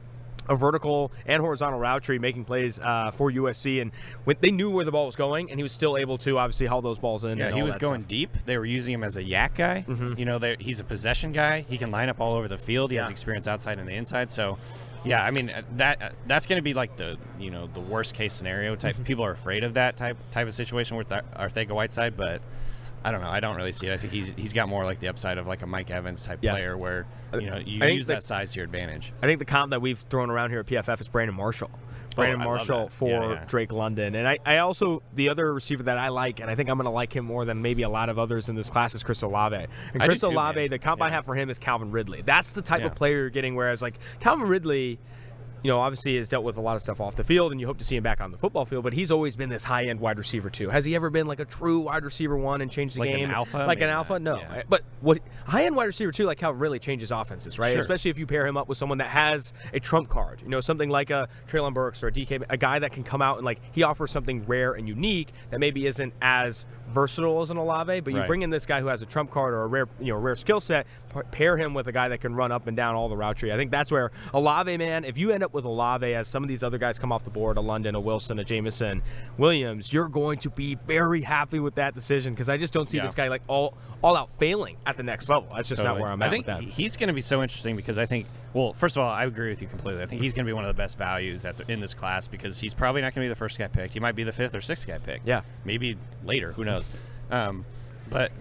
a vertical and horizontal route tree making plays uh, for USC, and when, they knew where the ball was going, and he was still able to obviously haul those balls in. Yeah, he was going stuff. deep. They were using him as a YAC guy. Mm-hmm. You know, he's a possession guy. He can line up all over the field. He yeah. has experience outside and the inside. So, yeah, I mean uh, that uh, that's going to be like the you know the worst case scenario type. Mm-hmm. People are afraid of that type type of situation with Arcega Whiteside, but I don't know. I don't really see it. I think he's he's got more like the upside of like a Mike Evans type yeah. player, where you know you use that size to your advantage. I think the comp that we've thrown around here at PFF is Brandon Marshall. Oh, Brandon oh, Marshall for yeah, yeah. Drake London, and I, I also the other receiver that I like, and I think I'm going to like him more than maybe a lot of others in this class is Chris Olave. And Chris Olave, the comp I have for him is Calvin Ridley. That's the type of player you're getting. Whereas like Calvin Ridley you know, obviously has dealt with a lot of stuff off the field, and you hope to see him back on the football field. But he's always been this high end wide receiver too. Has he ever been like a true wide receiver one and changed the like game? An alpha, like an alpha? No. Yeah. But what high end wide receiver too, like how it really changes offenses, right? Sure. Especially if you pair him up with someone that has a trump card. You know, something like a Treylon Burks or a DK, a guy that can come out and like he offers something rare and unique that maybe isn't as versatile as an Olave, but you right. bring in this guy who has a trump card or a rare, you know, rare skill set, pair him with a guy that can run up and down all the route tree. I think that's where Olave, man, if you end up with Olave as some of these other guys come off the board, a London, a Wilson, a Jameson, Williams, you're going to be very happy with that decision because I just don't see yeah. this guy like all all out failing at the next level. That's just totally. not where I'm at. I think he's going to be so interesting because I think, well, first of all, I agree with you completely. I think he's going to be one of the best values the, in this class because he's probably not going to be the first guy picked. He might be the fifth or sixth guy picked. Yeah, maybe later. Who knows? Um, but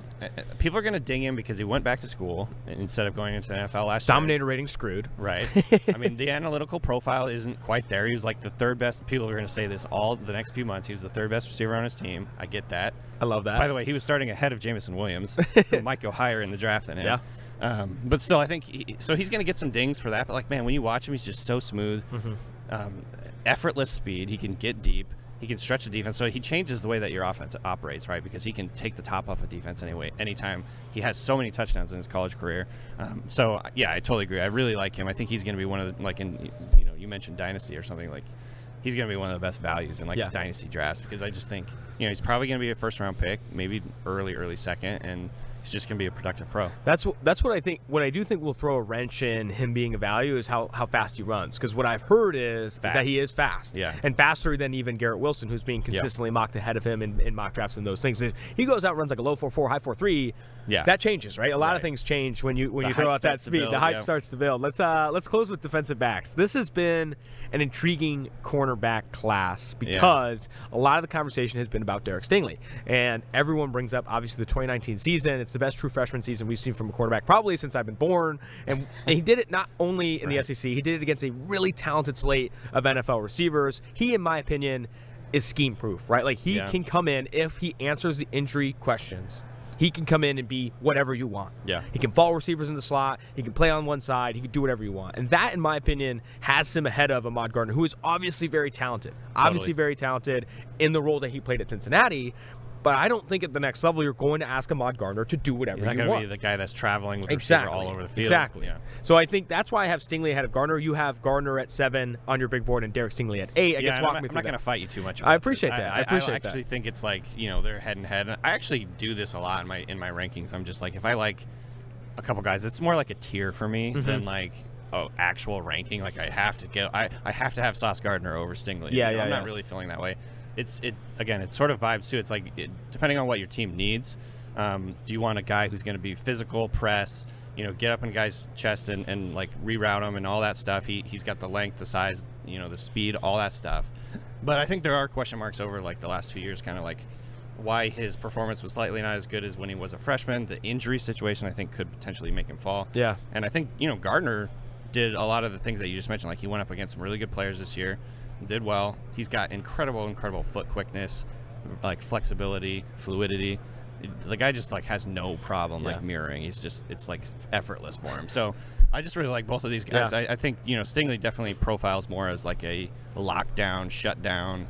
people are going to ding him because he went back to school instead of going into the NFL last Dominator year. Dominator rating screwed. Right. I mean, the analytical profile isn't quite there. He was like the third best. People are going to say this all the next few months. He was the third best receiver on his team. I get that. I love that. By the way, he was starting ahead of Jameson Williams, who might go higher in the draft than him. Yeah. Um, but still, I think he, so. He's going to get some dings for that. But like, man, when you watch him, he's just so smooth, mm-hmm. um, effortless speed. He can get deep he can stretch the defense. So he changes the way that your offense operates, right? Because he can take the top off of defense anyway, anytime. He has so many touchdowns in his college career. Um, so yeah, I totally agree. I really like him. I think he's going to be one of the, like in you know you mentioned dynasty or something like he's going to be one of the best values in like yeah. dynasty drafts because I just think you know he's probably going to be a first round pick, maybe early early second, and he's just going to be a productive pro. That's what that's what I think. What I do think will throw a wrench in him being a value is how, how fast he runs. Because what I've heard is fast. that he is fast, yeah, and faster than even Garrett Wilson, who's being consistently mocked ahead of him in, in, mock drafts and those things. If he goes out runs like a low four four, high four three. Yeah, that changes, right? A lot right. of things change when you when the you throw out that speed. Build, the hype yeah. starts to build. Let's uh let's close with defensive backs. This has been an intriguing cornerback class because yeah. a lot of the conversation has been about Derek Stingley, and everyone brings up obviously the 2019 season. It's the best true freshman season we've seen from a quarterback probably since I've been born. And, and he did it not only in right. the SEC, he did it against a really talented slate of NFL receivers. He, in my opinion, is scheme proof, right? Like he yeah. can come in if he answers the injury questions. He can come in and be whatever you want. Yeah. He can fall receivers in the slot. He can play on one side. He can do whatever you want. And that, in my opinion, has him ahead of Ahmad Gardner, who is obviously very talented. Obviously totally. very talented in the role that he played at Cincinnati But I don't think at the next level you're going to ask Ahmad Gardner to do whatever He's not you going to want. be the guy that's traveling with exactly receiver all over the field. Exactly. Yeah. So I think that's why I have Stingley ahead of Gardner. You have Gardner at seven on your big board and Derek Stingley at eight. I yeah, guess walk I'm, me I'm through not going to fight you too much. I appreciate this. that. I appreciate that. actually think it's like you know they're head and head. I actually do this a lot in my in my rankings. I'm just like if I like a couple guys, it's more like a tier for me Mm-hmm. than like oh actual ranking. Like I have to go. I, I have to have Sauce Gardner over Stingley. Yeah, You know, yeah, I'm not really feeling that way. It's it again. It's sort of vibes too. It's like it, depending on what your team needs. Um, do you want a guy who's going to be physical, press, you know, get up in a guy's chest and, and like reroute him and all that stuff? He he's got the length, the size, you know, the speed, all that stuff. But I think there are question marks over like the last few years, kind of like why his performance was slightly not as good as when he was a freshman. The injury situation, I think, could potentially make him fall. Yeah. And I think you know Gardner did a lot of the things that you just mentioned. Like he went up against some really good players this year, did well. He's got incredible, incredible foot quickness, like flexibility, fluidity. The guy just like has no problem Yeah. like mirroring. He's just it's like effortless for him. So I just really like both of these guys. Yeah. I, I think you know Stingley definitely profiles more as like a lockdown, shutdown,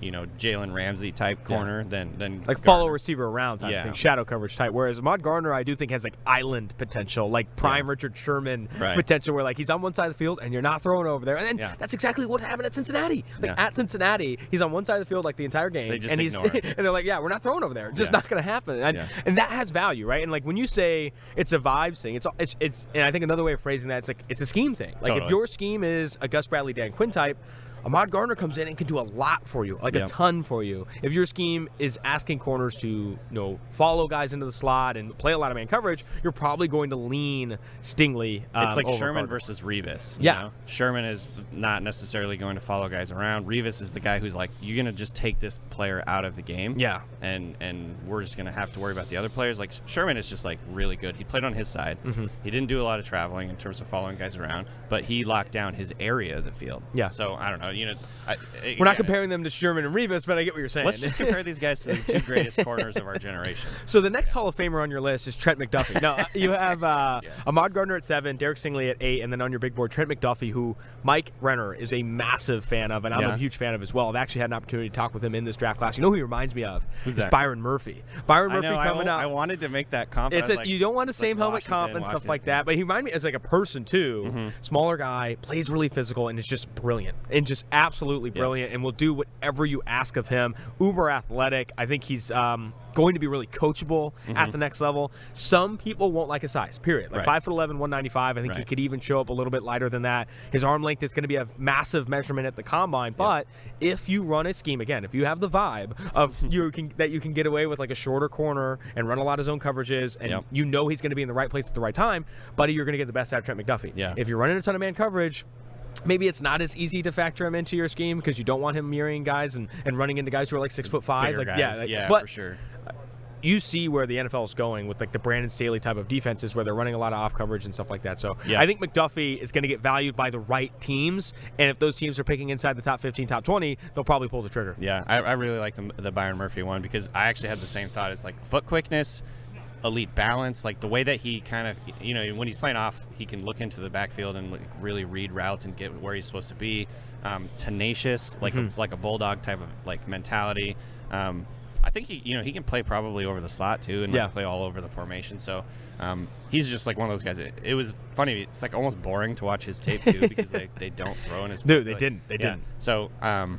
you know Jalen Ramsey type corner than than like follow Gardner. receiver around type Yeah. thing, shadow coverage type. Whereas Ahmad Gardner, I do think has like island potential, like prime Richard Sherman Right. potential, where like he's on one side of the field and you're not throwing over there. And then Yeah. that's exactly what happened at Cincinnati. Like Yeah. at Cincinnati, he's on one side of the field like the entire game, They just and he's and they're like, yeah, we're not throwing over there. Just Yeah. not going to happen. And, Yeah. and that has value, right? And like when you say it's a vibes thing, it's it's it's and I think another way of phrasing that it's like it's a scheme thing. Like if your scheme is a Gus Bradley, Dan Quinn type. Ahmad Gardner comes in and can do a lot for you, like a ton for you. If your scheme is asking corners to, you know, follow guys into the slot and play a lot of man coverage, you're probably going to lean Stingley. Um, It's like Sherman Gardner. versus Revis. you Yeah. know? Sherman is not necessarily going to follow guys around. Revis is the guy who's like, you're going to just take this player out of the game. Yeah. And and we're just going to have to worry about the other players. Like Sherman is just like really good. He played on his side. Mm-hmm. He didn't do a lot of traveling in terms of following guys around, but he locked down his area of the field. Yeah. So I don't know. You know, I, We're not comparing them to Sherman and Revis, but I get what you're saying. Let's just compare these guys to the two greatest corners of our generation. So the next Hall of Famer on your list is Trent McDuffie. No, you have uh, Yeah. Ahmad Gardner at seven, Derek Stingley at eight, and then on your big board, Trent McDuffie, who Mike Renner is a massive fan of, and I'm a huge fan of as well. I've actually had an opportunity to talk with him in this draft class. You know who he reminds me of? Who's that? Byron Murphy. Byron I Murphy know. Coming wa- up. I wanted to make that comment. It's a, you don't want the same helmet comp and stuff like that, but he reminded me as like a person too. Mm-hmm. Smaller guy, plays really physical, and is just brilliant and just absolutely brilliant, and will do whatever you ask of him. Uber athletic. I think he's um, going to be really coachable at the next level. Some people won't like his size. Period. Like Mm-hmm. Right. five foot 11, 195. I think he could even show up a little bit lighter than that. His arm length is going to be a massive measurement at the combine. But if you run a scheme again, if you have the vibe of you can that you can get away with like a shorter corner and run a lot of zone coverages, and you know he's going to be in the right place at the right time, buddy, you're going to get the best out of Trent McDuffie. Yeah. If you're running a ton of man coverage. Maybe it's not as easy to factor him into your scheme because you don't want him mirroring guys and, and running into guys who are like six foot five. Like guys. yeah, like, yeah, but for sure. you see where the NFL is going with like the Brandon Staley type of defenses where they're running a lot of off coverage and stuff like that. So Yeah. I think McDuffie is going to get valued by the right teams, and if those teams are picking inside the top 15, top 20, they'll probably pull the trigger. Yeah, I, I really like the, the Byron Murphy one because I actually had the same thought. It's like foot quickness, elite balance, like the way that he kind of, you know, when he's playing off, he can look into the backfield and like, really read routes and get where he's supposed to be. Um, tenacious, like Mm-hmm. a, like a bulldog type of like mentality. Um, I think he, you know, he can play probably over the slot too, and like, Yeah. play all over the formation. So um, he's just like one of those guys. It, it was funny. It's like almost boring to watch his tape too because they, they don't throw in his. Dude, they like- didn't. They yeah. didn't. So um,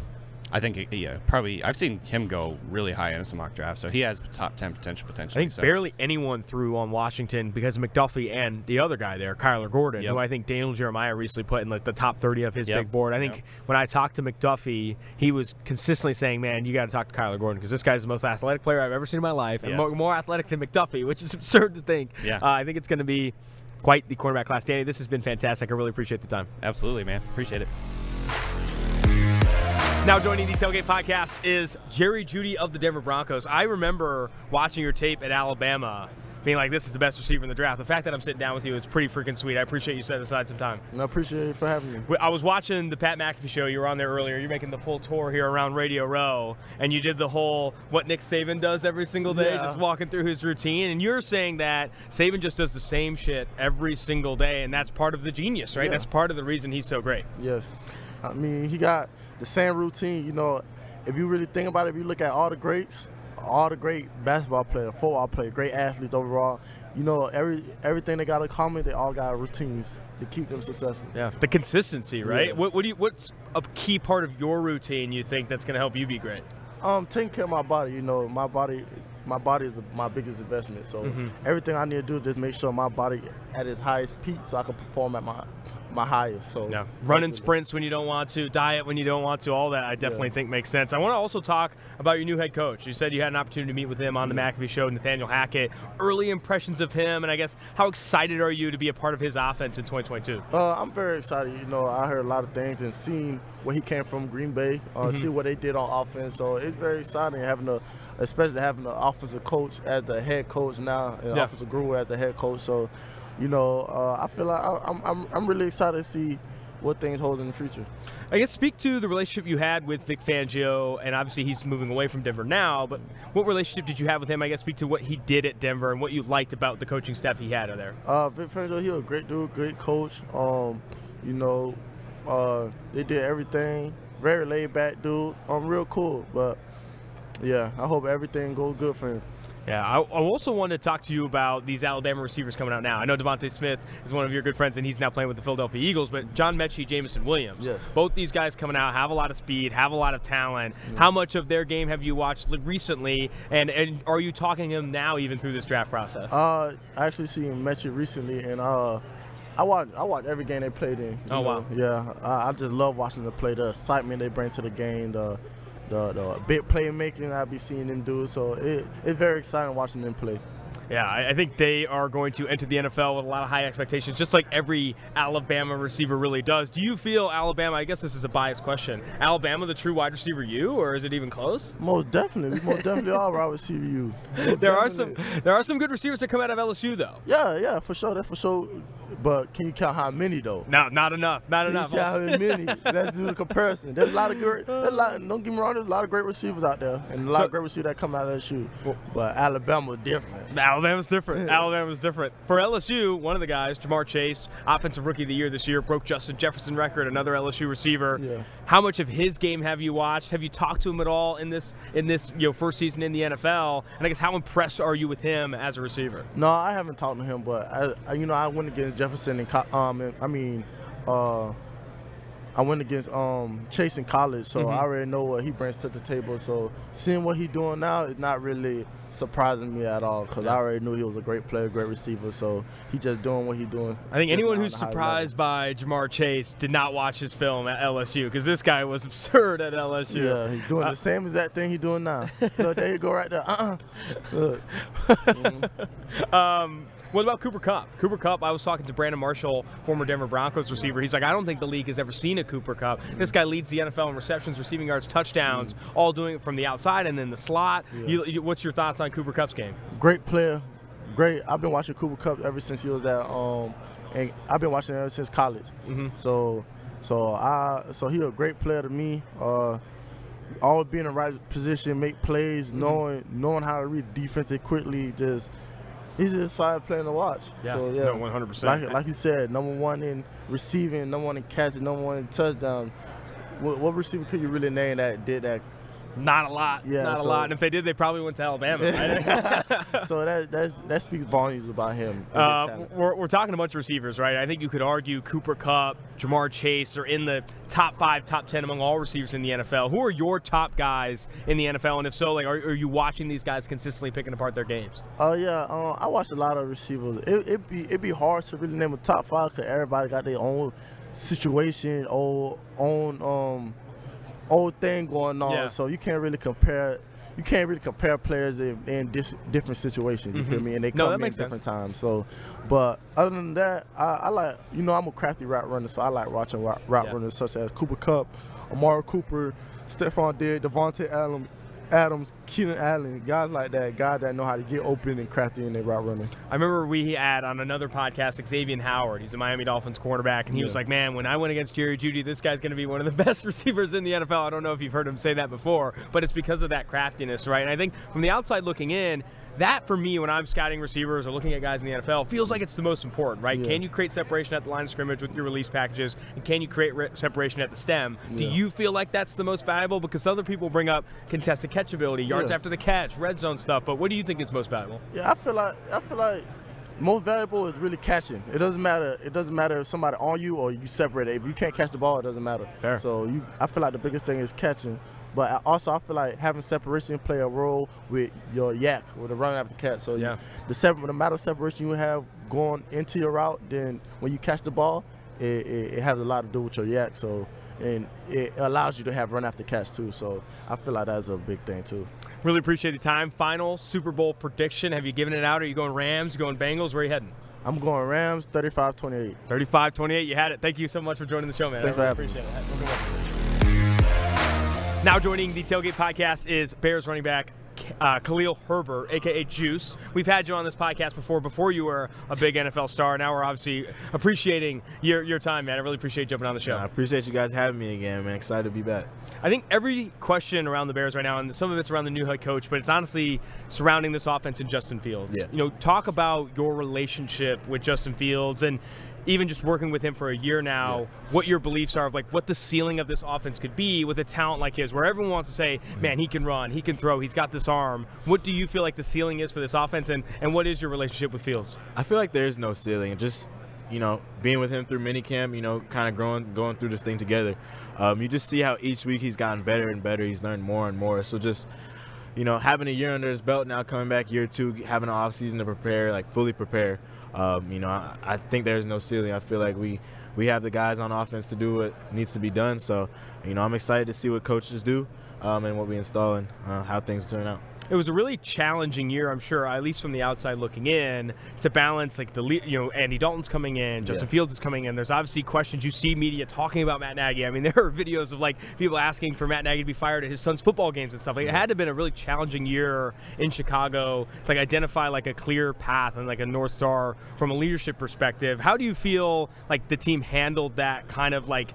I think yeah, probably I've seen him go really high in some mock drafts, so he has top ten potential I think so. barely anyone threw on Washington because of McDuffie and the other guy there, Kyler Gordon, Yep. who I think Daniel Jeremiah recently put in like the top 30 of his Yep. big board. I think Yep. when I talked to McDuffie, he was consistently saying, "Man, you got to talk to Kyler Gordon because this guy's the most athletic player I've ever seen in my life, and Yes. more, more athletic than McDuffie, which is absurd to think." Yeah. Uh, I think it's going to be quite the cornerback class. Danny, this has been fantastic. I really appreciate the time. Absolutely, man. Appreciate it. Now joining the Tailgate Podcast is Jerry Jeudy of the Denver Broncos. I remember watching your tape at Alabama, being like, "This is the best receiver in the draft." The fact that I'm sitting down with you is pretty freaking sweet. I appreciate you setting aside some time. I appreciate you for having me. I was watching the Pat McAfee show. You were on there earlier. You're making the full tour here around Radio Row, and you did the whole what Nick Saban does every single day, Yeah. just walking through his routine. And you're saying that Saban just does the same shit every single day, and that's part of the genius, right? Yeah. That's part of the reason he's so great. Yes. I mean, he got the same routine. You know, if you really think about it, if you look at all the greats, all the great basketball players, football players, great athletes overall. You know, every everything they got in common, they all got routines to keep them successful. Yeah, the consistency, right? Yeah. What, what do you? What's a key part of your routine you think that's going to help you be great? Um, taking care of my body. You know, my body, my body is my biggest investment. So Mm-hmm. everything I need to do is just make sure my body at its highest peak, so I can perform at my my highest. So Yeah, running sprints when you don't want to, diet when you don't want to, all that I definitely Yeah. think makes sense. I want to also talk about your new head coach. You said you had an opportunity to meet with him on the McAfee show, Nathaniel Hackett. Early impressions of him, and I guess how excited are you to be a part of his offense in 2022? Uh, I'm very excited. You know, I heard a lot of things and seen where he came from, Green Bay. Uh, See what they did on offense. So it's very exciting having a, especially having an offensive coach as the head coach now, and Yeah. offensive guru as the head coach. So, you know, uh, I feel like I, I'm, I'm I'm really excited to see what things hold in the future. I guess speak to the relationship you had with Vic Fangio, and obviously he's moving away from Denver now. But what relationship did you have with him? I guess speak to what he did at Denver and what you liked about the coaching staff he had there. Uh, Vic Fangio, he was a great dude, great coach. Um, you know, uh, they did everything. Very laid back dude. Um, real cool. But yeah, I hope everything goes good for him. Yeah, I, I also wanted to talk to you about these Alabama receivers coming out now. I know DeVonta Smith is one of your good friends, and he's now playing with the Philadelphia Eagles. But John Metchie, Jameson Williams, Yes. both these guys coming out have a lot of speed, have a lot of talent. How much of their game have you watched recently, and, and are you talking to them now, even through this draft process? Uh, I actually seen Metchie recently, and uh, I watch I watch every game they played in. Oh, wow. Yeah, I, I just love watching them play. The excitement they bring to the game, the the, the big playmaking I be seeing them do. So it, it's very exciting watching them play. Yeah, I, I think they are going to enter the NFL with a lot of high expectations, just like every Alabama receiver really does. Do you feel Alabama? I guess this is a biased question. Alabama, the true wide receiver, you, or is it even close? Most definitely, we most definitely are wide receiver. You. There are some there are some good receivers that come out of LSU though. Yeah, yeah, for sure. That's for sure. But can you count how many though? No, not enough. Not Can you enough. count how many? Let's do the comparison. There's a lot of great. There's a lot, don't get me wrong. There's a lot of great receivers out there, and a lot So- of great receivers that come out of shoe. But Alabama different. Alabama's different. Alabama's different. For LSU, one of the guys, Ja'Marr Chase, offensive rookie of the year this year, broke Justin Jefferson record, another LSU receiver. Yeah. How much of his game have you watched? Have you talked to him at all in this in this you know first season in the NFL? And I guess how impressed are you with him as a receiver? No, I haven't talked to him, but I, I you know, I went against Jefferson and um, I mean, uh, I went against um Chase in college, so Mm-hmm. I already know what he brings to the table. So seeing what he's doing now is not really surprising me at all because I already knew he was a great player, great receiver. So he just doing what he's doing. I think anyone who's on a high surprised by Ja'Marr Chase did not watch his film at LSU because this guy was absurd at LSU. Yeah, he's doing Uh, the same exact thing he's doing now. Look, there you go, right there. Uh-uh. Look. Um, what about Cooper Kupp? Cooper Kupp, I was talking to Brandon Marshall, former Denver Broncos receiver. He's like, I don't think the league has ever seen a Cooper Kupp. This guy leads the NFL in receptions, receiving yards, touchdowns, all doing it from the outside and then the slot. You, you, what's your thoughts on Cooper Kupp's game? great player, great. I've been watching Cooper Kupp ever since he was at um, and I've been watching him ever since college. So, so I, so he a great player to me. Uh, always be in the right position, make plays, knowing knowing how to read defense quickly. Just he's just a solid player to watch. Yeah, so, yeah, 100%. Like like you said, number one in receiving, number one in catching, number one in touchdown. What, what receiver could you really name that did that Not a lot. Yeah, not a lot. And if they did, they probably went to Alabama. Right? so that that's, that speaks volumes about him. Uh, we're, we're talking a bunch of receivers, right? I think you could argue Cooper Kupp, Ja'Marr Chase are in the top five, top ten among all receivers in the NFL. Who are your top guys in the NFL? And if so, like, are, are you watching these guys consistently picking apart their games? Oh yeah, um, I watch a lot of receivers. It it be it be hard to really name a top five because everybody got their own situation, own own um old thing going on. Yeah. So you can't really compare. You can't really compare players in, in dis- different situations. You feel me? And they Mm-hmm. No, come in different times. So, but other than that, I, I like you know I'm a crafty route runner, so I like watching route, route Yeah. runners such as Cooper Kupp, Amari Cooper, Stefon Diggs, Davante Adams, Adams, Keenan Allen, guys like that, guys that know how to get open and crafty in their route running. I remember we had on another podcast Xavier Howard. He's a Miami Dolphins cornerback, and he was like, "Man, when I went against Jerry Jeudy, this guy's going to be one of the best receivers in the NFL." I don't know if you've heard him say that before, but it's because of that craftiness, right? And I think from the outside looking in, that for me, when I'm scouting receivers or looking at guys in the NFL, feels like it's the most important, right? Yeah. Can you create separation at the line of scrimmage with your release packages, and can you create re- separation at the stem? Do Yeah. you feel like that's the most valuable? Because other people bring up contested catchability, yards yeah. after the catch, red zone stuff. But what do you think is most valuable? Yeah, I feel like I feel like most valuable is really catching. It doesn't matter. It doesn't matter if somebody on you or you separate it. If you can't catch the ball, it doesn't matter. Fair. So you, I feel like the biggest thing is catching. But also, I feel like having separation play a role with your YAC with the running after catch. So yeah. You, the separate, the amount of separation you have going into your route, then when you catch the ball, it, it, it has a lot to do with your YAC. So and it allows you to have run after catch too. So I feel like that's a big thing too. Really appreciate the time. Final Super Bowl prediction. Have you given it out? Are you going Rams? You going Bengals? Where are you heading? I'm going Rams 35-28. 35-28. You had it. Thank you so much for joining the show, man. Thanks I really for having me. appreciate it. Now joining the Tailgate Podcast is Bears running back uh, Khalil Herbert, aka Juice. We've had you on this podcast before, before you were a big NFL star. Now we're obviously appreciating your, your time, man. I really appreciate jumping on the show. Yeah, I appreciate you guys having me again, man. Excited to be back. I think every question around the Bears right now, and some of it's around the new head coach, but it's honestly surrounding this offense and Justin Fields. Yeah. You know, talk about your relationship with Justin Fields and even just working with him for a year now, yeah. what your beliefs are of like what the ceiling of this offense could be with a talent like his, where everyone wants to say, man, he can run, he can throw, he's got this arm. What do you feel like the ceiling is for this offense, and, and what is your relationship with Fields? I feel like there's no ceiling. Just, you know, being with him through minicamp, you know, kind of growing, going through this thing together, um, you just see how each week he's gotten better and better. He's learned more and more. So just, you know, having a year under his belt now, coming back year two, having an off season to prepare, like fully prepare um, you know, I, I, think there's no ceiling. I feel like we we have the guys on offense to do what needs to be done. So, you know, I'm excited to see what coaches do um, and what we install and uh, how things turn out it was a really challenging year, I'm sure, at least from the outside looking in, to balance like the you know Andy Dalton's coming in, Justin yeah. Fields is coming in. There's obviously questions you see media talking about Matt Nagy. I mean, there are videos of like people asking for Matt Nagy to be fired at his son's football games and stuff. Like, it had to have been a really challenging year in Chicago to like identify like a clear path and like a north star from a leadership perspective. How do you feel like the team handled that kind of like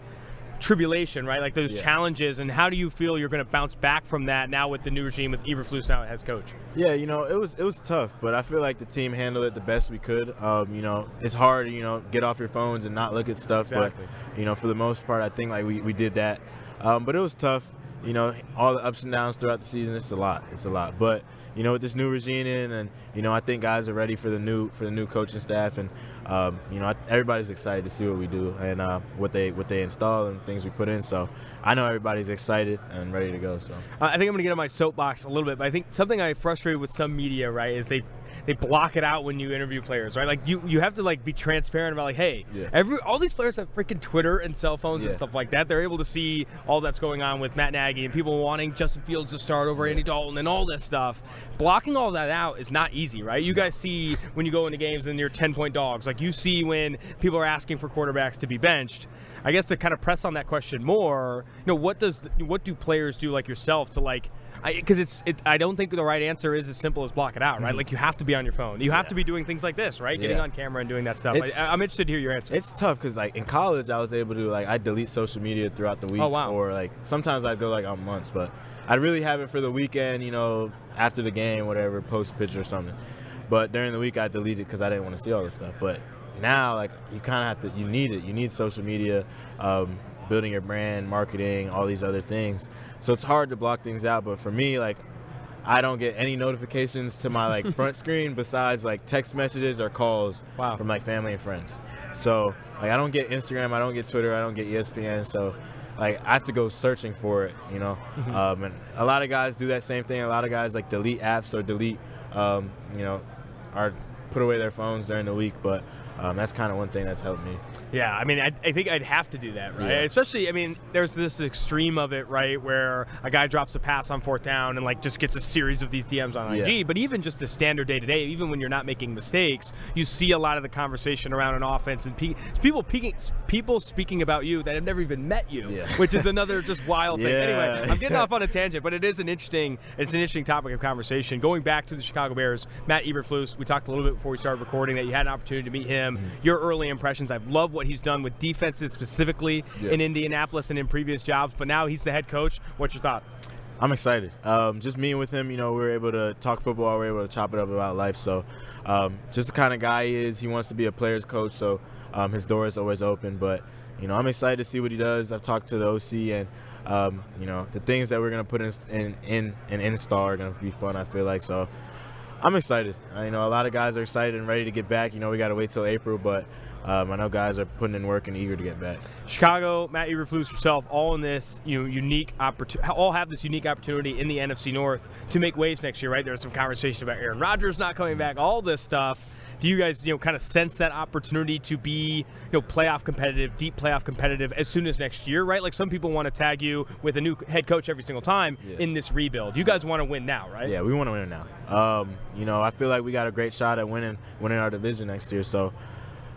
tribulation, right? Like those yeah. challenges, and how do you feel you're going to bounce back from that now with the new regime with Eberflus now as coach? Yeah, you know, it was it was tough, but I feel like the team handled it the best we could. Um, you know, it's hard, you know, get off your phones and not look at stuff, exactly. but you know, for the most part, I think like we, we did that. Um, but it was tough. You know, all the ups and downs throughout the season. It's a lot. It's a lot, but you know, with this new regime in, and you know, I think guys are ready for the new for the new coaching staff, and um, you know, everybody's excited to see what we do and uh, what they what they install and things we put in. So I know everybody's excited and ready to go. So I think I'm gonna get on my soapbox a little bit, but I think something I frustrated with some media, right, is they they block it out when you interview players, right? Like you you have to like be transparent about like, hey, yeah. every all these players have freaking Twitter and cell phones yeah. and stuff like that. They're able to see all that's going on with Matt Nagy and people wanting Justin Fields to start over yeah. Andy Dalton and all this stuff. Blocking all that out is not easy, right? You guys see when you go into games and you're 10 point dogs. Like you see when people are asking for quarterbacks to be benched. I guess to kind of press on that question more, you know, what does what do players do like yourself to like because it's it, I don't think the right answer is as simple as block it out, right? Mm-hmm. Like you have to be on your phone. You have yeah. to be doing things like this, right? Getting on camera and doing that stuff. I, am interested to hear your answer. It's tough because like in college, I was able to like I delete social media throughout the week. Oh wow. Or like sometimes I'd go like on months, but I'd really have it for the weekend. You know, after the game, whatever, post a picture or something. But during the week, I delete it because I didn't want to see all this stuff. But now, like you kind of have to, you need it. You need social media. Um, building your brand, marketing, all these other things. So it's hard to block things out. But for me, like I don't get any notifications to my like front screen besides like text messages or calls wow. from like family and friends. So like I don't get Instagram, I don't get Twitter, I don't get ESPN. So like I have to go searching for it, you know. Mm-hmm. Um, and a lot of guys do that same thing. A lot of guys like delete apps or delete, um, you know, or put away their phones during the week. But um, that's kind of one thing that's helped me. Yeah, I mean, I, I think I'd have to do that, right? Yeah. Especially, I mean, there's this extreme of it, right, where a guy drops a pass on fourth down and like just gets a series of these DMs on IG. Yeah. But even just the standard day to day, even when you're not making mistakes, you see a lot of the conversation around an offense and pe- people peeking, people speaking about you that have never even met you, yeah. which is another just wild thing. Anyway, I'm getting off on a tangent, but it is an interesting, it's an interesting topic of conversation. Going back to the Chicago Bears, Matt Eberflus, we talked a little bit before we started recording that you had an opportunity to meet him. Mm-hmm. Your early impressions, I've loved what he's done with defenses specifically yeah. in Indianapolis and in previous jobs, but now he's the head coach. What's your thought? I'm excited. Um, just meeting with him, you know, we were able to talk football. We were able to chop it up about life. So, um, just the kind of guy he is. He wants to be a player's coach, so um, his door is always open. But, you know, I'm excited to see what he does. I've talked to the OC, and Um, you know, the things that we're gonna put in in in and install are gonna be fun. I feel like so. I'm excited. I, you know, a lot of guys are excited and ready to get back. You know, we got to wait till April, but um, I know guys are putting in work and eager to get back. Chicago, Matt Eberflus yourself, all in this you know, unique opportunity, all have this unique opportunity in the NFC North to make waves next year, right? There's some conversation about Aaron Rodgers not coming back, all this stuff do you guys you know kind of sense that opportunity to be you know playoff competitive, deep playoff competitive as soon as next year, right? Like some people want to tag you with a new head coach every single time yeah. in this rebuild. You guys want to win now, right? Yeah, we want to win now. Um, you know, I feel like we got a great shot at winning winning our division next year. So,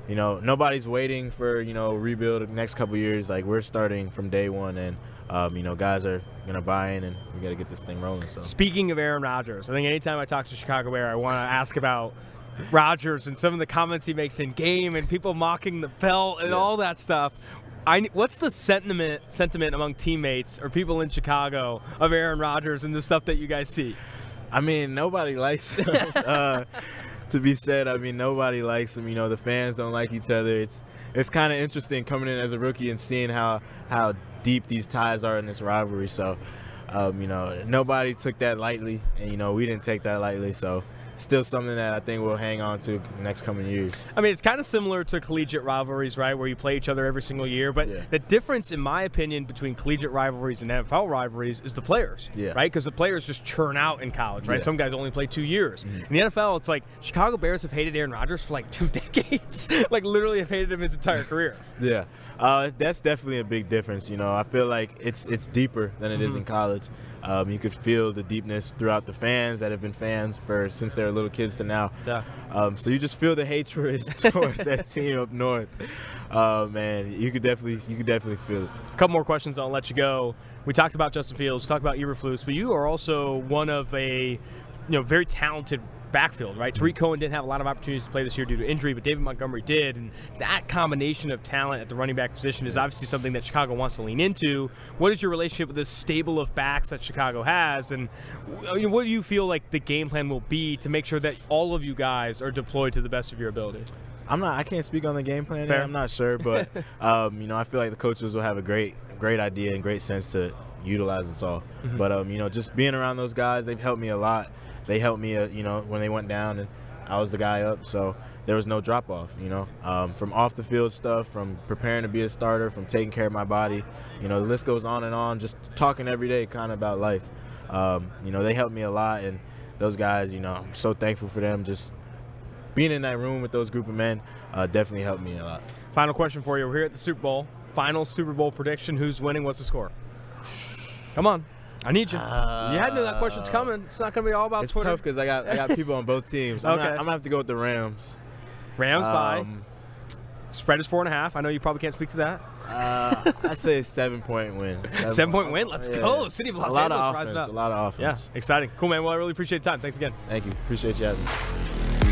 you know, nobody's waiting for you know rebuild the next couple years. Like we're starting from day one, and um, you know, guys are gonna buy in, and we got to get this thing rolling. So, speaking of Aaron Rodgers, I think anytime I talk to Chicago Bear, I want to ask about Rodgers and some of the comments he makes in game and people mocking the belt and yeah. all that stuff. I, what's the sentiment sentiment among teammates or people in Chicago of Aaron Rodgers and the stuff that you guys see? I mean, nobody likes him. uh, to be said, I mean, nobody likes him. You know, the fans don't like each other. It's it's kind of interesting coming in as a rookie and seeing how how deep these ties are in this rivalry. So, um, you know, nobody took that lightly, and you know, we didn't take that lightly. So still something that I think we'll hang on to next coming years. I mean, it's kind of similar to collegiate rivalries, right, where you play each other every single year. But yeah. the difference, in my opinion, between collegiate rivalries and NFL rivalries is the players, yeah. right? Because the players just churn out in college, right? Yeah. Some guys only play two years. Mm-hmm. In the NFL, it's like Chicago Bears have hated Aaron Rodgers for like two decades, like literally have hated him his entire career. Yeah. Uh, that's definitely a big difference. You know, I feel like it's it's deeper than it mm-hmm. is in college. Um, you could feel the deepness throughout the fans that have been fans for since they were little kids to now. Yeah. Um, so you just feel the hatred towards that team up north. Uh, man, you could definitely you could definitely feel it. A couple more questions. I'll let you go. We talked about Justin Fields. We talked about Eberflus, but you are also one of a you know very talented backfield, right? Tarik Cohen didn't have a lot of opportunities to play this year due to injury, but David Montgomery did. And that combination of talent at the running back position is obviously something that Chicago wants to lean into. What is your relationship with this stable of backs that Chicago has? And what do you feel like the game plan will be to make sure that all of you guys are deployed to the best of your ability? I'm not. I can't speak on the game plan. I'm not sure, but um, you know, I feel like the coaches will have a great, great idea and great sense to utilize us all. Mm-hmm. But um, you know, just being around those guys, they've helped me a lot they helped me, uh, you know, when they went down, and I was the guy up. So there was no drop off, you know, um, from off the field stuff, from preparing to be a starter, from taking care of my body. You know, the list goes on and on. Just talking every day, kind of about life. Um, you know, they helped me a lot, and those guys, you know, I'm so thankful for them. Just being in that room with those group of men uh, definitely helped me a lot. Final question for you: We're here at the Super Bowl. Final Super Bowl prediction: Who's winning? What's the score? Come on. I need you. Uh, you had to know that question's coming. It's not going to be all about it's Twitter. It's tough because I got I got people on both teams. I'm okay. Not, I'm going to have to go with the Rams. Rams um, by. Spread is four and a half. I know you probably can't speak to that. Uh, I say seven point win. Seven, seven point win. Let's yeah. go. City of Los a lot Angeles of offense, up. A lot of offense. Yeah, exciting. Cool, man. Well, I really appreciate the time. Thanks again. Thank you. Appreciate you having me.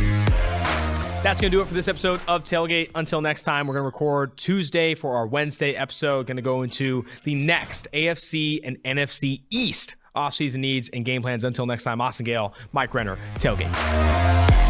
That's going to do it for this episode of Tailgate. Until next time, we're going to record Tuesday for our Wednesday episode. Going to go into the next AFC and NFC East offseason needs and game plans. Until next time, Austin Gayle, Mike Renner, Tailgate.